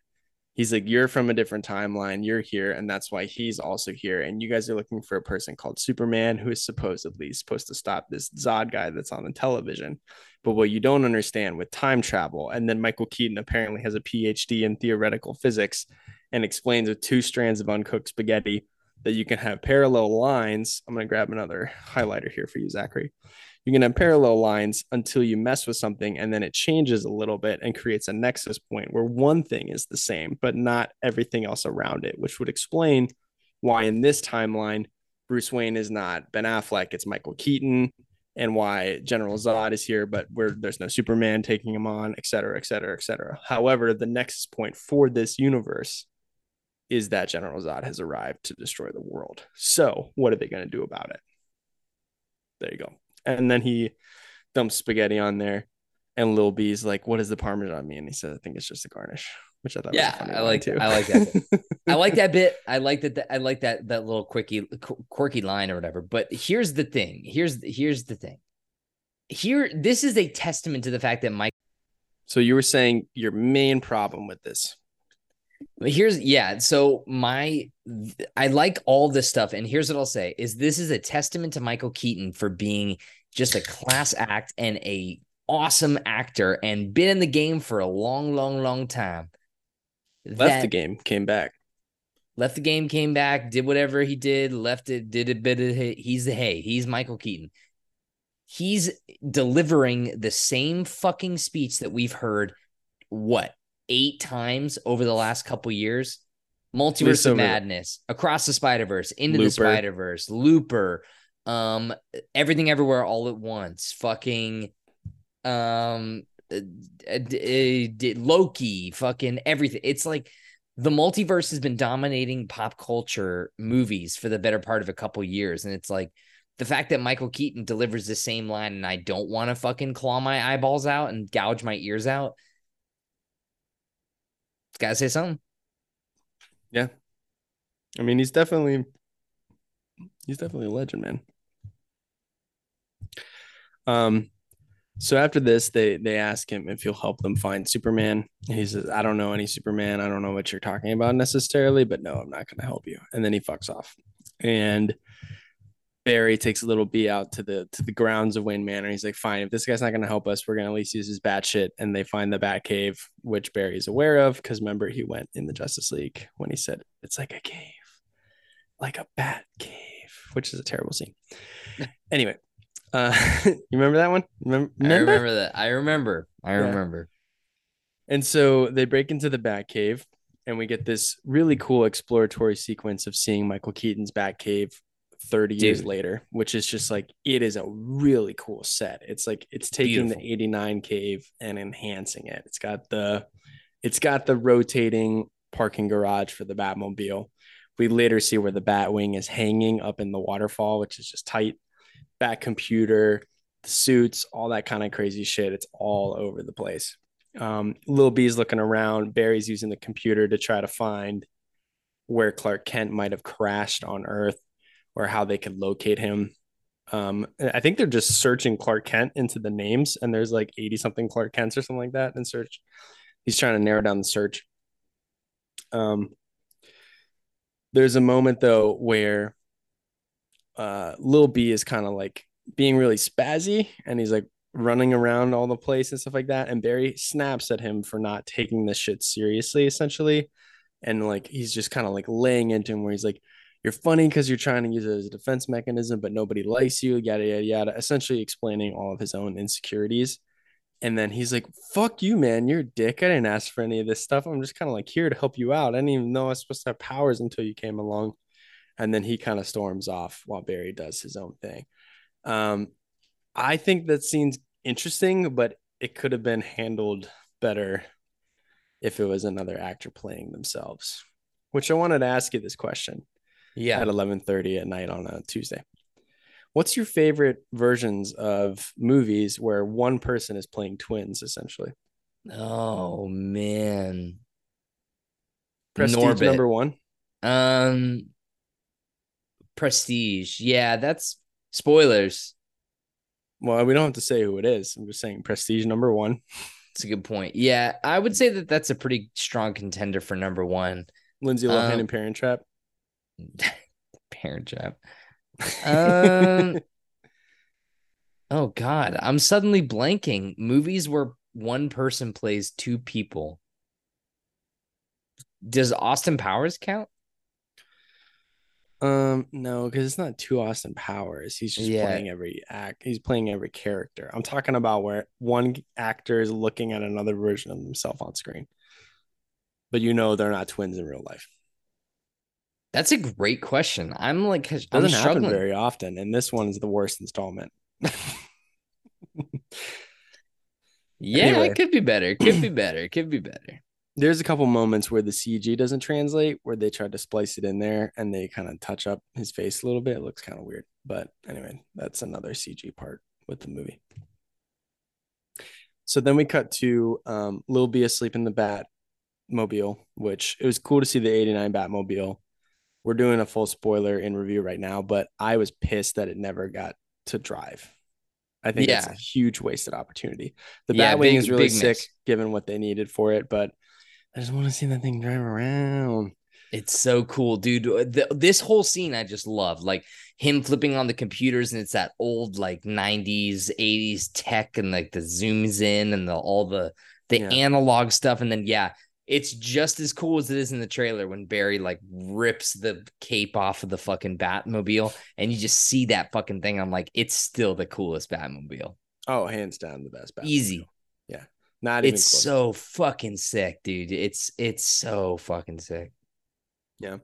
he's like, you're from a different timeline, you're here, and that's why he's also here. And you guys are looking for a person called Superman who is supposedly supposed to stop this Zod guy that's on the television. But what you don't understand with time travel, and then Michael Keaton apparently has a PhD in theoretical physics and explains with two strands of uncooked spaghetti that you can have parallel lines. I'm going to grab another highlighter here for you, Zachary. You can have parallel lines until you mess with something and then it changes a little bit and creates a nexus point where one thing is the same, but not everything else around it, which would explain why in this timeline, Bruce Wayne is not Ben Affleck, it's Michael Keaton, and why General Zod is here, but where there's no Superman taking him on, et cetera, et cetera, et cetera. However, the nexus point for this universe is that General Zod has arrived to destroy the world. So, what are they going to do about it? There you go. And then he dumps spaghetti on there, and Lil B's like, what is the Parmesan mean?" And he said, "I think it's just a garnish," which I thought. Yeah, was a funny I like- too. I like that I like that bit. I like that. I like that that little quickie qu- quirky line or whatever. But here's the thing. Here's here's the thing. Here, this is a testament to the fact that Mike. so you were saying your main problem with this? Here's yeah. So my, I like all this stuff, and here's what I'll say: is this is a testament to Michael Keaton for being just a class act and a awesome actor, and been in the game for a long, long, long time. Left the game, came back. left the game, came back, did whatever he did, left it, did a bit of hey, he's the hey, he's Michael Keaton. He's delivering the same fucking speech that we've heard what eight times over the last couple years. Multiverse of Madness, Across the Spider Verse, Into the Looper. Spider Verse, Looper, um, Everything Everywhere All at Once, fucking, um, uh, uh, uh, Loki, fucking everything. It's like the multiverse has been dominating pop culture movies for the better part of a couple years, and it's like the fact that Michael Keaton delivers the same line, and I don't want to fucking claw my eyeballs out and gouge my ears out. Gotta say something. Yeah. I mean, he's definitely he's definitely a legend, man. Um, so after this, they they ask him if he'll help them find Superman. He says, "I don't know any Superman. I don't know what you're talking about necessarily, but no, I'm not going to help you." And then he fucks off. And Barry takes a little B out to the to the grounds of Wayne Manor. He's like, fine, if this guy's not gonna help us, we're gonna at least use his bat shit. And they find the bat cave, which Barry's aware of, because remember he went in the Justice League when he said it's like a cave, like a bat cave, which is a terrible scene. anyway, uh you remember that one? Remember, remember? I remember that. I remember. I yeah. remember. And so they break into the bat cave and we get this really cool exploratory sequence of seeing Michael Keaton's Batcave 30 Dude. years later, which is just like it is a really cool set. It's like it's taking Beautiful. the 89 cave and enhancing it. It's got the it's got the rotating parking garage for the Batmobile. We later see where the Batwing is hanging up in the waterfall, which is just tight. Bat computer, the suits, all that kind of crazy shit. It's all over the place. Um, Little B's looking around. Barry's using the computer to try to find where Clark Kent might have crashed on Earth or how they could locate him. Um, I think they're just searching Clark Kent into the names, and there's like 80 something Clark Kents or something like that in search. He's trying to narrow down the search. Um, there's a moment though where uh, Lil B is kind of like being really spazzy, and he's like running around all the place and stuff like that. And Barry snaps at him for not taking this shit seriously, essentially. And like he's just kind of like laying into him where he's like, You're funny because you're trying to use it as a defense mechanism, but nobody likes you, yada yada yada, essentially explaining all of his own insecurities. And then he's like, fuck you, man. You're a dick. I didn't ask for any of this stuff. I'm just kind of like here to help you out. I didn't even know I was supposed to have powers until you came along. And then he kind of storms off while Barry does his own thing. Um, I think that scene's interesting, but it could have been handled better if it was another actor playing themselves. Which I wanted to ask you this question Yeah. at 11:30 at night on a Tuesday. What's your favorite versions of movies where one person is playing twins essentially? Oh man. Prestige Norbit. number 1. Um Prestige. Yeah, that's spoilers. Well, we don't have to say who it is. I'm just saying Prestige number 1. That's a good point. Yeah, I would say that that's a pretty strong contender for number one. Lindsay Lohan Um, and Parent Trap. Parent Trap. Um, oh God, I'm suddenly blanking. Movies where one person plays two people. Does Austin Powers count? Um, no, because it's not two Austin Powers. He's just Yeah. playing every act. He's playing every character. I'm talking about where one actor is looking at another version of himself on screen. But you know they're not twins in real life. That's a great question. I'm like, I'm Doesn't happen very often, and this one is the worst installment. yeah, Anyway. it could be better. It could be better. It could be better. There's a couple moments where the CG doesn't translate, where they tried to splice it in there and they kind of touch up his face a little bit. It looks kind of weird. But anyway, that's another CG part with the movie. So then we cut to um, Lil B asleep in the Batmobile, which it was cool to see the 89 Batmobile. We're doing a full spoiler in review right now, but I was pissed that it never got to drive. I think it's Yeah. a huge wasted opportunity. The Yeah, Batwing is really sick miss. given what they needed for it, but I just want to see that thing drive around. It's so cool, dude. Uh, The, this whole scene I just love. Like him flipping on the computers, and it's that old like 90s, 80s tech, and like the zooms in and the all the the Yeah. analog stuff. And then yeah, it's just as cool as it is in the trailer when Barry like rips the cape off of the fucking Batmobile, and you just see that fucking thing. I'm like, it's still the coolest Batmobile. Oh, hands down the best Batmobile. Easy. Yeah. Not even It's close. so fucking sick, dude. It's it's so fucking sick. Yeah.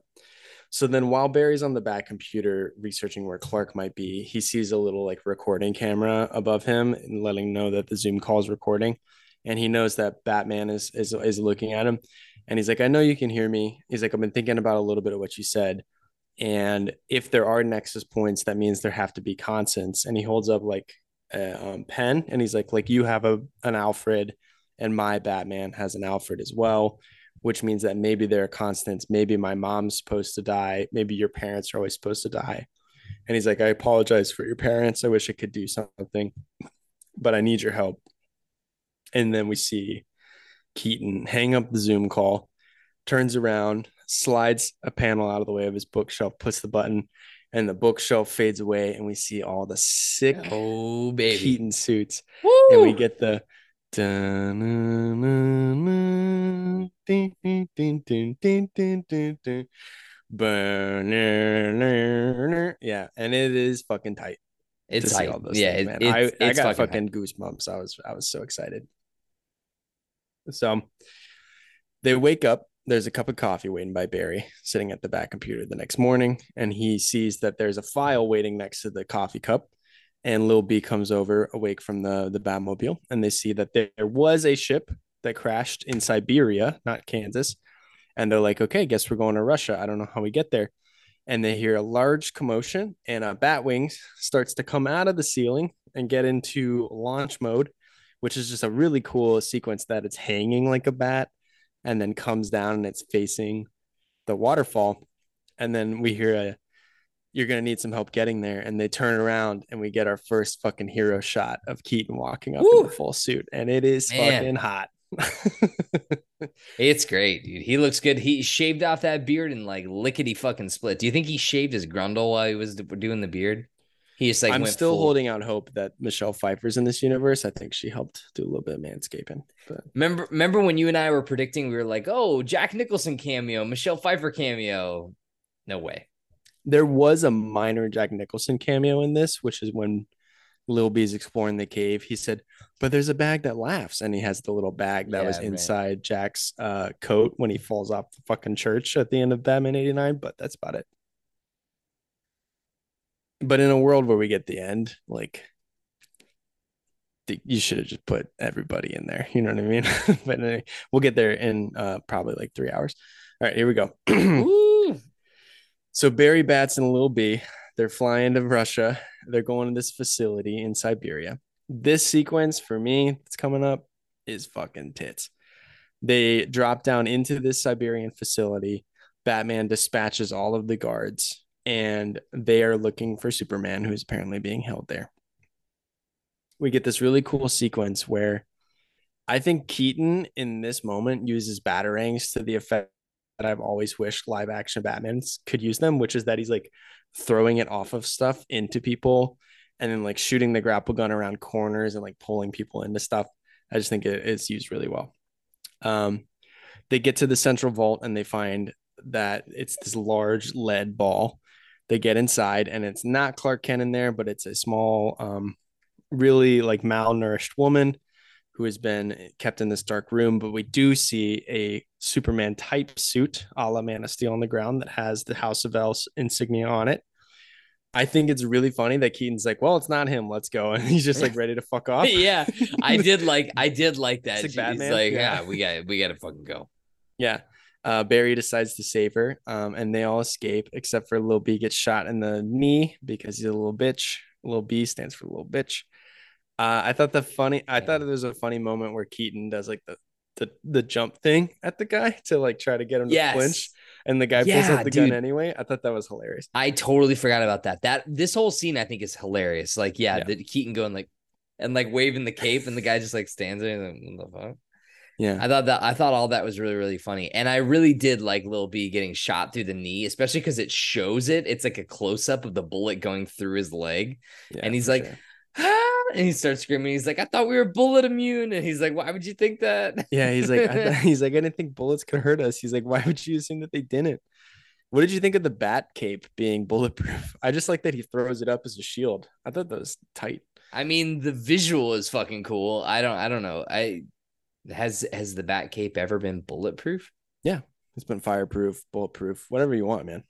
So then while Barry's on the bat computer researching where Clark might be, he sees a little like recording camera above him and letting know that the Zoom call is recording. And he knows that Batman is, is is looking at him. And he's like, I know you can hear me. He's like, I've been thinking about a little bit of what you said. And if there are nexus points, that means there have to be constants. And he holds up like a um, pen and he's like, like you have a an Alfred and my Batman has an Alfred as well which means that maybe there are constants. Maybe my mom's supposed to die. Maybe your parents are always supposed to die. And he's like, I apologize for your parents. I wish I could do something, but I need your help. And then we see Keaton hang up the Zoom call, turns around, slides a panel out of the way of his bookshelf, puts the button, and the bookshelf fades away, and we see all the sick oh baby Keaton suits, Woo! and we get the. Yeah, and it is fucking tight. It's tight. yeah, things, it, it's, I, I it's got fucking, fucking goosebumps. I was I was so excited. So they wake up. There's a cup of coffee waiting by Barry, sitting at the bat computer the next morning, and he sees that there's a file waiting next to the coffee cup. And Lil B comes over, awake from the the Batmobile, and they see that there was a ship that crashed in Siberia, not Kansas. And they're like, "Okay, guess we're going to Russia. I don't know how we get there." And they hear a large commotion, and a Batwing starts to come out of the ceiling and get into launch mode, which is just a really cool sequence that it's hanging like a bat and then comes down and it's facing the waterfall. And then we hear a you're gonna need some help getting there. And they turn around and we get our first fucking hero shot of Keaton walking up in Woo! the full suit. And it is Man. fucking hot. It's great, dude. He looks good. He shaved off that beard and like lickety fucking split. Do you think he shaved his grundle while he was doing the beard? He just like I'm still full- holding out hope that Michelle Pfeiffer's in this universe. I think she helped do a little bit of manscaping. But Remember, remember when you and I were predicting? We were like, "Oh, Jack Nicholson cameo, Michelle Pfeiffer cameo." No way. there was a minor Jack Nicholson cameo in this, which is when Lil B's exploring the cave. He said, "But there's a bag that laughs," and he has the little bag that was Yeah, right. inside Jack's uh, coat when he falls off the fucking church at the end of Batman '89. But that's about it. But in a world where we get the end, like you should have just put everybody in there. You know what I mean? but anyway, we'll get there in uh, probably like three hours. All right, here we go. So Barry Bats and Lil B, they're flying to Russia. They're going to this facility in Siberia. This sequence for me that's coming up is fucking tits. They drop down into this Siberian facility. Batman dispatches all of the guards and they are looking for Superman, who's apparently being held there. We get this really cool sequence where I think Keaton in this moment uses batarangs to the effect that I've always wished live action Batmans could use them, which is that he's like throwing it off of stuff into people and then like shooting the grapple gun around corners and like pulling people into stuff. I just think it is used really well. Um, they get to the central vault and they find that it's this large lead ball. They get inside and it's not Clark Kent in there, but it's a small, um, really like malnourished woman who has been kept in this dark room. But we do see a Superman type suit a la Man of Steel on the ground that has the House of El insignia on it. I think it's really funny that Keaton's like, well, it's not him. Let's go. And he's just like ready to fuck off. yeah, I did like I did like that. It's like He's Batman, like, yeah. yeah, we got we got to fucking go. Yeah. Uh, Barry decides to save her, um, and they all escape except for Lil B gets shot in the knee because he's a little bitch. Lil B stands for little bitch. Uh, I thought the funny, I thought there was a funny moment where Keaton does like the the, the jump thing at the guy to like try to get him to flinch, and the guy pulls out the dude. gun anyway. I thought that was hilarious. I totally forgot about that. That this whole scene I think is hilarious. Like, yeah, Yeah. the Keaton going like and like waving the cape, and the guy just like stands there. And like, what the fuck? Yeah, I thought that I thought all that was really really funny, and I really did like Lil B getting shot through the knee, especially because it shows it. It's like a close up of the bullet going through his leg, yeah, and he's like, sure. ah, and he starts screaming. He's like, I thought we were bullet immune, and he's like, Why would you think that? yeah, he's like, th- he's like, I didn't think bullets could hurt us. He's like, why would you assume that they didn't? What did you think of the bat cape being bulletproof? I just like that he throws it up as a shield. I thought that was tight. I mean, the visual is fucking cool. I don't I don't know. I has has the bat cape ever been bulletproof? Yeah, it's been fireproof, bulletproof, whatever you want, man.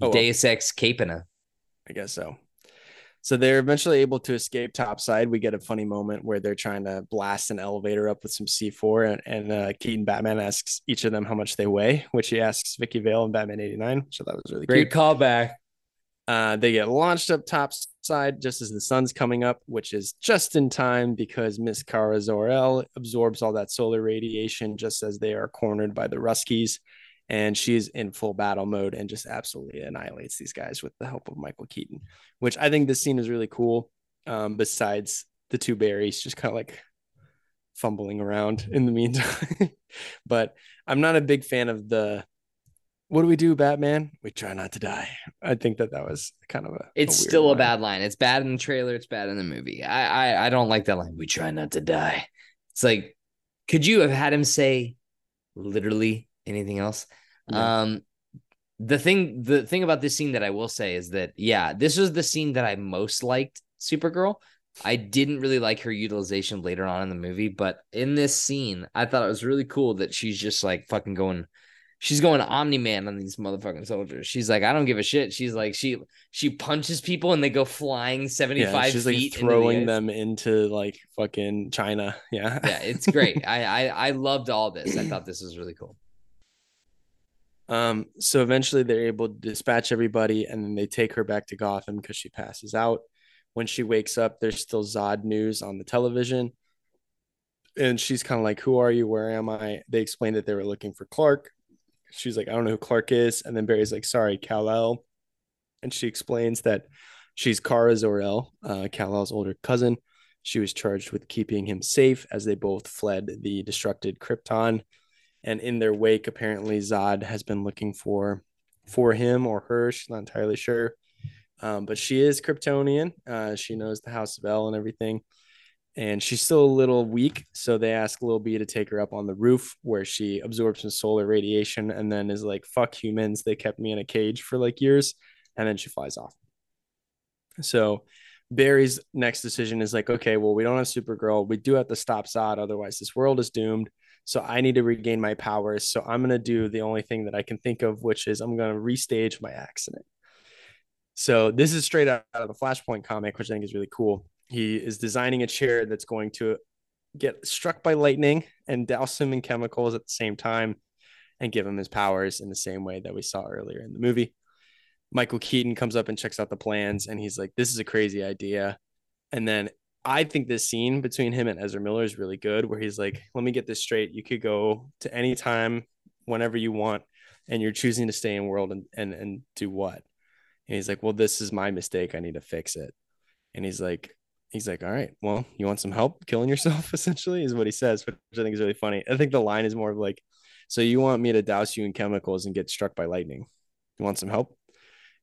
Oh, well. Deus Ex Capena. I guess so. So they're eventually able to escape topside. We get a funny moment where they're trying to blast an elevator up with some C4, and, and uh, Keaton Batman asks each of them how much they weigh, which he asks Vicki Vale in Batman '89, which I thought was really cute. Great callback. Uh, they get launched up topside just as the sun's coming up, which is just in time because Miss Kara Zor-El absorbs all that solar radiation just as they are cornered by the Ruskies. And she's in full battle mode and just absolutely annihilates these guys with the help of Michael Keaton, which I think this scene is really cool. Um, besides the two Barrys just kind of like fumbling around in the meantime. but I'm not a big fan of the what do we do, Batman? We try not to die. I think that that was kind of a. It's weird still a line. bad line. It's bad in the trailer. It's bad in the movie. I, I I don't like that line. We try not to die. It's like, could you have had him say literally anything else? Yeah. Um, the thing the thing about this scene that I will say is that yeah, this was the scene that I most liked. Supergirl. I didn't really like her utilization later on in the movie, but in this scene, I thought it was really cool that she's just like fucking going she's going Omni Man on these motherfucking soldiers. She's like, I don't give a shit. She's like, she she punches people and they go flying seventy five. Yeah, she's like feet. the throwing ice. them into like fucking China. Yeah. Yeah, it's great. I, I I loved all this. I thought this was really cool. Um, so eventually they're able to dispatch everybody and then they take her back to Gotham because she passes out. When she wakes up, there's still Zod news on the television. And she's kind of like, Who are you? Where am I? They explained that they were looking for Clark. She's like, I don't know who Clark is. And then Barry's like, Sorry, Kal-El. And she explains that she's Kara Zor-El, uh, Kal-El's older cousin. She was charged with keeping him safe as they both fled the destructed Krypton. And in their wake, apparently Zod has been looking for for him or her. She's not entirely sure. Um, but she is Kryptonian. Uh, she knows the House of El and everything. And she's still a little weak. So they ask Lil B to take her up on the roof where she absorbs some solar radiation and then is like, fuck humans. They kept me in a cage for like years. And then she flies off. So Barry's next decision is like, okay, well, we don't have Supergirl. We do have to stop Zod. Otherwise, this world is doomed. So I need to regain my powers. So I'm going to do the only thing that I can think of, which is I'm going to restage my accident. So this is straight out of the Flashpoint comic, which I think is really cool. He is designing a chair that's going to get struck by lightning and douse him in chemicals at the same time and give him his powers in the same way that we saw earlier in the movie. Michael Keaton comes up and checks out the plans and he's like, This is a crazy idea. And then I think this scene between him and Ezra Miller is really good, where he's like, Let me get this straight. You could go to any time, whenever you want, and you're choosing to stay in world and and, and do what? And he's like, Well, this is my mistake. I need to fix it. And he's like, He's like, All right, well, you want some help killing yourself, essentially, is what he says, which I think is really funny. I think the line is more of like, So you want me to douse you in chemicals and get struck by lightning? You want some help?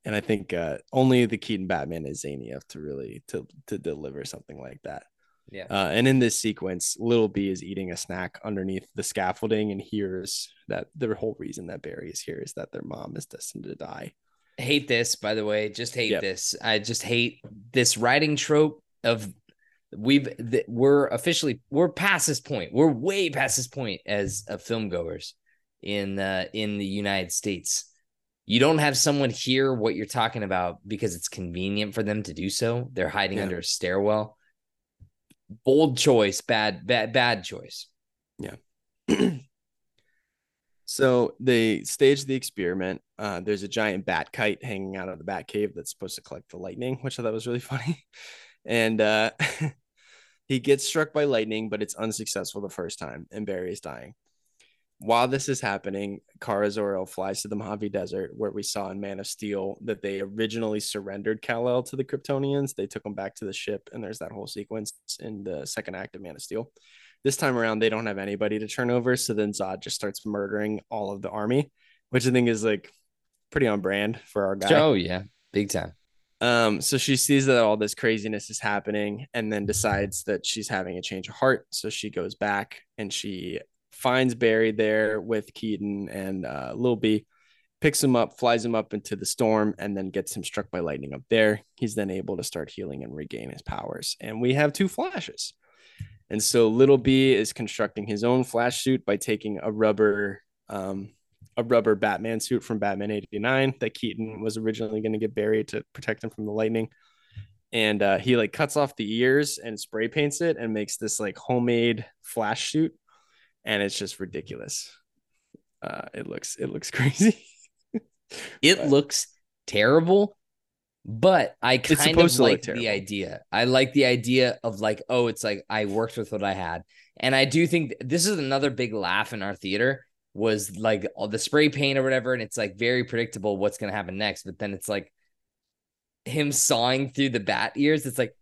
and I think uh, only the Keaton Batman is zany enough to really to to deliver something like that. Yeah. Uh, and in this sequence, Little B is eating a snack underneath the scaffolding and hears that the whole reason that Barry is here is that their mom is destined to die. Hate this, by the way. Just hate yep. this. I just hate this writing trope of we've th- we're officially we're past this point. We're way past this point as uh, film goers in uh, in the United States you don't have someone hear what you're talking about because it's convenient for them to do so. They're hiding yeah. under a stairwell. Bold choice, bad, bad, bad choice. Yeah. so they stage the experiment. Uh, there's a giant bat kite hanging out of the bat cave that's supposed to collect the lightning, which I thought was really funny. And uh, he gets struck by lightning, but it's unsuccessful the first time, and Barry is dying while this is happening, Kara Zor-El flies to the Mojave Desert, where we saw in Man of Steel that they originally surrendered Kal-El to the Kryptonians. They took him back to the ship, and there's that whole sequence in the second act of Man of Steel. This time around, they don't have anybody to turn over, so then Zod just starts murdering all of the army, which I think is like pretty on brand for our guy. Oh yeah, big time. Um, so she sees that all this craziness is happening and then decides that she's having a change of heart. So she goes back and she finds Barry there with Keaton and uh, Lil B, picks him up, flies him up into the storm, and then gets him struck by lightning up there. He's then able to start healing and regain his powers. And we have two flashes. And so Little B is constructing his own flash suit by taking a rubber um, a rubber Batman suit from Batman 89 that Keaton was originally going to get Barry to protect him from the lightning. And uh, he like cuts off the ears and spray paints it and makes this like homemade flash suit and it's just ridiculous. Uh, it looks it looks crazy. it but. looks terrible, but I kind of like the idea. I like the idea of like, oh, it's like I worked with what I had, and I do think this is another big laugh in our theater was like all the spray paint or whatever, and it's like very predictable what's gonna happen next. But then it's like him sawing through the bat ears. It's like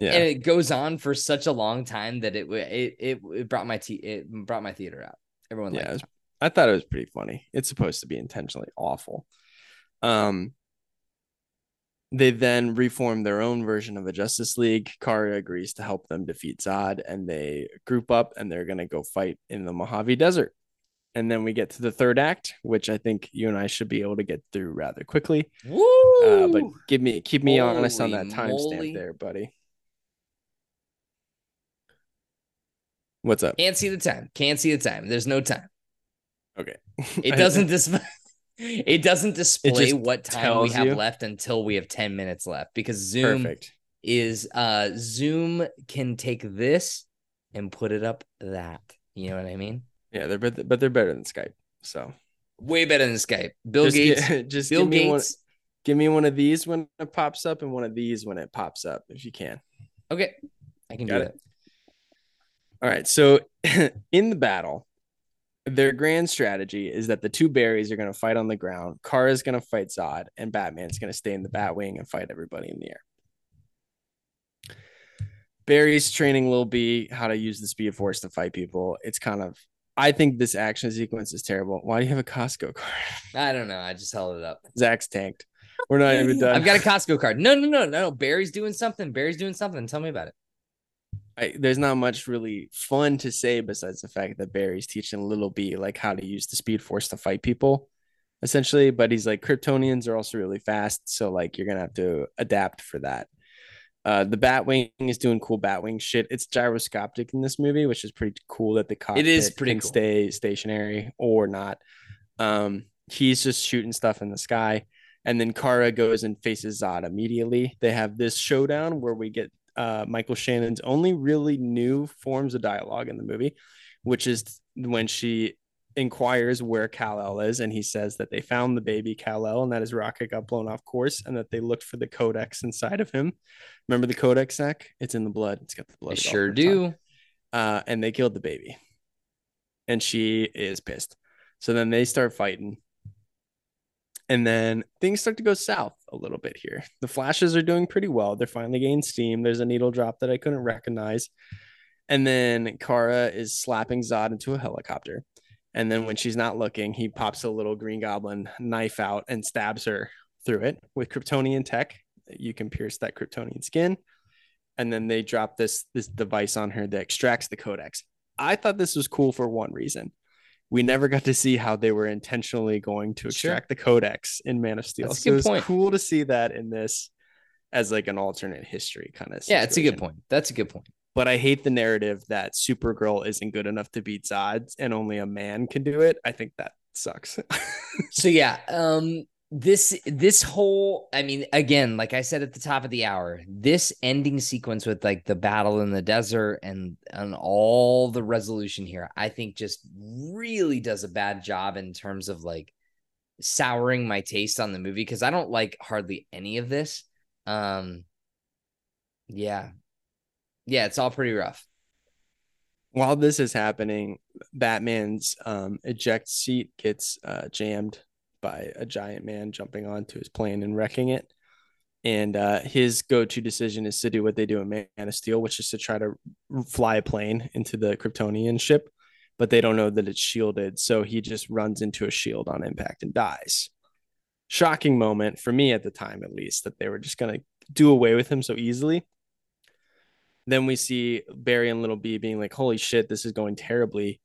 yeah. and it goes on for such a long time that it it it, it brought my te- it brought my theater out. Everyone, yeah, was, I thought it was pretty funny. It's supposed to be intentionally awful. Um, they then reform their own version of a Justice League. Kara agrees to help them defeat Zod, and they group up and they're gonna go fight in the Mojave Desert and then we get to the third act, which I think you and I should be able to get through rather quickly. Woo! Uh, but give me keep me Holy honest on that timestamp there, buddy. What's up? Can't see the time. Can't see the time. There's no time. Okay. It doesn't display. It doesn't display it what time we have you? left until we have 10 minutes left because Zoom Perfect. is uh Zoom can take this and put it up that. You know what I mean? Yeah, they're but, but they're better than Skype. So way better than Skype. Bill just Gates. Get, just Bill give me Gates. One, give me one of these when it pops up, and one of these when it pops up, if you can. Okay, I can Got do it. All right. So in the battle, their grand strategy is that the two Barrys are going to fight on the ground. Kara is going to fight Zod, and Batman's going to stay in the Batwing and fight everybody in the air. Barry's training Lil B how to use the Speed Force to fight people. It's kind of I think this action sequence is terrible. Why do you have a Costco card? I don't know. I just held it up. Zach's tanked. We're not even done. I've got a Costco card. No, no, no, no. Barry's doing something. Barry's doing something. Tell me about it. I, there's not much really fun to say besides the fact that Barry's teaching Little B like how to use the Speed Force to fight people, essentially. But he's like Kryptonians are also really fast, so like you're gonna have to adapt for that. Uh, the Batwing is doing cool Batwing shit. It's gyroscopic in this movie, which is pretty cool that the cockpit It is pretty can cool. stay stationary or not. Um, he's just shooting stuff in the sky, and then Kara goes and faces Zod immediately. They have this showdown where we get uh, Michael Shannon's only really new forms of dialogue in the movie, which is when she inquires where Kal-El is, and he says that they found the baby Kal-El and that his rocket got blown off course, and that they looked for the codex inside of him. Remember the codex, Zach? It's in the blood. It's got the blood. I sure Alfred's on it. do. Uh, and they killed the baby, and she is pissed. So then they start fighting. And then things start to go south a little bit here. The flashes are doing pretty well. They're finally gaining steam. There's a needle drop that I couldn't recognize. And then Kara is slapping Zod into a helicopter. And then when she's not looking, he pops a little green goblin knife out and stabs her through it with Kryptonian tech. You can pierce that Kryptonian skin. And then they drop this this device on her that extracts the codex. I thought this was cool for one reason. We never got to see how they were intentionally going to Sure. extract the codex in Man of Steel. So it's cool to see that in this as like an alternate history kind of Yeah, it's a good point. That's a good point. but I hate the narrative that Supergirl isn't good enough to beat Zod and only a man can do it. I think that sucks. So yeah, um this this whole I mean again, like I said at the top of the hour, this ending sequence with like the battle in the desert and and all the resolution here, I think just really does a bad job in terms of like souring my taste on the movie because I don't like hardly any of this. Um yeah. Yeah, it's all pretty rough. While this is happening, Batman's um, eject seat gets uh, jammed by a giant man jumping onto his plane and wrecking it. And uh, his go-to decision is to do what they do in Man of Steel, which is to try to fly a plane into the Kryptonian ship, but they don't know that it's shielded, so he just runs into a shield on impact and dies. Shocking moment for me at the time, at least, that they were just gonna do away with him so easily. Then we see Barry and Little B being like, "Holy shit, this is going terribly."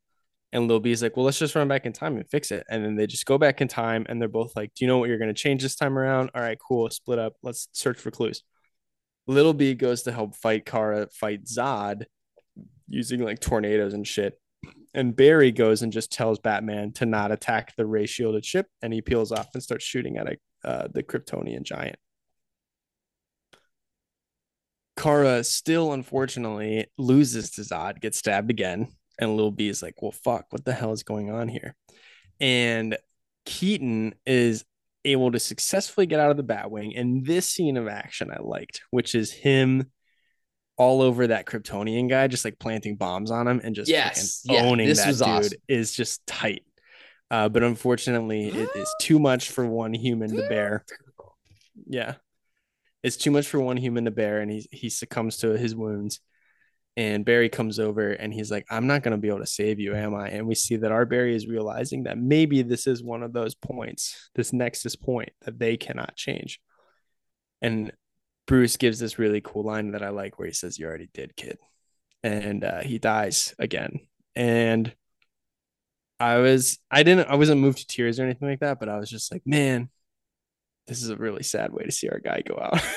And Lil B's like, well, let's just run back in time and fix it. And then they just go back in time and they're both like, do you know what you're going to change this time around? All right, cool. Split up. Let's search for clues. Little B goes to help fight Kara, fight Zod using like tornadoes and shit. And Barry goes and just tells Batman to not attack the ray shielded ship. And he peels off and starts shooting at a, uh, the Kryptonian giant. Kara still, unfortunately, loses to Zod, gets stabbed again. And Lil B is like, well, fuck, what the hell is going on here? And Keaton is able to successfully get out of the Batwing. And this scene of action I liked, which is him all over that Kryptonian guy, just like planting bombs on him and just Yes. Yeah, owning this that dude awesome. is just tight. Uh, but unfortunately, it is too much for one human to bear. Yeah. It's too much for one human to bear, and he he succumbs to his wounds. And Barry comes over and he's like, I'm not gonna be able to save you, am I? And we see that our Barry is realizing that maybe this is one of those points, this nexus point that they cannot change. And Bruce gives this really cool line that I like where he says, You already did, kid. And uh, he dies again. And I was I didn't I wasn't moved to tears or anything like that, but I was just like, man, this is a really sad way to see our guy go out.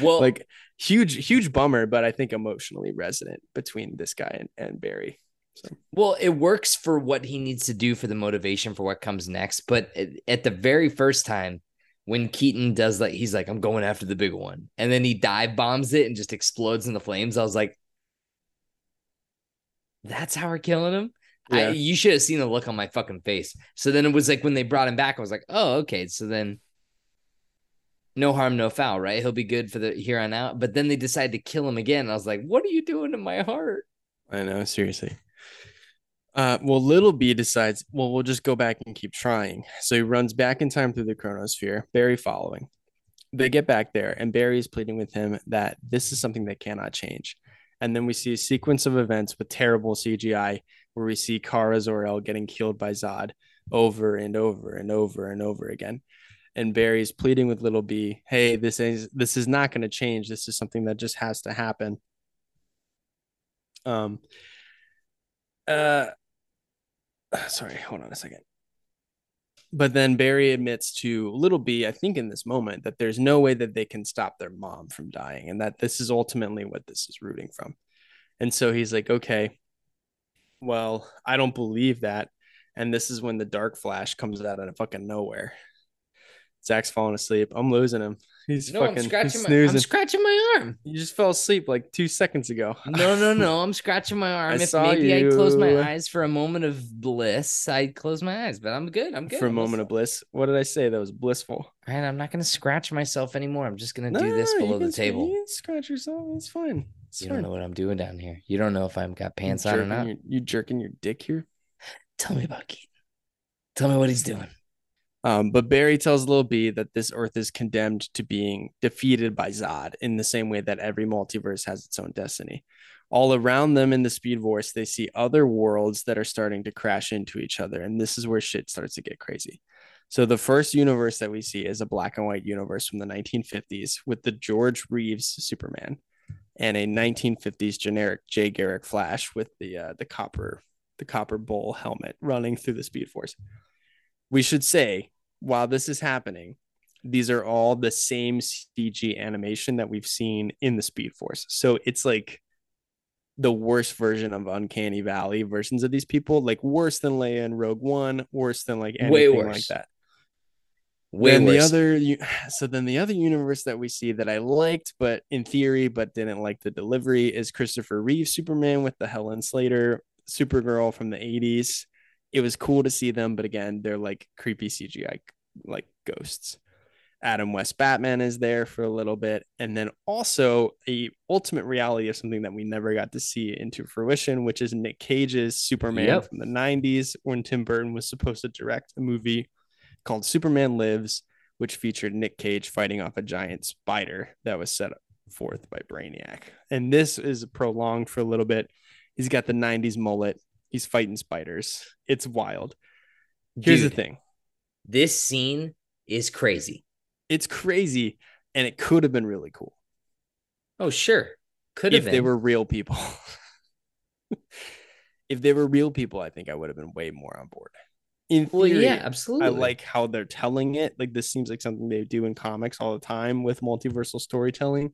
Well, like huge, huge bummer, but I think emotionally resonant between this guy and, and Barry. So Well, it works for what he needs to do for the motivation for what comes next. But at- the very first time, when Keaton does like, he's like, I'm going after the big one. And then he dive bombs it and just explodes in the flames. I was like, that's how we're killing him. I, you should have seen the look on my fucking face. So then it was like when they brought him back, I was like, oh, okay. So then no harm, no foul, right? He'll be good for the here on out. But then they decide to kill him again. I was like, what are you doing to my heart? I know, seriously. Uh, well, Little B decides, well, we'll just go back and keep trying. So he runs back in time through the chronosphere, Barry following. They get back there, and Barry is pleading with him that this is something that cannot change. And then we see a sequence of events with terrible CGI where we see Kara Zor-El getting killed by Zod over and over and over and over again. And Barry's pleading with Little B, "Hey, this is this is not going to change. This is something that just has to happen." Um. Uh. Sorry, hold on a second. But then Barry admits to Little B, I think in this moment, that there's no way that they can stop their mom from dying, and that this is ultimately what this is rooting from. And so he's like, okay, well, I don't believe that. And this is when the dark flash comes out of fucking nowhere. Zach's falling asleep. I'm losing him. He's No, fucking I'm scratching my. I'm scratching my arm. you just fell asleep like two seconds ago. No, no, no. I'm scratching my arm. I if maybe I close my eyes for a moment of bliss, I'd close my eyes, but I'm good. I'm good. For a moment of bliss. What did I say? That was blissful. And I'm not gonna scratch myself anymore. I'm just gonna do this below you the can- table. You can scratch yourself. It's fine. It's You fine. don't know what I'm doing down here. You don't know if I've got pants on or not. Your, you jerking your dick here? Tell me about Keaton. Tell me what he's doing. Um, but Barry tells Lil B that this Earth is condemned to being defeated by Zod in the same way that every multiverse has its own destiny. All around them in the Speed Force, they see other worlds that are starting to crash into each other. And this is where shit starts to get crazy. So, the first universe that we see is a black and white universe from the 1950s with the George Reeves Superman and a 1950s generic Jay Garrick Flash with the uh, the copper the copper bowl helmet running through the Speed Force we should say while this is happening these are all the same cg animation that we've seen in the speed force. So it's like the worst version of uncanny valley versions of these people like worse than leia and rogue one worse than like Way anything like that. Way then worse. the other so then the other universe that we see that i liked but in theory but didn't like the delivery is christopher reeve superman with the helen slater supergirl from the 80s it was cool to see them but again they're like creepy cgi like ghosts adam west batman is there for a little bit and then also a ultimate reality of something that we never got to see into fruition which is nick cage's superman Yep. from the 90s when tim burton was supposed to direct a movie called Superman Lives, which featured Nick Cage fighting off a giant spider that was set forth by Brainiac. And this is prolonged for a little bit. He's got the 90s mullet. He's fighting spiders. It's wild. Here's the thing This scene is crazy. it's crazy and it could have been really cool Oh, sure. Could have if been. they were real people. if they were real people, I think I would have been way more on board. In well, yeah, absolutely. I like how they're telling it. Like this seems like something they do in comics all the time with multiversal storytelling.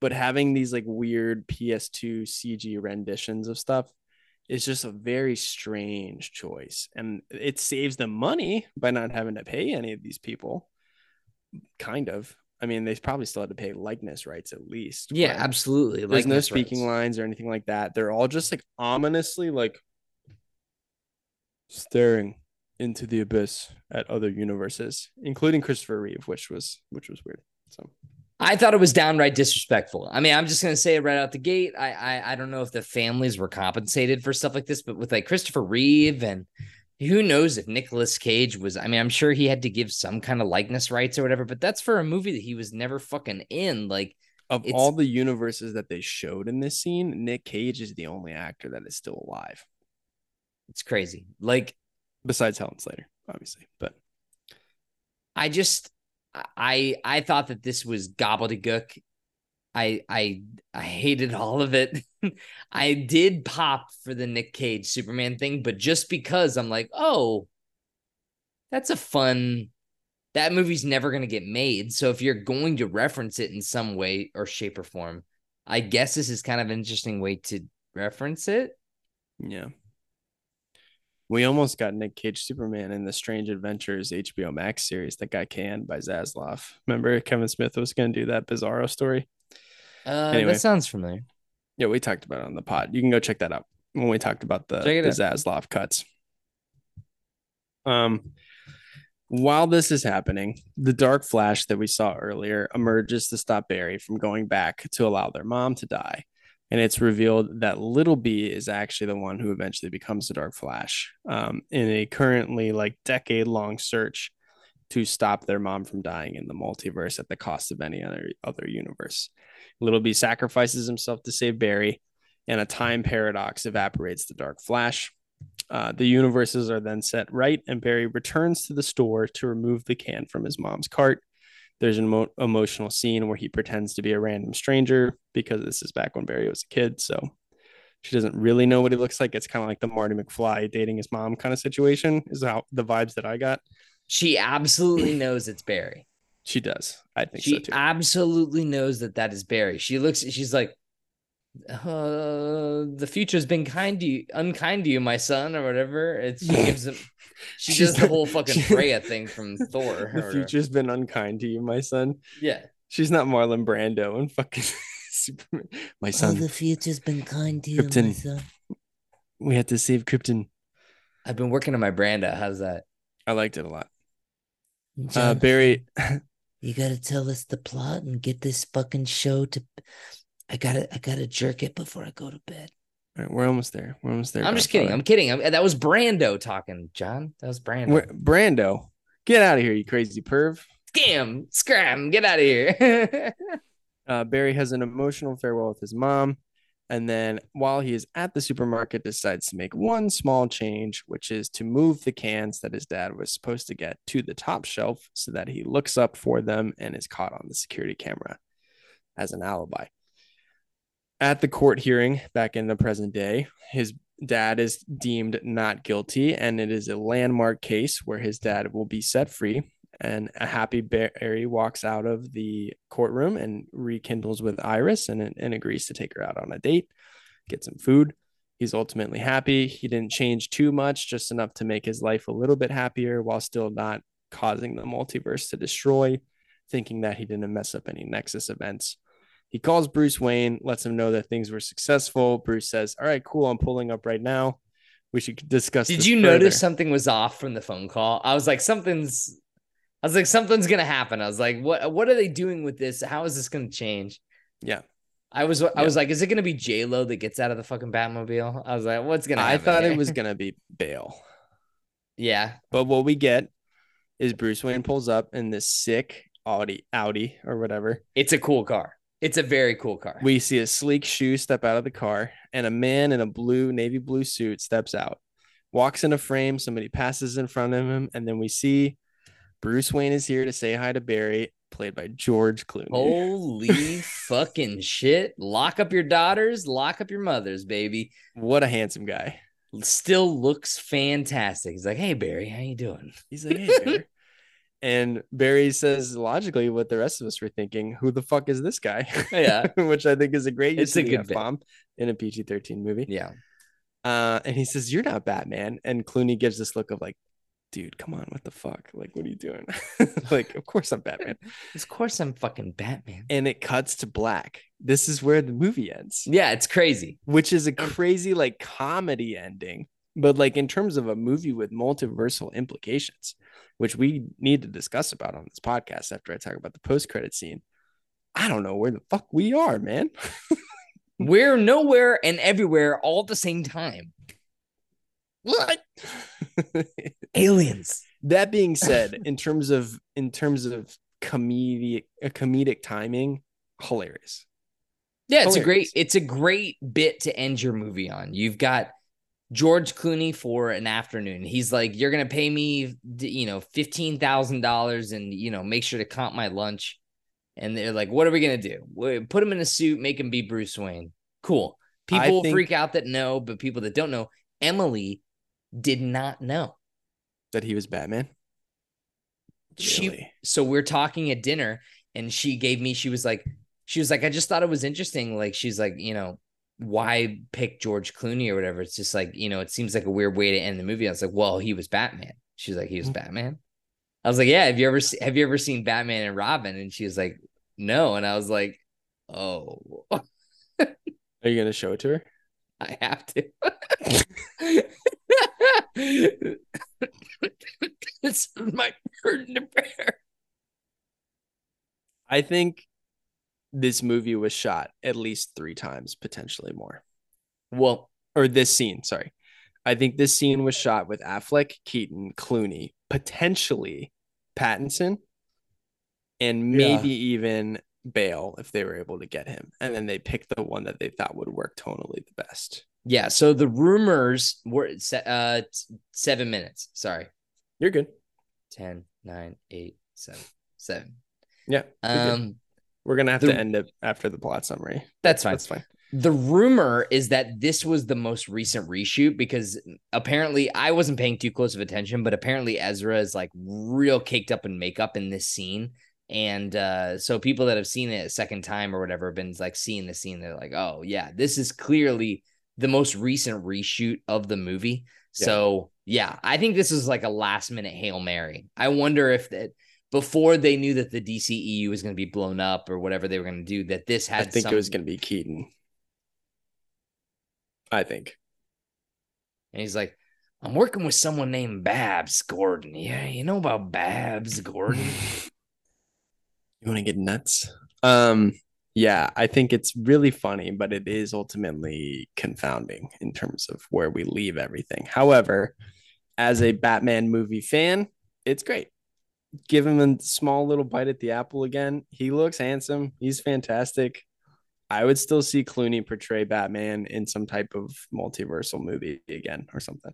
But having these like weird PS2 CG renditions of stuff is just a very strange choice. And it saves them money by not having to pay any of these people. Kind of. I mean, they probably still had to pay likeness rights at least. Yeah, absolutely. There's Like no speaking Rhodes. lines or anything like that. They're all just like ominously like staring into the abyss at other universes, including Christopher Reeve, which was which was weird. So I thought it was downright disrespectful. I mean, I'm just gonna say it right out the gate. I, I I don't know if the families were compensated for stuff like this, but with like Christopher Reeve and who knows if Nicolas Cage was. I mean, I'm sure he had to give some kind of likeness rights or whatever, but that's for a movie that he was never fucking in. Like, of all the universes that they showed in this scene, Nick Cage is the only actor that is still alive, it's crazy. Like, besides Helen Slater, obviously. But I just I I thought that this was gobbledygook. I I I hated all of it. I did pop for the Nick Cage Superman thing, but just because I'm like, oh, that's a fun. That movie's never gonna get made. So if you're going to reference it in some way or shape or form, I guess this is kind of an interesting way to reference it. yeah. We almost got Nick Cage Superman in the Strange Adventures HBO Max series that got canned by Zaslav. Remember Kevin Smith was going to do that Bizarro story? Uh, Anyway. that sounds familiar. Yeah, we talked about it on the pod. You can go check that out when we talked about the, the Zaslav cuts. Um, while this is happening, the Dark Flash that we saw earlier emerges to stop Barry from going back to allow their mom to die. And it's revealed that Little B is actually the one who eventually becomes the Dark Flash um, in a currently like decade long search to stop their mom from dying in the multiverse at the cost of any other other universe. Little B sacrifices himself to save Barry, and a time paradox evaporates the Dark Flash. Uh, the universes are then set right, and Barry returns to the store to remove the can from his mom's cart. There's an emo- emotional scene where he pretends to be a random stranger because this is back when Barry was a kid. So she doesn't really know what he looks like. It's kind of like the Marty McFly dating his mom kind of situation, is how the vibes that I got. She absolutely knows it's Barry. She does. I think She so too. absolutely knows that that is Barry. She looks. She's like, uh, "The future's been kind to you, unkind to you, my son, or whatever." It's she gives him. She She's does the not- whole fucking she- Freya thing from Thor. the whatever. future's been unkind to you, my son. Yeah. She's not Marlon Brando and fucking Superman. My son, The future's been kind to you, Krypton. son. we had to save Krypton. I've been working on my Brando. How's that? I liked it a lot. Uh, Barry, you gotta tell us the plot and get this fucking show to. I gotta, I gotta jerk it before I go to bed. All right, we're almost there. We're almost there. I'm just kidding. I'm kidding. I'm, that was Brando talking, John. That was Brando. We're- Brando, get out of here, you crazy perv. Scam, scram, get out of here. Uh, Barry has an emotional farewell with his mom, and then while he is at the supermarket, decides to make one small change, which is to move the cans that his dad was supposed to get to the top shelf so that he looks up for them and is caught on the security camera as an alibi. At the court hearing back in the present day, his dad is deemed not guilty, and it is a landmark case where his dad will be set free. And a happy Barry walks out of the courtroom and rekindles with Iris and, and agrees to take her out on a date, get some food. He's ultimately happy. He didn't change too much, just enough to make his life a little bit happier while still not causing the multiverse to destroy, thinking that he didn't mess up any Nexus events. He calls Bruce Wayne, lets him know that things were successful. Bruce says, All right, cool. I'm pulling up right now. We should discuss. Did you further." notice something was off from the phone call? I was like, something's. I was like, something's gonna happen. I was like, what? What are they doing with this? How is this gonna change? Yeah. I was. I Yeah. was like, is it gonna be J Lo that gets out of the fucking Batmobile? I was like, what's gonna? I thought here? it was going to be Bale. yeah. But what we get is Bruce Wayne pulls up in this sick Audi, Audi or whatever. It's a cool car. It's a very cool car. We see a sleek shoe step out of the car, and a man in a blue, navy blue suit steps out, walks in a frame. Somebody passes in front of him, and then we see Bruce Wayne is here to say hi to Barry, played by George Clooney. Holy fucking shit! Lock up your daughters. Lock up your mothers, baby. What a handsome guy. Still looks fantastic. He's like, hey Barry, how you doing? He's like, hey, Barry. and Barry says logically what the rest of us were thinking. Who the fuck is this guy? Yeah. Which I think is a great use It's a of the good. F-bomb in a PG-13 movie. Yeah. Uh, and he says, You're not Batman. And Clooney gives this look of like, dude, come on, what the fuck? Like, what are you doing? like, of course I'm Batman. Of course, I'm fucking Batman. And it cuts to black. This is where the movie ends, Yeah, it's crazy. which is a crazy, like, comedy ending. But, like, in terms of a movie with multiversal implications, which we need to discuss about on this podcast after I talk about the post credit scene, I don't know where the fuck we are, man. We're nowhere and everywhere all at the same time. what? Aliens. that being said in terms of in terms of comedic a comedic timing hilarious Yeah, it's a great it's a great bit to end your movie on. You've got George Clooney for an afternoon. He's like, "You're gonna pay me, you know, fifteen thousand dollars, and you know, make sure to comp my lunch." And they're like, "What are we gonna do? We- Put him in a suit, make him be Bruce Wayne. Cool. People think- freak out that know, but people that don't know, Emily did not know. that he was batman She Really? so we're talking at dinner and she gave me she was like she was like I just thought it was interesting like she's like you know why pick George Clooney or whatever? It's just like you know it seems like a weird way to end the movie. I was like well he was Batman. She's like he was Mhm. Batman? I was like yeah have you ever se- have you ever seen Batman and Robin? And she was like no. And I was like oh. Are you gonna show it to her? I have to. This is my burden to bear. I think this movie was shot at least three times potentially more well or this scene sorry i think this scene was shot with affleck keaton clooney potentially pattinson and Yeah. maybe even bale if they were able to get him and then they picked the one that they thought would work tonally the best Yeah. So the rumors were uh seven minutes. Sorry. You're good. 10, 9, 8, 7, 7. Yeah. you're good. We're gonna have the- to end it after the plot summary. that's fine. That's fine. The rumor is that this was the most recent reshoot because apparently I wasn't paying too close of attention, but apparently Ezra is like real caked up in makeup in this scene. And uh, so people that have seen it a second time or whatever have been like seeing the scene. They're like, oh, yeah, this is clearly the most recent reshoot of the movie. Yeah. So, yeah, I think this is like a last minute Hail Mary. I wonder if that before they knew that the DCEU was going to be blown up or whatever they were going to do, that this had. I think it was gonna be Keaton. I think. And he's like, I'm working with someone named Babs Gordon. Yeah, you know about Babs Gordon? You want to get nuts? Um, yeah, I think it's really funny, but it is ultimately confounding in terms of where we leave everything. However, as a Batman movie fan, it's great. Give him a small little bite at the apple again. He looks handsome. He's fantastic. I would still see Clooney portray Batman in some type of multiversal movie again or something.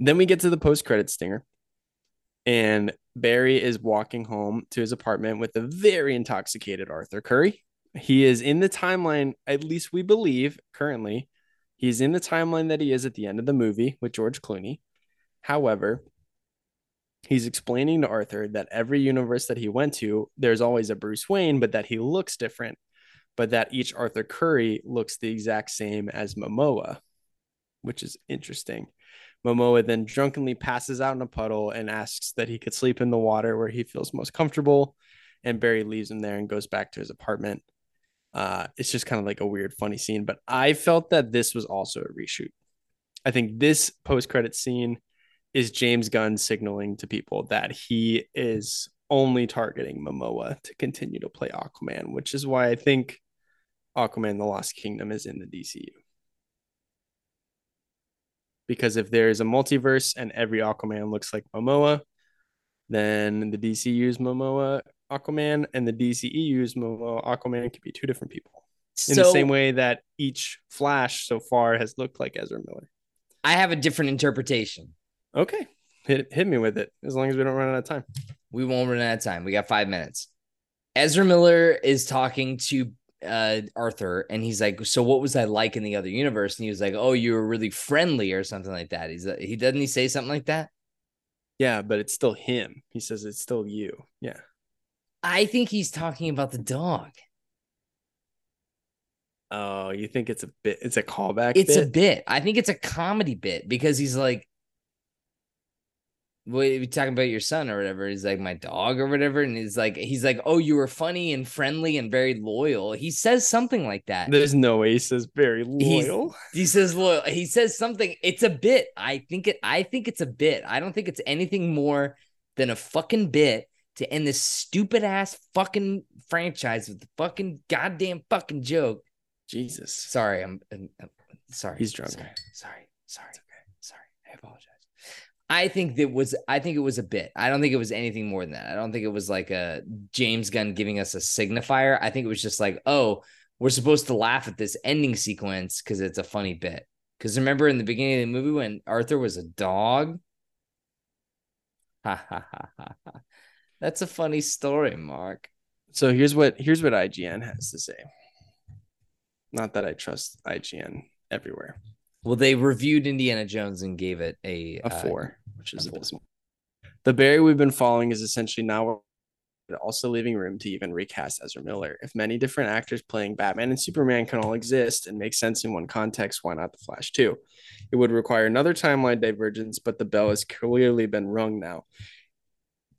Then we get to the post credit stinger and Barry is walking home to his apartment with a very intoxicated Arthur Curry. He is in the timeline, at least we believe currently, he's in the timeline that he is at the end of the movie with George Clooney. However, he's explaining to Arthur that every universe that he went to, there's always a Bruce Wayne, but that he looks different, but that each Arthur Curry looks the exact same as Momoa, which is interesting. Momoa then drunkenly passes out in a puddle and asks that he could sleep in the water where he feels most comfortable. And Barry leaves him there and goes back to his apartment. Uh, it's just kind of like a weird, funny scene. But I felt that this was also a reshoot. I think this post credit scene is James Gunn signaling to people that he is only targeting Momoa to continue to play Aquaman, which is why I think Aquaman the Lost Kingdom is in the DCU because if there's a multiverse and every Aquaman looks like Momoa, then the DCU's Momoa Aquaman and the DCEU's Momoa Aquaman could be two different people. In the same way that each Flash so far has looked like Ezra Miller. I have a different interpretation. Okay. Hit, hit me with it as long as we don't run out of time. We won't run out of time. We got five minutes. Ezra Miller is talking to uh, Arthur, and he's like, "So what was I like in the other universe?" And he was like, "Oh, you were really friendly, or something like that." He's he doesn't he say something like that? Yeah, but it's still him. He says it's still you. Yeah. I think he's talking about the dog. Oh, you think it's a bit? It's a callback. It's a bit? bit. I think it's a comedy bit because he's like, "What are you talking about your son or whatever?" He's like, "My dog or whatever," and he's like, "He's like, oh, you were funny and friendly and very loyal." He says something like that. There's no way he says very He's- loyal. He says loyal. He says something. It's a bit. I think it. I think it's a bit. I don't think it's anything more than a fucking bit to end this stupid ass fucking franchise with the fucking goddamn fucking joke. Jesus. Sorry, I'm, I'm- I'm- sorry. He's drunk. Sorry, sorry, sorry, sorry. I apologize. I think that was. I think it was a bit. I don't think it was anything more than that. I don't think it was like a James Gunn giving us a signifier. I think it was just like, oh, we're supposed to laugh at this ending sequence because it's a funny bit. Because remember in the beginning of the movie when Arthur was a dog? Ha ha ha ha ha. That's a funny story, Mark. So here's what here's what IGN has to say. Not that I trust IGN everywhere. Well, they reviewed Indiana Jones and gave it a A uh, four, which is a abysmal. The Barry we've been following is essentially now also leaving room to even recast Ezra Miller. If many different actors playing Batman and Superman can all exist and make sense in one context, why not the Flash too? It would require another timeline divergence, but the bell has clearly been rung now.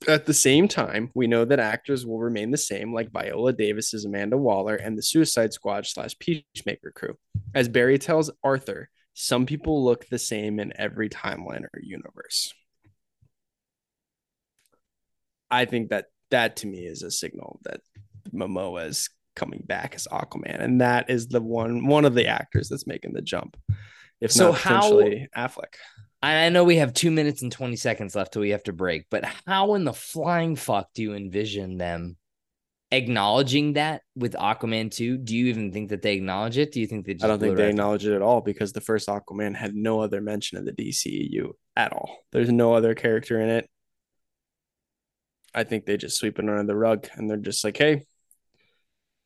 At the same time, we know that actors will remain the same, like Viola Davis as Amanda Waller and the Suicide Squad slash Peacemaker crew. As Barry tells Arthur, some people look the same in every timeline or universe. I think that that to me is a signal that Momoa is coming back as Aquaman, and that is the one one of the actors that's making the jump. If So not how- potentially Affleck. I know we have two minutes and 20 seconds left till we have to break, but how in the flying fuck do you envision them acknowledging that with Aquaman 2? Do you even think that they acknowledge it? Do you think they just I don't think they acknowledge it at all because the first Aquaman had no other mention of the DCEU at all. There's no other character in it. I think they just sweep it under the rug and they're just like, hey,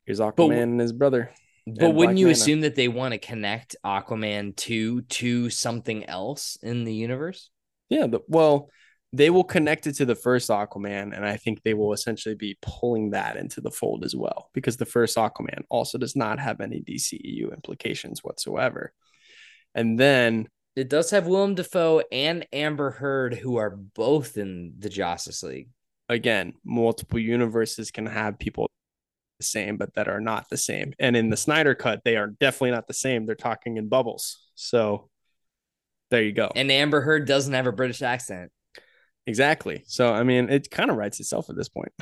here's Aquaman and his brother. But wouldn't Black you Manta. assume that they want to connect Aquaman 2 to something else in the universe? Yeah, the, well, they will connect it to the first Aquaman, and I think they will essentially be pulling that into the fold as well, because the first Aquaman also does not have any DCEU implications whatsoever. And then, It does have Willem Dafoe and Amber Heard, who are both in the Justice League. again, multiple universes can have people the same, but that are not the same. And in the Snyder cut, they are definitely not the same. They're talking in bubbles. So there you go. And Amber Heard doesn't have a British accent. Exactly. So I mean, it kind of writes itself at this point.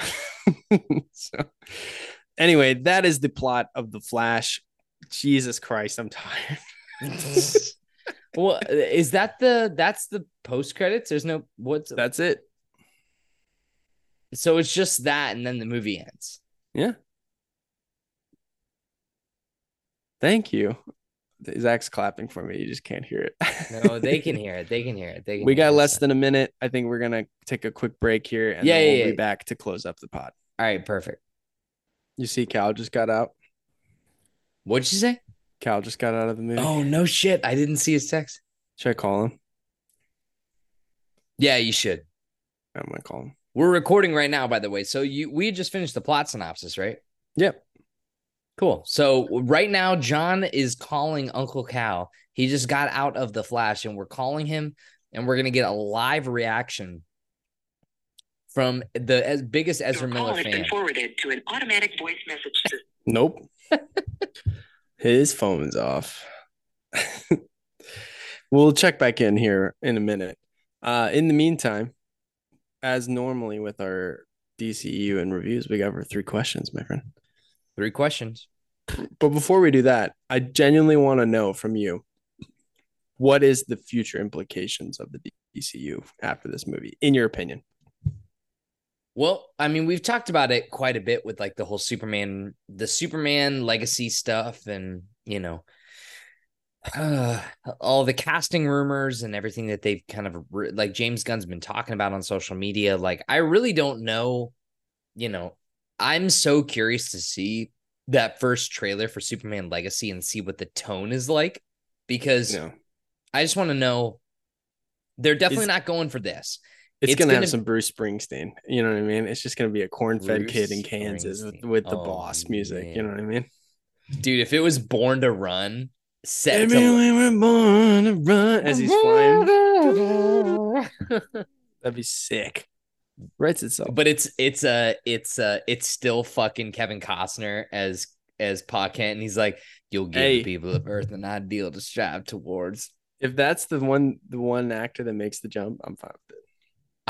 so anyway, that is the plot of the Flash. Jesus Christ, I'm tired. well, is that the that's the post credits? There's no what's That's it. so it's just that, and then the movie ends. Yeah. Thank you. Zach's clapping for me. You just can't hear it. No, they can hear it. They can hear it. They can we got it. less than a minute. I think we're gonna take a quick break here, and Yeah, then we'll yeah, be back to close up the pod. All right, perfect. You see, Cal just got out. What'd you say? Cal just got out of the movie. Oh no shit! I didn't see his text. Should I call him? Yeah, you should. I'm gonna call him. We're recording right now, by the way. So you we just finished the plot synopsis, right? Yep. Cool. So right now, John is calling Uncle Cal. He just got out of the Flash, and we're calling him, and we're gonna get a live reaction from the as biggest Ezra Your call Miller has fan. been forwarded to an automatic voice message system. Nope. His phone's off. we'll check back in here in a minute. Uh, in the meantime, as normally with our DCEU and reviews, we got our three questions, my friend. Three questions. But before we do that, I genuinely want to know from you what is the future implications of the DCU after this movie, in your opinion? Well, I mean, we've talked about it quite a bit with like the whole Superman, the Superman legacy stuff, and you know, uh, all the casting rumors and everything that they've kind of like James Gunn's been talking about on social media. Like, I really don't know. You know, I'm so curious to see that first trailer for Superman Legacy and see what the tone is like because know, I just want to know. They're definitely Is- not going for this. it's, It's gonna, gonna- have some Bruce Springsteen. You know what I mean? It's just gonna be a corn-fed Bruce kid in Kansas with, with the Oh, boss music. You know what I mean? Dude, if it was Born to Run, set to we were born to run as he's flying. That'd be sick. Writes itself. but it's it's uh it's uh it's still fucking Kevin Costner as as Pa Kent, and he's like, "You'll give Hey. the people of Earth an ideal to strive towards." If that's the one, the one actor that makes the jump, I'm fine with it.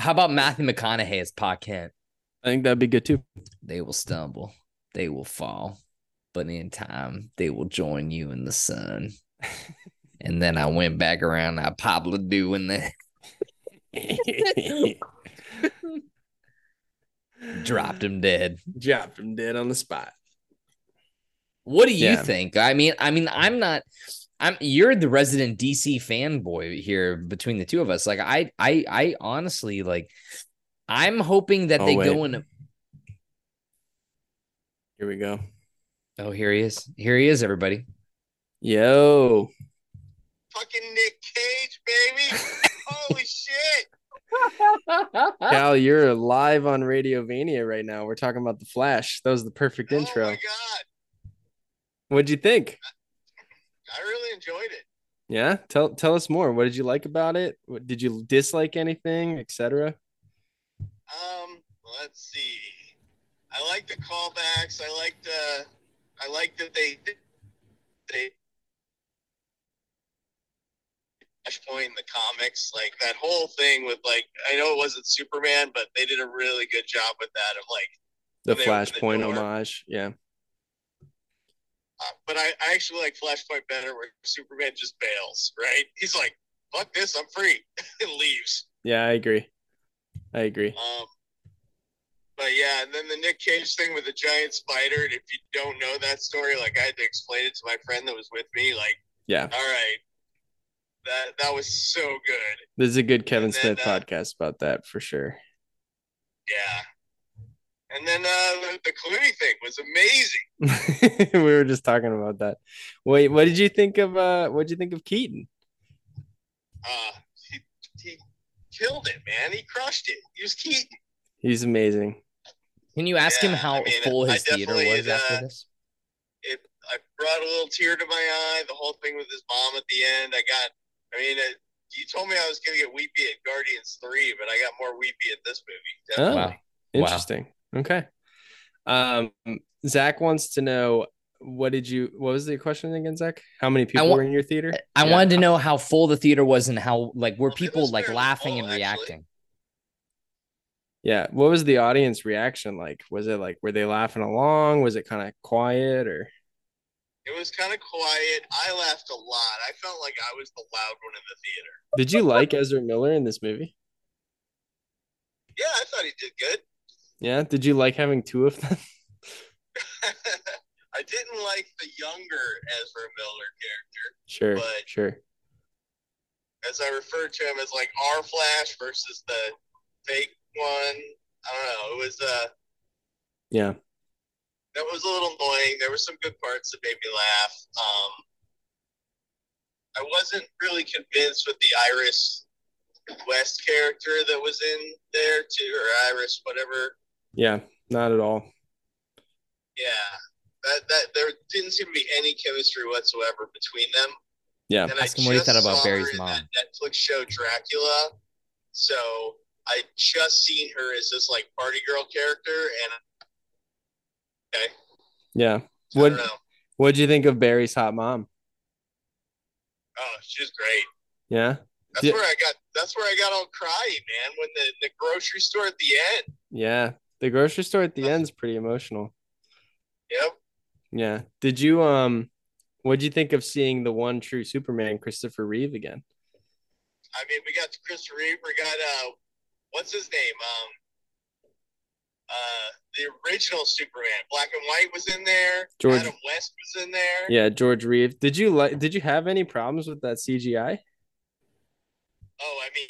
How about Matthew McConaughey as Pa Kent? I think that'd be good too. They will stumble, they will fall, but in time they will join you in the sun. and then I went back around. I Pablo doing that. Dropped him dead. Dropped him dead on the spot. What do you Yeah. think? I mean, I mean, I'm not. I'm. You're the resident DC fanboy here between the two of us. Like, I, I, I honestly like. I'm hoping that Oh, they wait. go in. Here we go. Oh, here he is. Here he is. Everybody. Yo. fucking Nick Cage, baby. Holy shit. Cal, you're live on Radiovania right now. We're talking about the Flash. That was the perfect intro. Oh my god. What'd you think? I really enjoyed it. Yeah, tell tell us more. What did you like about it? What, did you dislike anything, etc.? Um, let's see. I like the callbacks. I like the I like that they they Flashpoint in the comics, like that whole thing with like I know it wasn't Superman, but they did a really good job with that of like The opened the Flashpoint homage. Yeah. uh, but I, I actually like Flashpoint better where Superman just bails, right? He's like, fuck this, I'm free and leaves. Yeah, I agree. I agree. Um, But yeah, and then the Nick Cage thing with the giant spider. And if you don't know that story, like I had to explain it to my friend that was with me. Like, Yeah. all right, that that was so good. There's a good Kevin then, Smith uh, podcast about that for sure. Yeah. And then uh, the, the Clooney thing was amazing. we were just talking about that. Wait, what did you think of uh what did you think of Keaton? Uh, he, he killed it, man. He crushed it. He was Keaton. He's amazing. Can you ask him how I mean, full I his theater definitely, was after uh, this? it I brought a little tear to my eye. The whole thing with his mom at the end. I got. I mean, it, you told me I was gonna get weepy at Guardians three, but I got more weepy at this movie. Oh, Wow. interesting. Okay. Um Zach wants to know what did you what was the question again, Zach? How many people wa- were in your theater? I Yeah. wanted to know how full the theater was and how like were Well, people like laughing full, and actually. reacting. Yeah. What was the audience reaction like? Was it like were they laughing along? Was it kind of quiet or It was kind of quiet. I laughed a lot. I felt like I was the loud one in the theater. did you like Ezra Miller in this movie? Yeah, I thought he did good. Yeah. Did you like having two of them? I didn't like the younger Ezra Miller character, Sure. But- Sure. as I referred to him as like our Flash versus the fake one. I don't know. It was uh Yeah. That was a little annoying. There were some good parts that made me laugh. Um, I wasn't really convinced with the Iris West character that was in there too, or Iris, whatever. Yeah. Not at all. Yeah, that that there didn't seem to be any chemistry whatsoever between them. Yeah. And Ask I him what he thought about saw her Barry's in mom. That Netflix show Dracula. So I just seen her as this like party girl character, and okay, Yeah. What I don't know. what'd you think of Barry's hot mom? Oh, she's great. Yeah. That's Yeah. where I got. That's where I got all cryy, man. When the the grocery store at the end. Yeah. The grocery store at the end's pretty emotional. Yep. Yeah. Did you um what'd you think of seeing the one true Superman, Christopher Reeve again? I mean, we got Christopher Reeve. We got uh, what's his name? Um, uh, the original Superman, black and white, was in there. George- Adam West was in there. Yeah, George Reeve. Did you like did you have any problems with that CGI? Oh, I mean,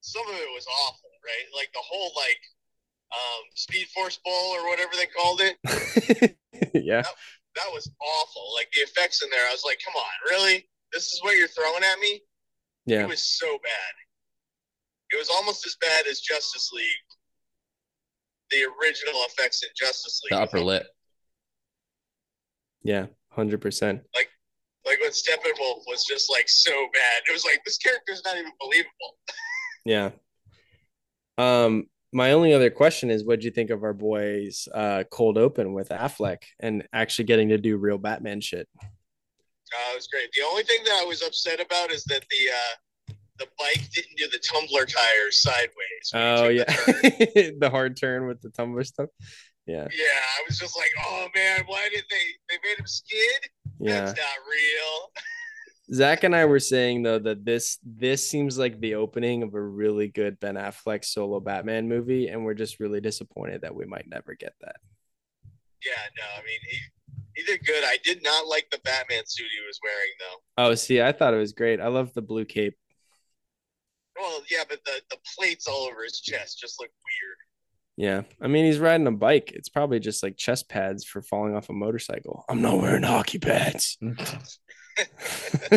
some of it was awful, right? Like the whole like um, Speed Force Bowl or whatever they called it. yeah. That was awful. Like the effects in there, I was like, come on, really? This is what you're throwing at me? Yeah. It was so bad. It was almost as bad as Justice League. The original effects in Justice League. The upper lip. Yeah. Hundred percent. Like like when Steppenwolf was just like so bad. It was like this character's not even believable. Yeah. Um, my only other question is what do you think of our boys uh cold open with Affleck and actually getting to do real Batman shit? Uh, it was great. The only thing that I was upset about is that the uh, the bike didn't do the tumbler tires sideways. Oh yeah. the the hard turn with the tumbler stuff. Yeah. yeah. I was just like, oh man, why did they they made him skid? Yeah. That's not real. Zach and I were saying though that this this seems like the opening of a really good Ben Affleck solo Batman movie, and we're just really disappointed that we might never get that. Yeah, no, I mean he he did good. I did not like the Batman suit he was wearing though. Oh, see, I thought it was great. I love the blue cape. Well, yeah, but the the plates all over his chest just look weird. Yeah, I mean he's riding a bike. It's probably just like chest pads for falling off a motorcycle. I'm not wearing hockey pads.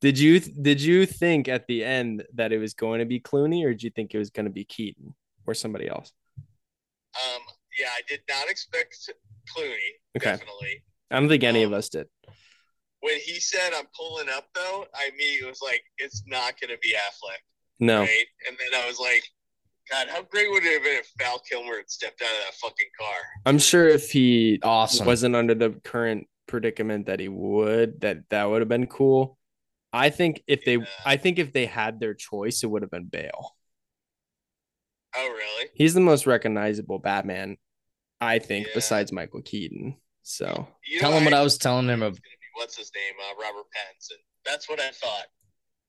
did you did you think at the end that it was going to be Clooney, or did you think it was going to be Keaton or somebody else? Um, yeah, I did not expect Clooney. Okay. Definitely. I don't think any of Um, us did. When he said I'm pulling up though, I immediately was like, it's not gonna be Affleck. No, Right. And then I was like, God, how great would it have been if Val Kilmer had stepped out of that fucking car? I'm sure if he Awesome. wasn't under the current predicament that he would, that that would have been cool. I think if they, Yeah. I think if they had their choice, it would have been Bale. Oh really? He's the most recognizable Batman, I think, Yeah. besides Michael Keaton. So You Tell know, him what I actually was telling him of was gonna be- What's his name? Uh, Robert Pattinson. That's what I thought.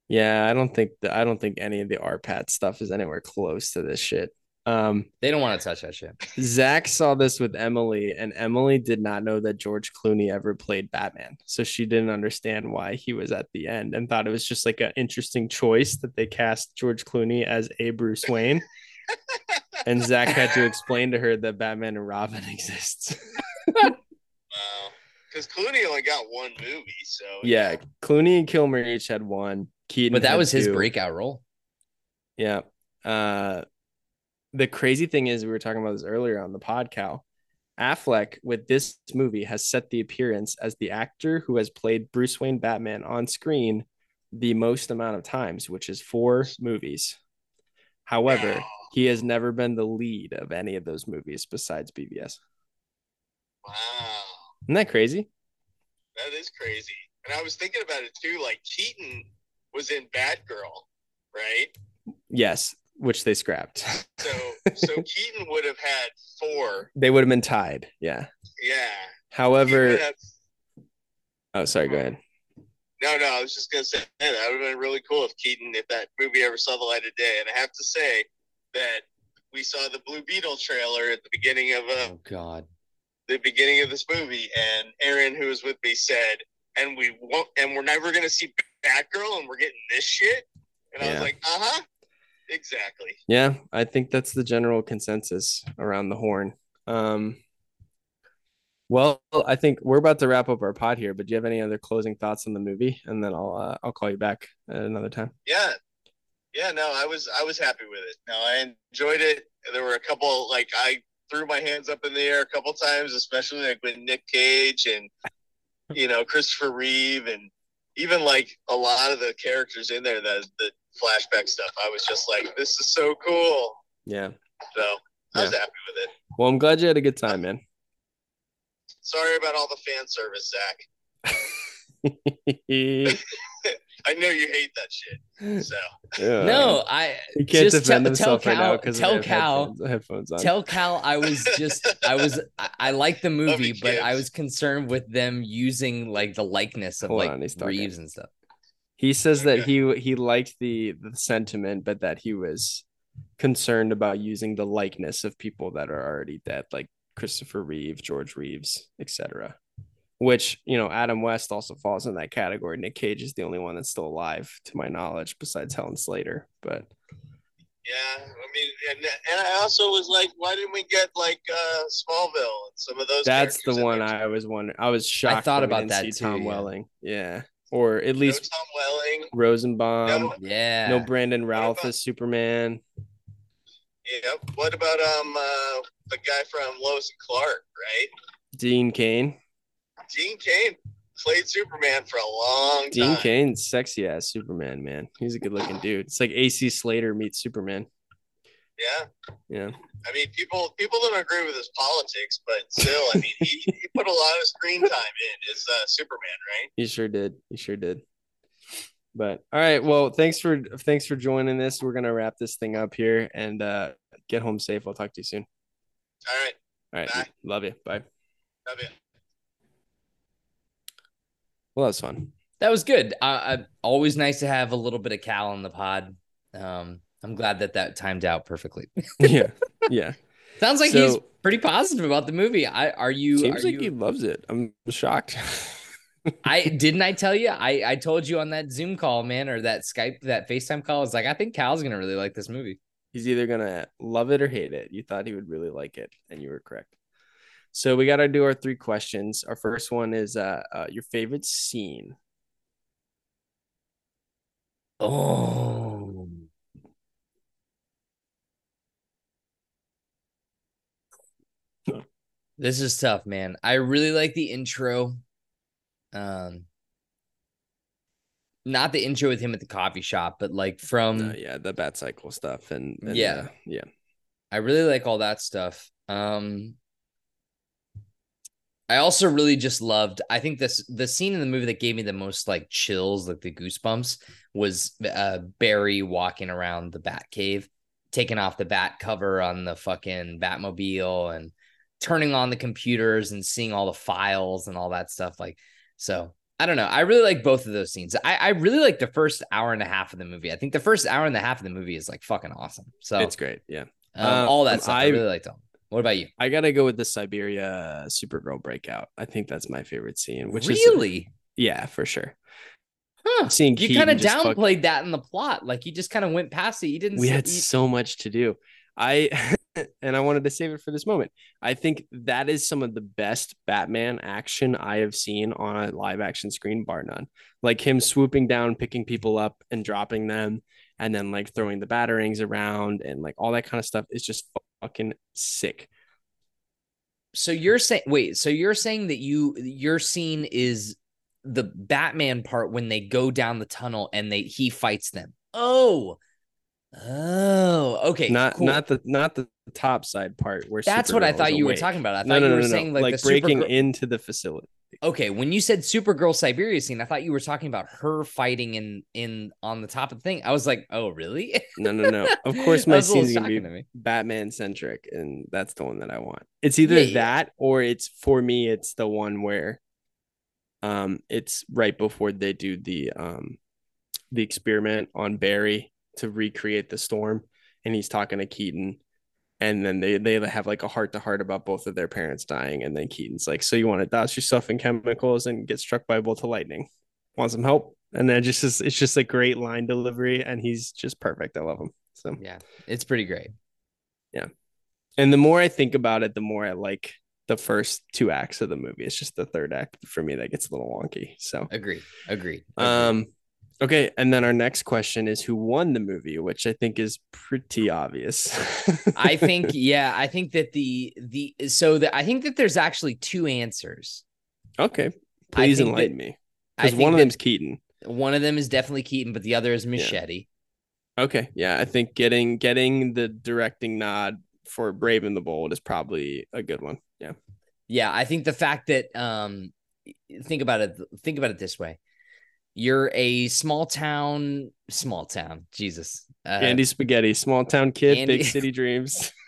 yeah, I don't think that I don't think any of the RPAT stuff is anywhere close to this shit. Um, They don't want to touch that shit. Zach saw this with Emily, and Emily did not know that George Clooney ever played Batman. So she didn't understand why he was at the end and thought it was just like an interesting choice that they cast George Clooney as a Bruce Wayne. and Zach had to explain to her that Batman and Robin exists. Wow. Because Clooney only got one movie, so yeah, Clooney and Kilmer each had one. Keaton, But that had was his two. breakout role. Yeah. Uh, the crazy thing is, we were talking about this earlier on the podcast. Affleck with this movie has set the appearance as the actor who has played Bruce Wayne Batman on screen the most amount of times, which is four movies. However, he has never been the lead of any of those movies besides BVS. Wow. Isn't that crazy? That is crazy. And I was thinking about it too. Like Keaton was in Batgirl, right? Yes, which they scrapped. So so Keaton would have had four. they would have been tied. Yeah. Yeah. However, have- oh, sorry, go ahead. no, no, I was just gonna say man, that would have been really cool if Keaton, if that movie ever saw the light of day. And I have to say that we saw the Blue Beetle trailer at the beginning of uh, Oh God. The beginning of this movie, and Aaron, who was with me, said, "And we won't, and we're never gonna see Batgirl, and we're getting this shit." And I was like, "Uh huh, exactly." Yeah, I think that's the general consensus around the horn. Um, well, I think we're about to wrap up our pod here, but do you have any other closing thoughts on the movie? And then I'll uh, I'll call you back at another time. Yeah, yeah. No, I was I was happy with it. No, I enjoyed it. There were a couple like I threw my hands up in the air a couple times, especially like with Nick Cage and you know Christopher Reeve and even like a lot of the characters in there that the flashback stuff. I was just like, this is so cool. Yeah. So I was happy with it. Well, I'm glad you had a good time, man. Sorry about all the fan service, Zach. I know you hate that shit. So Yeah. No, I he can't just defend tell- himself tell right now Cal- because tell Cal- headphones, headphones on. tell Cal I was just I was I, I like the movie, you, but I was concerned with them using like the likeness of Hold like on, he's talking. Reeves and stuff. He says that he he liked the the sentiment, but that he was concerned about using the likeness of people that are already dead, like Christopher Reeve, George Reeves, etc. Which you know, Adam West also falls in that category. Nick Cage is the only one that's still alive, to my knowledge, besides Helen Slater. But yeah, I mean, and and I also was like, why didn't we get like uh Smallville and some of those? that's the one there, I was wondering. I was shocked. I thought about that too, Tom yeah. Welling, yeah, or at No least Tom Welling. Rosenbaum. No, Yeah. no Brandon Routh about- as Superman. Yep. What about um uh, the guy from Lois and Clark, right? Dean Cain. Dean Cain played Superman for a long Dean time. Dean Cain's sexy ass Superman, man. He's a good looking dude. It's like AC Slater meets Superman. Yeah. Yeah. I mean, people people don't agree with his politics, but still, I mean, he, he put a lot of screen time in as uh, Superman, right? He sure did. He sure did. But all right. Well, thanks for thanks for joining this. We're gonna wrap this thing up here and uh get home safe. I'll talk to you soon. All right. All right. Bye. Love you. Bye. Love you. Well, that was fun. That was good. Uh, uh, always nice to have a little bit of Cal on the pod. Um, I'm glad that that timed out perfectly. yeah. Yeah. Sounds like he's pretty positive about the movie. I are you? Seems are like you he loves it. I'm shocked. I didn't I tell you? I I told you on that Zoom call, man, or that Skype, that FaceTime call. It's like I think Cal's gonna really like this movie. He's either gonna love it or hate it. You thought he would really like it, and you were correct. So we got to do our three questions. Our first one is uh, uh your favorite scene. Oh, this is tough, man. I really like the intro. Um, not the intro with him at the coffee shop, but like from Uh, yeah, the bat cycle stuff, and, and, Yeah. yeah. I really like all that stuff. Um I also really just loved I think this the scene in the movie that gave me the most like chills, like the goosebumps was uh Barry walking around the bat cave, taking off the bat cover on the fucking Batmobile and turning on the computers and seeing all the files and all that stuff like so I don't know. I really like both of those scenes. I, I really like the first hour and a half of the movie. I think the first hour and a half of the movie is like fucking awesome. So It's great. Yeah. Um, all that um, stuff. I, I- really liked them. What about you? I gotta go with the Siberia uh, Supergirl breakout. I think that's my favorite scene. Which is really? yeah, for sure. Huh. Seeing You kind of just fuck- downplayed that in the plot. Like you just kind of went past it. You didn't. we had you- so much to do. I and I wanted to save it for this moment. I think that is some of the best Batman action I have seen on a live action screen, bar none. Like him swooping down, picking people up and dropping them, and then like throwing the batarangs around and like all that kind of stuff is just fucking sick. So you're saying wait, so you're saying that you your scene is the Batman part when they go down the tunnel and they he fights them. Oh. Oh, okay. not cool. not the not the top side part where That's what I thought you were talking about. I thought no, no, you were no, saying like, like the breaking Supergirl- into the facility. Okay, when you said Supergirl Siberia scene, I thought you were talking about her fighting in in on the top of the thing. I was like, oh really? No, no, no. Of course, my scene's gonna be shocking to me. Batman centric, and that's the one that I want. It's either Yeah, yeah. that or it's for me. It's the one where, um, it's right before they do the um, the experiment on Barry to recreate the storm, and he's talking to Keaton, and then they they have like a heart to heart about both of their parents dying, and then Keaton's like, "So you want to douse yourself in chemicals and get struck by a bolt of lightning? Want some help?" And then just is- it's just a great line delivery, and he's just perfect. I love him. So Yeah, it's pretty great. Yeah and the more I think about it, the more I like the first two acts of the movie. It's just the third act for me that gets a little wonky. So, agree. Agreed. um, okay. And then our next question is who won the movie, which I think is pretty obvious. I think yeah, I think that the the so that I think that there's actually two answers. okay. Please enlighten that- me because one of that them's Keaton. one of them is definitely Keaton, but the other is Muschietti. Okay. Yeah. I think getting getting the directing nod for Brave and the Bold is probably a good one. Yeah. Yeah, I think the fact that um think about it think about it this way. You're a small town small town, Jesus. Uh, Andy Spaghetti, small town kid, Andy- big city dreams.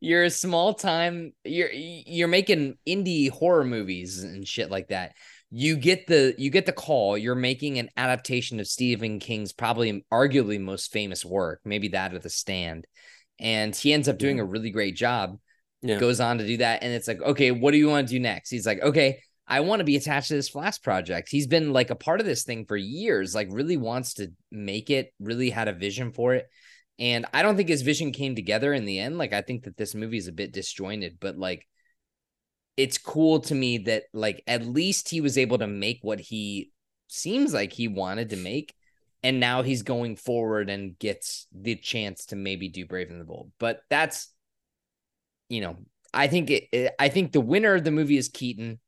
you're a small time you're you're making indie horror movies and shit like that. You get the you get the call. You're making an adaptation of stephen king's probably arguably most famous work maybe that or the stand. And he ends up doing a really great job. Yeah. goes on to do that. And it's like okay what do you want to do next? He's like okay i want to be attached to this flash project he's been like a part of this thing for years like really wants to make it really had a vision for it and I don't think his vision came together in the end. Like I think that this movie is a bit disjointed, but like it's cool to me that like at least he was able to make what he seems like he wanted to make. And now he's going forward and gets the chance to maybe do Brave and the Bold. But that's you know, I think it, it- I think the winner of the movie is Keaton.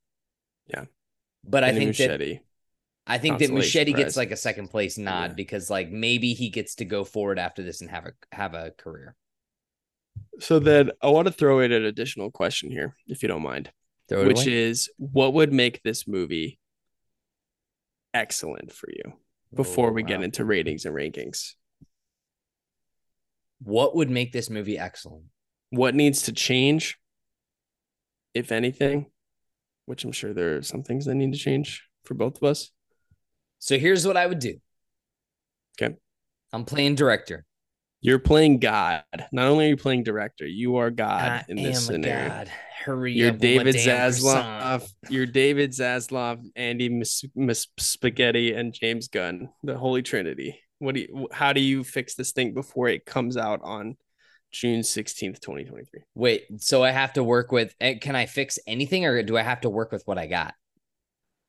Yeah. But I And think that Muschietti. I think that Muschietti prize. gets like a second place nod Yeah. because like maybe he gets to go forward after this and have a have a career. So then I want to throw in an additional question here, if you don't mind, Throw it which away. is what would make this movie excellent for you before Oh, we get oh, into ratings and rankings? what would make this movie excellent. What needs to change, if anything? Which I'm sure there are some things that need to change for both of us. So here's what I would do. Okay. I'm playing director. You're playing God. Not only are you playing director, you are God I in this scenario. god. Hurry You're up David. Zaslav. You're David Zaslav, Andy Miss, Miss Spaghetti, and James Gunn, the Holy Trinity. What do you? How do you fix this thing before it comes out on June sixteenth, twenty twenty three? Wait, so I have to work with eh, can I fix anything or do I have to work with what I got?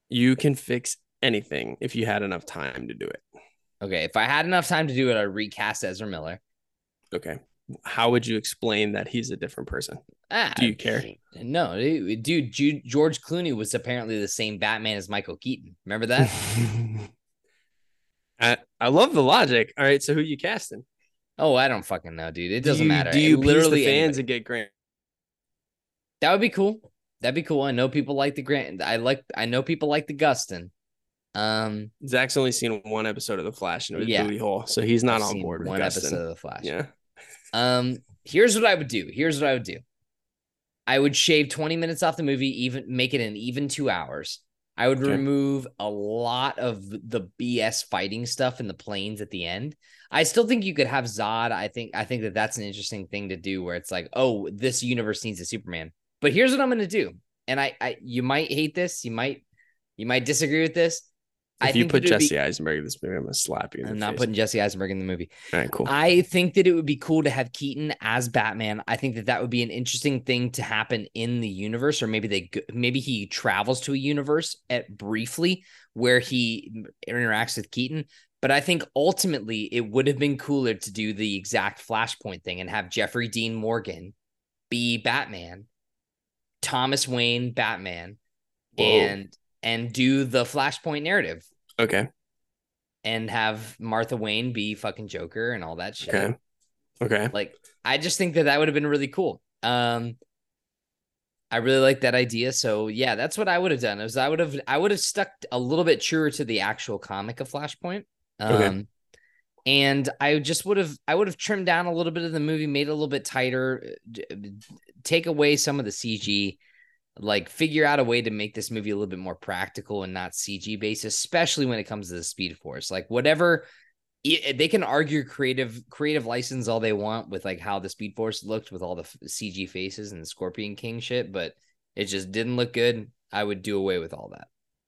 You can fix anything if you had enough time to do it. Okay, if I had enough time to do it, I'd recast Ezra Miller. Okay. How would you explain that he's a different person? Ah, Do you care? No, dude, dude, George Clooney was apparently the same Batman as Michael Keaton. Remember that? I, I love the logic. All right, so who you casting? Oh, I don't fucking know, dude. It doesn't you- matter. Do you literally literally the fans anybody. and get Grant? That would be cool. That'd be cool. I know people like the Grant. I like. I know people like the Gustin. Um, Zach's only seen one episode of The Flash and it was Yeah. booty hole, so he's not I've on board with one Gustin. episode of the Flash. Yeah. Um, here's what I would do. Here's what I would do. I would shave 20 minutes off the movie, even make it an even two hours. I would Okay. remove a lot of the BS fighting stuff in the planes at the end. I still think you could have Zod. I think I think that that's an interesting thing to do where it's like, oh, this universe needs a Superman. But here's what I'm going to do. And I, I you might hate this, you might you might disagree with this. I If you put would be- Jesse Eisenberg in this movie, I'm gonna slap you. In I'm not face. putting Jesse Eisenberg in the movie. All right, cool. I think that it would be cool to have Keaton as Batman. I think that that would be an interesting thing to happen in the universe, or maybe they go- maybe he travels to a universe at briefly where he interacts with Keaton. But I think ultimately it would have been cooler to do the exact Flashpoint thing and have Jeffrey Dean Morgan be Batman, Thomas Wayne Batman, Whoa. and and do the Flashpoint narrative okay. and have Martha Wayne be fucking Joker and all that shit. Okay. Okay. Like, I just think that that would have been really cool. Um, I really like that idea. So yeah, that's what I would have done. Is I would have I would have stuck a little bit truer to the actual comic of Flashpoint. Um, Okay. and I just would have I would have trimmed down a little bit of the movie, made it a little bit tighter, take away some of the CG, like figure out a way to make this movie a little bit more practical and not CG based, especially when it comes to the Speed Force. Like whatever they can argue creative creative license all they want with like how the Speed Force looked with all the CG faces and the Scorpion King shit, but it just didn't look good. I would do away with all that.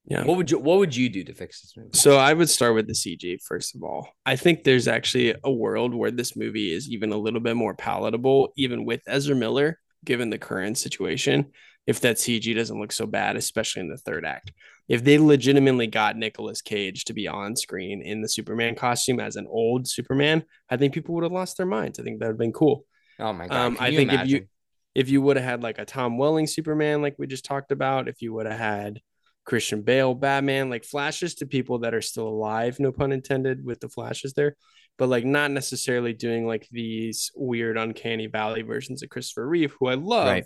Yeah. What would you What would you do to fix this movie? So I would start with the CG first of all. I think there's actually a world where this movie is even a little bit more palatable, even with Ezra Miller, given the current situation. If that CG doesn't look so bad, especially in the third act, if they legitimately got Nicolas Cage to be on screen in the Superman costume as an old Superman, I think people would have lost their minds. I think that would have been cool. Oh my god! Um, I think if you if you would have had like a Tom Welling Superman, like we just talked about, if you would have had Christian Bale Batman, like flashes to people that are still alive, no pun intended, with the flashes there, but like not necessarily doing like these weird uncanny valley versions of Christopher Reeve, who I love, Right.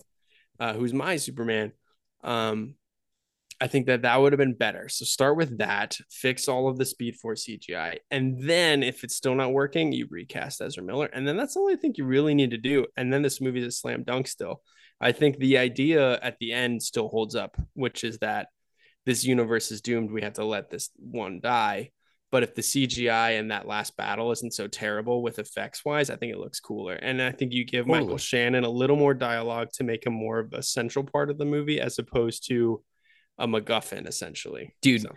uh, who's my Superman. Um, I think that that would have been better. So start with that, fix all of the Speed Force CGI, and then if it's still not working, you recast Ezra Miller, and then that's all I think you really need to do. And then this movie is a slam dunk. Still, I think the idea at the end still holds up, which is that this universe is doomed. We have to let this one die. But if the CGI and that last battle isn't so terrible with effects wise, I think it looks cooler. And I think you give Michael Shannon a little more dialogue to make him more of a central part of the movie as opposed to a MacGuffin, essentially. Dude, So,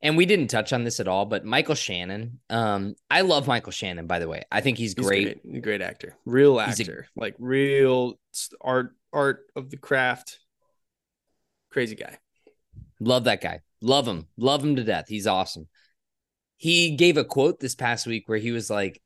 and we didn't touch on this at all, but Michael Shannon. Um, I love Michael Shannon. By the way, I think he's he's great. great. Great actor. Real He's a- actor. like real art art of the craft. Crazy guy. Love that guy. Love him. Love him to death. He's awesome. He gave a quote this past week where he was like,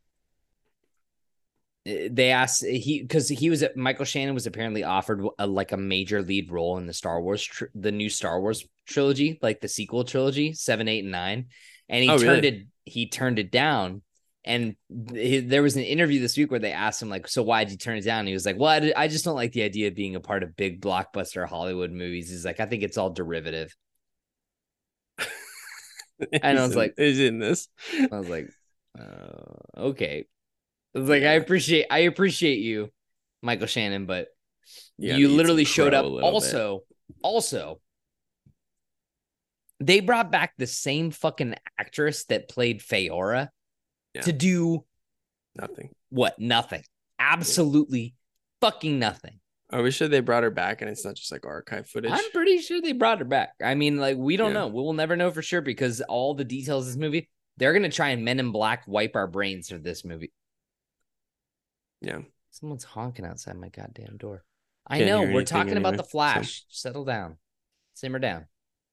eh, they asked he because he was at Michael Shannon was apparently offered a, like a major lead role in the Star Wars tr- the new Star Wars trilogy like the sequel trilogy seven eight and nine and he Oh, turned really? it he turned it down and th- there was an interview this week where they asked him like so why did you turn it down and he was like well I, I just don't like the idea of being a part of big blockbuster Hollywood movies he's like I think it's all derivative And I was like- is in this. I was like, uh, okay. I was like, I appreciate, I appreciate you, Michael Shannon, but Yeah, you literally showed up. a little bit. Also, also, they brought back the same fucking actress that played Faora Yeah. to do nothing. what? Nothing. Absolutely fucking nothing. Are we sure they brought her back and it's not just like archive footage? I'm pretty sure they brought her back. I mean, like, we don't Yeah. know. We will never know for sure because all the details of this movie, they're gonna try and Men in Black wipe our brains for this movie. yeah. Someone's honking outside my goddamn door. I Can't know. We're talking about anyway, the so- Flash. Settle down. Simmer down.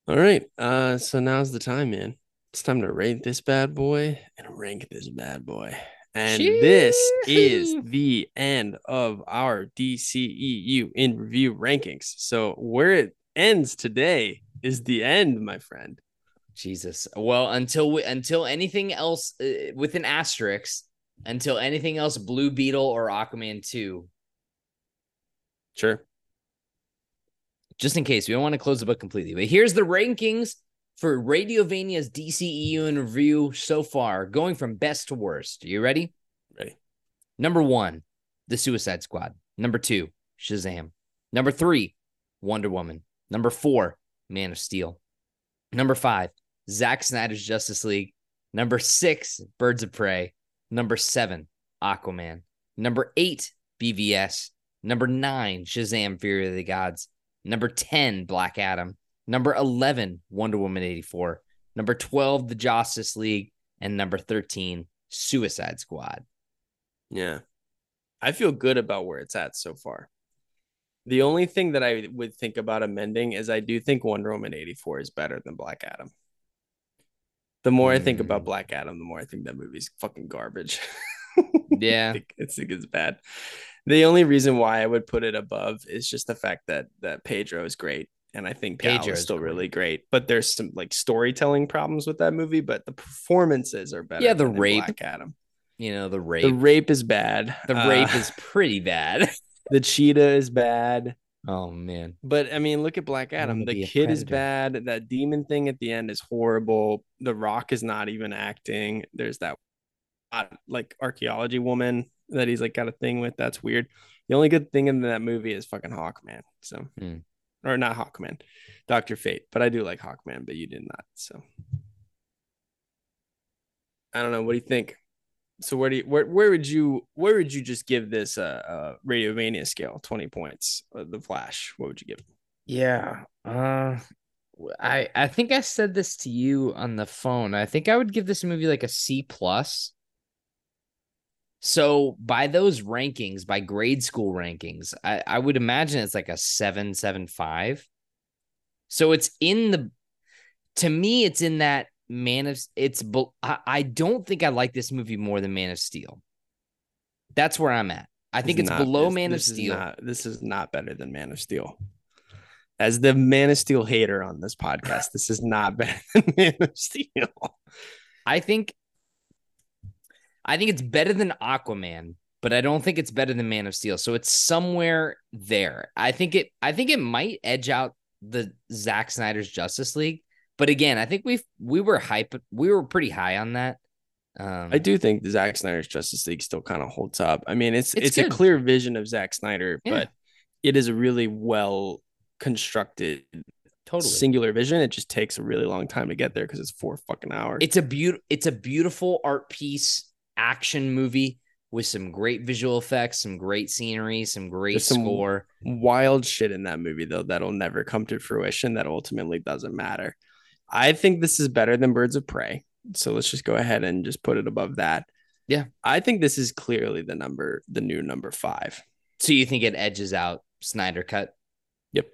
All right. Uh, so now's the time, man. It's time to rate this bad boy and rank this bad boy. And this is the end of our DCEU in review rankings. So where it ends today is the end, my friend. Jesus. Well, until we, until anything else uh, with an asterisk, until anything else Blue Beetle or Aquaman 2, Sure. just in case we don't want to close the book completely. But here's the rankings for Radiovania's DCEU in review so far, going from best to worst. you ready? Ready. Number one, The Suicide Squad. Number two, Shazam. Number three, Wonder Woman. Number four, Man of Steel. Number five, Zack Snyder's Justice League. Number six, Birds of Prey. Number seven, Aquaman. Number eight, BVS. Number nine, Shazam Fury of the Gods. Number 10, Black Adam. Number 11, Wonder Woman 84. Number 12, The Justice League. And number 13, Suicide Squad. Yeah. I feel good about where it's at so far. The only thing that I would think about amending is I do think Wonder Woman 84 is better than Black Adam. The more I think about Mm. Black Adam, the more I think that movie's fucking garbage. Yeah. I think, I think it's bad. The only reason why I would put it above is just the fact that that Pedro is great. And I think Gal is still great. really great. But there's some like storytelling problems with that movie, but the performances are better. Yeah, the rape. Black Adam. You know, the rape. The rape is bad. The Uh, rape is pretty bad. the cheetah is bad. oh, man. But I mean, look at Black Adam. The kid is bad. That demon thing at the end is horrible. The Rock is not even acting. There's that like archaeology woman that he's like got a thing with. That's weird. The only good thing in that movie is fucking Hawkman. So, Hmm. Or not Hawkman, Doctor Fate. But I do like Hawkman, but you did not. So, I don't know. What do you think? So where do you where where would you where would you just give this a, a Radiovania scale? Twenty points. Uh, the Flash. What would you give? Yeah. Uh I I think I said this to you on the phone. I think I would give this movie like a C plus. So by those rankings, by grade school rankings, I, I would imagine it's like a seven, seven, five. So it's in the to me, it's in that Man of it's I, I don't think I like this movie more than Man of Steel. That's where I'm at. I think it's not- below this- Man of this is Steel. not- this is not better than Man of Steel. As the Man of Steel hater on this podcast, this is not better than Man of Steel. I think I think it's better than Aquaman, but I don't think it's better than Man of Steel. So it's somewhere there. I think it I think it might edge out the Zack Snyder's Justice League. But again, I think we we were hype we were pretty high on that. Um I do think the Zack Snyder's Justice League still kind of holds up. I mean, it's It's it's, a clear vision of Zack Snyder, Yeah. but it is a really well constructed totally. singular vision. It just takes a really long time to get there because it's four fucking hours. It's a beaut it's a beautiful art piece action movie with some great visual effects, some great scenery, some great There's some- score. wild shit in that movie though that'll never come to fruition that ultimately doesn't matter. I think this is better than Birds of Prey. So let's just go ahead and just put it above that. Yeah. I think this is clearly the number the new number 5. So you think it edges out Snyder cut? Yep.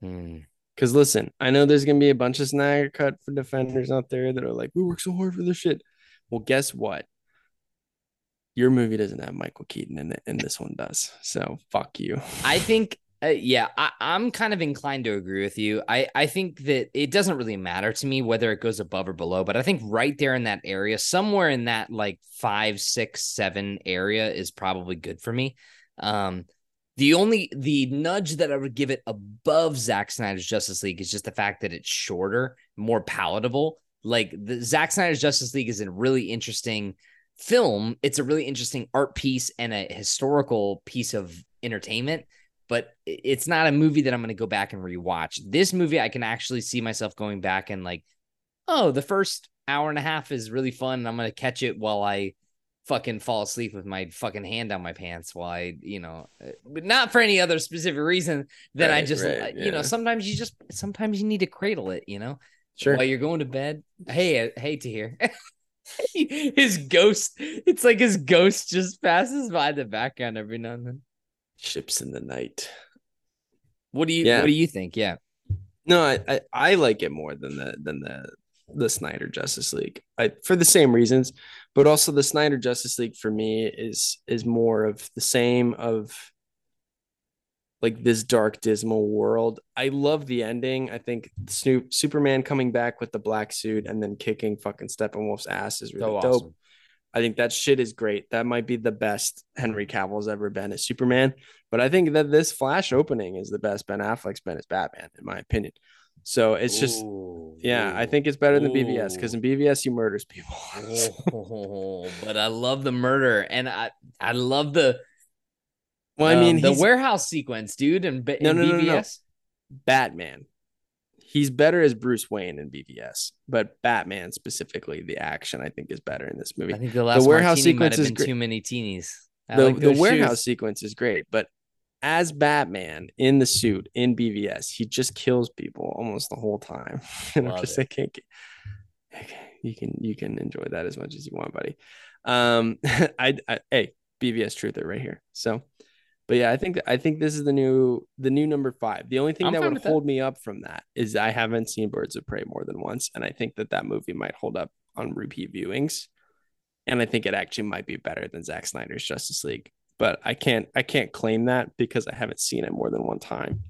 Hmm. Cuz listen, I know there's going to be a bunch of Snyder cut for defenders out there that are like we work so hard for this shit. Well, guess what? Your movie doesn't have Michael Keaton in it and this one does. So fuck you. I think, uh, yeah, I, I'm kind of inclined to agree with you. I, I think that it doesn't really matter to me whether it goes above or below, but I think right there in that area, somewhere in that like five, six, seven area is probably good for me. Um, the only the nudge that I would give it above Zack Snyder's Justice League is just the fact that it's shorter, more palatable. Like the Zack Snyder's Justice League is a really interesting film. It's a really interesting art piece and a historical piece of entertainment, but it's not a movie that I'm going to go back and rewatch. This movie, I can actually see myself going back and like, oh, the first hour and a half is really fun. And I'm going to catch it while I fucking fall asleep with my fucking hand down my pants while I, you know, uh, but not for any other specific reason than I just, right, uh, you know, sometimes you just, sometimes you need to cradle it, you know, Sure. while you're going to bed. Hey, uh, hey, to hear his ghost. It's like his ghost just passes by the background every now and then. Ships in the night. What do you Yeah. What do you think? Yeah, No, I, I I like it more than the than the the Snyder Justice League. I for the same reasons, but also the Snyder Justice League for me is is more of the same of like this dark dismal world. I love the ending. I think Snoop Superman coming back with the black suit and then kicking fucking Steppenwolf's ass is really so dope. awesome. I think that shit is great. That might be the best Henry Cavill's ever been as Superman. But I think that this Flash opening is the best Ben Affleck's been as Batman, in my opinion. So it's just, Ooh, yeah, I think it's better than BVS because in BVS you murders people. Oh, but I love the murder, and I I love the well, I mean, um, the warehouse sequence, dude, and, No, no, no, no, no. Batman. He's better as Bruce Wayne in BVS, but Batman specifically, the action I think is better in this movie. I think the last the warehouse sequence have is been great. too many teenies. I the like the warehouse shoes. sequence is great, but as Batman in the suit in BVS, he just kills people almost the whole time. and I'm just it. thinking, okay, you can you can enjoy that as much as you want, buddy. Um, I, I hey BVS truther right here. So, but yeah, I think I think this is the new the new number five. The only thing I'm that would with that. hold me up from that is I haven't seen Birds of Prey more than once, and I think that that movie might hold up on repeat viewings, and I think it actually might be better than Zack Snyder's Justice League. But I can't I can't claim that because I haven't seen it more than one time.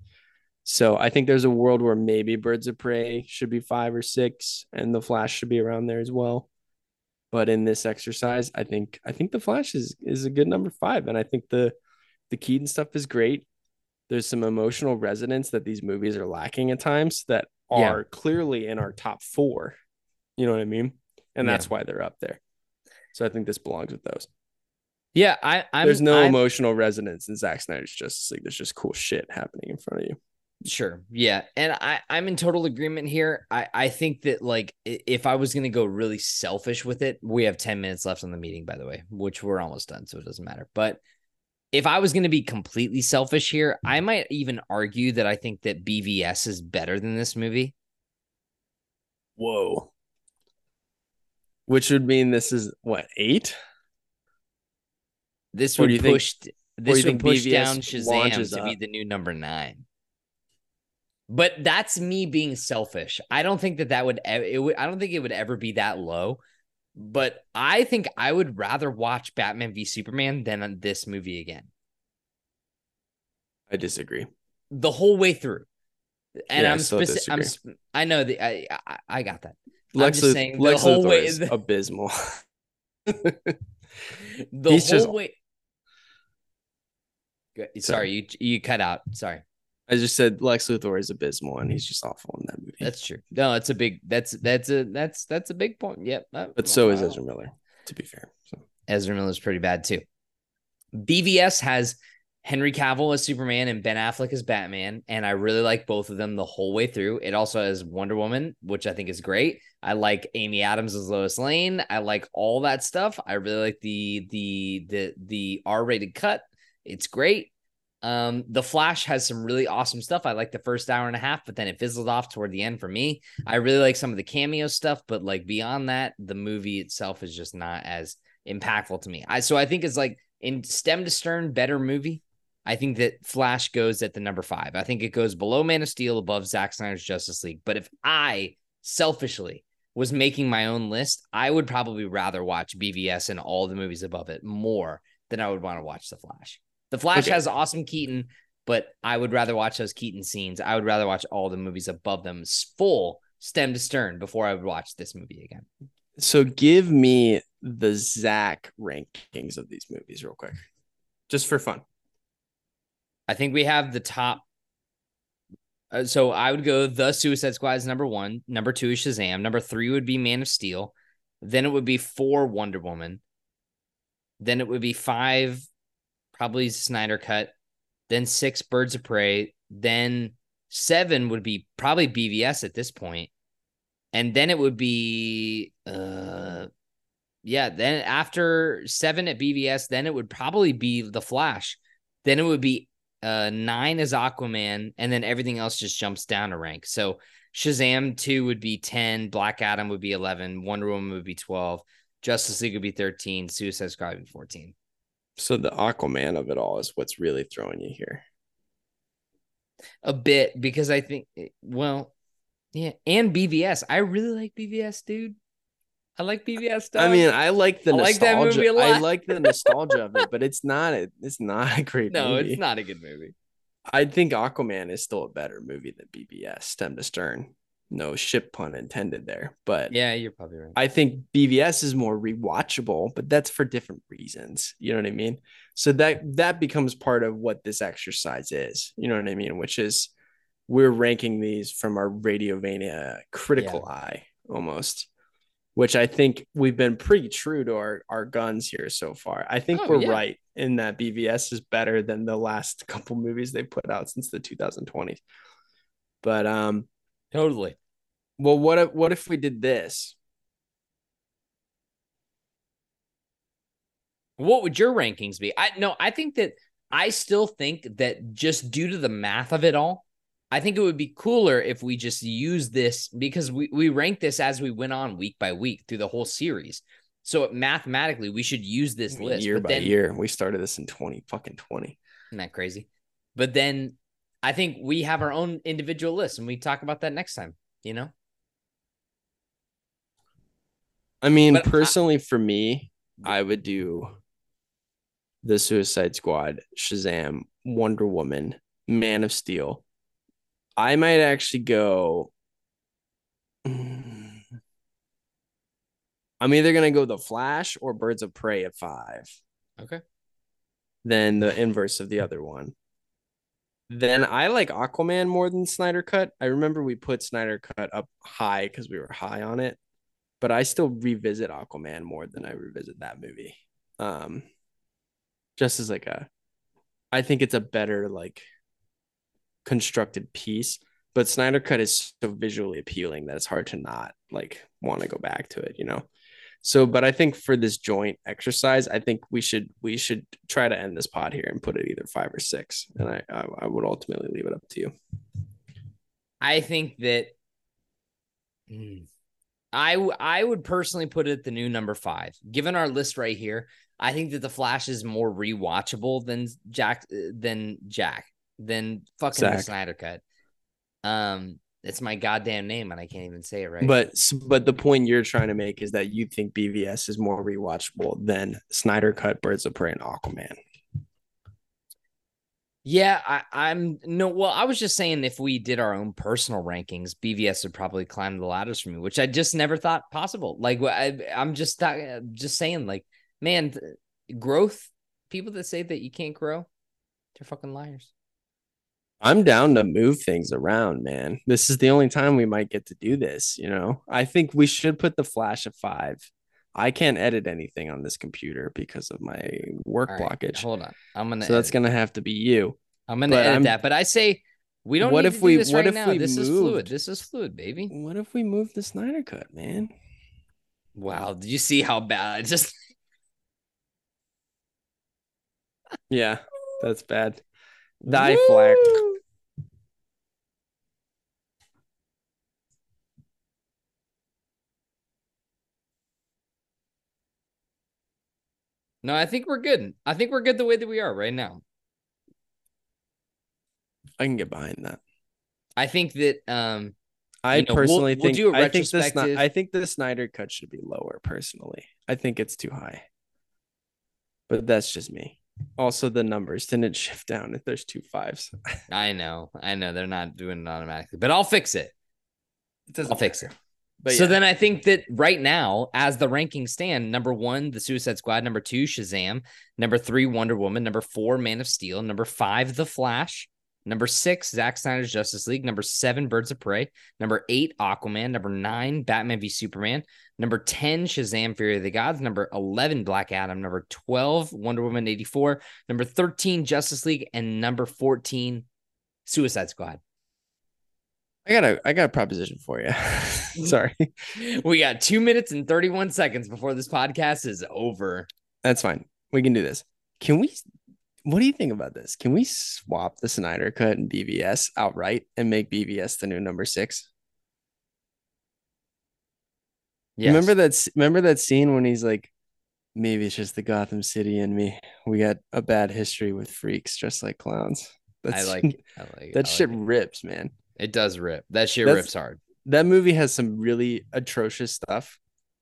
So I think there's a world where maybe Birds of Prey should be five or six, and the Flash should be around there as well. But in this exercise, I think I think the Flash is is a good number five, and I think the the Keaton stuff is great. There's some emotional resonance that these movies are lacking at times that Yeah. are clearly in our top four. You know what I mean? And Yeah. that's why they're up there. So I think this belongs with those. Yeah, I, I'm. There's no I'm- emotional resonance in Zack Snyder's Justice League. There's just cool shit happening in front of you. Sure. Yeah. And I, I'm in total agreement here. I, I think that like if I was gonna go really selfish with it, we have 10 minutes left on the meeting, by the way, which we're almost done, so it doesn't matter. But if I was gonna be completely selfish here, I might even argue that I think that BVS is better than this movie. Whoa. Which would mean this is what eight? This would do think- push this would push BVS down Shazam launches to be the new number nine. But that's me being selfish. I don't think that that would it would I don't think it would ever be that low. But I think I would rather watch Batman v Superman than uh, this movie again. I disagree. The whole way through. And Yeah, I I'm still specific. I'm sp- I know the I, I I got that. I'm Lex, just Luth- saying the Lex whole Luthor way- is abysmal. The He's whole just- way. Good. Sorry, you you cut out. Sorry. I just said Lex Luthor is abysmal and he's just awful in that movie. That's true. No, it's a big. That's that's a that's that's a big point. Yep. uh, but so is. Ezra Miller, to be fair. So Ezra Miller's pretty bad too. BVS has Henry Cavill as Superman and Ben Affleck as Batman, and I really like both of them the whole way through. It also has Wonder Woman, which I think is great. I like Amy Adams as Lois Lane. I like all that stuff. I really like the the the the R-rated cut. It's great. Um, the Flash has some really awesome stuff. I like the first hour and a half, but then it fizzled off toward the end for me. I really like some of the cameo stuff, but like beyond that, the movie itself is just not as impactful to me. I so I think it's like in stem to stern, better movie. I think that Flash goes at the number five. I think it goes below Man of Steel, above Zack Snyder's Justice League. But if I selfishly was making my own list, I would probably rather watch BVS and all the movies above it more than I would want to watch The Flash. The Flash Okay. has awesome Keaton, but I would rather watch those Keaton scenes. I would rather watch all the movies above them full stem to stern before I would watch this movie again. so give me the Zach rankings of these movies real quick. Just for fun. I think we have the top. Uh, so I would go the Suicide Squad is number one. Number two is Shazam. Number three would be Man of Steel. Then it would be four Wonder Woman. Then it would be five, probably Snyder Cut. Then six Birds of Prey. Then seven would be probably BVS at this. And then it would be uh yeah, then after seven at BVS, then it would probably be the Flash. Then it would be uh nine is Aquaman, and then everything else just jumps down a rank. So Shazam 2 would be 10, Black Adam would be 11, Wonder Woman would be 12, Justice League would be 13, Suicide Squad would be 14. So the Aquaman of it all is what's really throwing you here. A bit because I think eh, well, yeah, and BVS. I really like BVS, dude. I like BVS stuff. I mean, I like the I like that nostalgia. movie a I lot. I like the nostalgia of it, but it's not a, it's not a great no, movie. it's not a good movie. I think Aquaman is still a better movie than BVS, stem to stern. No ship pun intended there. But Yeah, you're probably right. I think BVS is more rewatchable, but that's for different reasons. You know what I mean? So that that becomes part of what this exercise is. You know what I mean? Which is we're ranking these from our Radiovania critical eye almost. Which I think we've been pretty true to our, our guns here so far. I think Oh, we're yeah. right in that BVS is better than the last couple movies they put out since the 2020s. But um Totally. Well, what if what if we did this? What would your rankings be? I no, I think that I still think that just due to the math of it all, I think it would be cooler if we just use this because we, we rank this as we went on week by week through the whole series. So mathematically, we should use this list. year but by then, year. We started this in 20 fucking 20. Isn't that crazy? But then I think we have our own individual list and we talk about that next time, you know? I mean, But I- personally, for me, I would do the Suicide Squad, Shazam, Wonder Woman, Man of Steel. I might actually go. I'm either gonna go the Flash or Birds of Prey at five. Okay. Then the inverse of the other one. Then I like Aquaman more than Snyder Cut. I remember we put Snyder Cut up high because we were high on it, but I still revisit Aquaman more than I revisit that movie. Um, just as like a, I think it's a better like constructed piece. But Snyder Cut is so visually appealing that it's hard to not like want to go back to it, you know. So, but I think for this joint exercise, I think we should we should try to end this pod here and put it either five or six, and I I, I would ultimately leave it up to you. I think that I I would personally put it at the new number five. Given our list right here, I think that the Flash is more rewatchable than Jack than Jack than fucking the Snyder Cut. Um, it's my goddamn name, and I can't even say it right. But but the point you're trying to make is that you think BVS is more rewatchable than Snyder Cut, Birds of Prey, and Aquaman. Yeah, I, I'm no. Well, I was just saying if we did our own personal rankings, BVS would probably climb the ladders for me, which I just never thought possible. Like I, I'm just just saying, like, man, th- growth. People that say that you can't grow, they're fucking liars. I'm down to move things around, man. This is the only time we might get to do this. You know, I think we should put the Flash at five. I can't edit anything on this computer because of my work right, blockage. hold on, I'm gonna. so that's gonna have to be you. I'm gonna but edit I'm- that. But I say we don't. What need if to do we- This what right if now. we This is fluid. This is fluid, baby. What if we move the Snyder Cut, man? Wow. Did you see how bad? I just Yeah, that's bad. Die flag. No, I think we're good. I think we're good the way that we are right now. I can get behind that. I think that um I You know, we'll- personally we'll think do a I think retrospective. I think the Snyder cut should be lower. Personally, I think it's too high. But that's just me. Also, the numbers didn't shift down if there's two fives. I know, I know they're not doing it automatically, but I'll fix it. It doesn't I'll fix matter. it. But so yeah. then I think that right now, as the rankings stand, number one, the Suicide Squad, number two, Shazam, number three, Wonder Woman, number four, Man of Steel, number five, The Flash, number six, Zack Snyder's Justice League, number seven, Birds of Prey, number eight, Aquaman, number nine, Batman v Superman, number 10, Shazam, Fury of the Gods, number 11, Black Adam, number 12, Wonder Woman 84, number 13, Justice League, and number 14, Suicide Squad. I got a I got a proposition for you. Mm-hmm. Sorry, We got two minutes and 31 seconds before this podcast is over. that's fine. We can do this. Can we? What do you think about this? Can we swap the Snyder cut and BVS outright and make BVS the new number six? Remember that? Remember that scene when he's like, "Maybe it's just the Gotham City in me. We got a bad history with freaks dressed like clowns." I That's like. I like that I shit like rips, man. It. Does rip. That shit That's- rips hard. That movie has some really atrocious stuff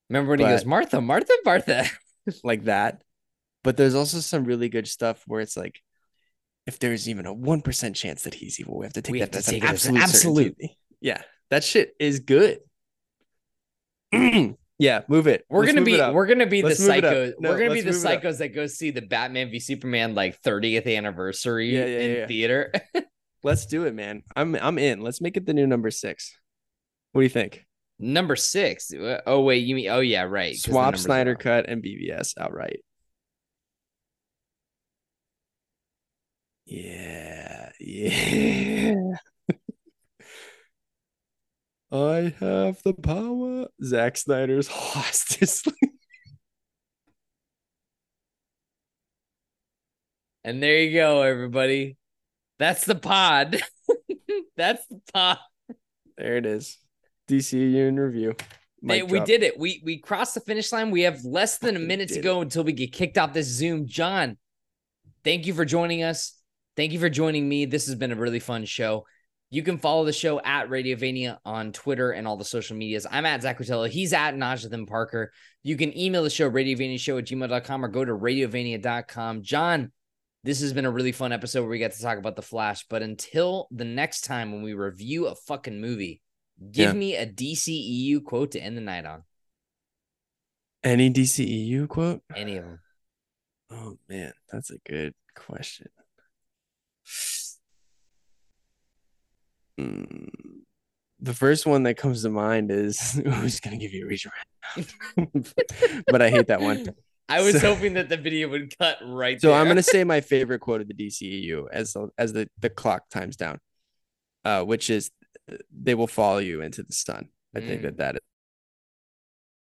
Remember when he goes, Martha, Martha, Martha. like that, but there's also some really good stuff where it's like, if there's even a one percent chance that he's evil, we have to take We that to take absolute absolute. Yeah, that shit is good. yeah, move it. We're Let's gonna be we're gonna be Let's the move it up. psychos. No, we're gonna be the move it up. psychos that go see the Batman v Superman like 30th anniversary Yeah, yeah, in yeah. theater. Let's do it, man. I'm I'm in. Let's make it the new number six. What do you think? Number six. Oh wait, you mean oh yeah, right. Swap Snyder cut and BVS outright. Yeah, yeah. I have the power. Zack Snyder's League. And there you go, everybody. That's the pod. That's the pod. There it is. DCU in review. Hey, we did it. We we crossed the finish line. We have less than a minute to go until we get kicked off this Zoom. John, thank you for joining us. Thank you for joining me. This has been a really fun show. You can follow the show at Radiovania on Twitter and all the social medias. I'm at Zach Rotella. He's at Najathan Parker. You can email the show, radiovaniashow at gmail.com or go to radiovania.com. John, this has been a really fun episode where we get to talk about The Flash. But until the next time when we review a fucking movie, give Yeah. me a DCEU quote to end the night on. Any DCEU quote? Any of them. Oh man, that's a good question. Mm, the first one that comes to mind is who's gonna give you a reach around? but I hate that one. I was So- hoping that the video would cut right So there. I'm gonna say my favorite quote of the DCEU as the, as the the clock times down, uh, which is they will follow you into the sun. I think Mm. that that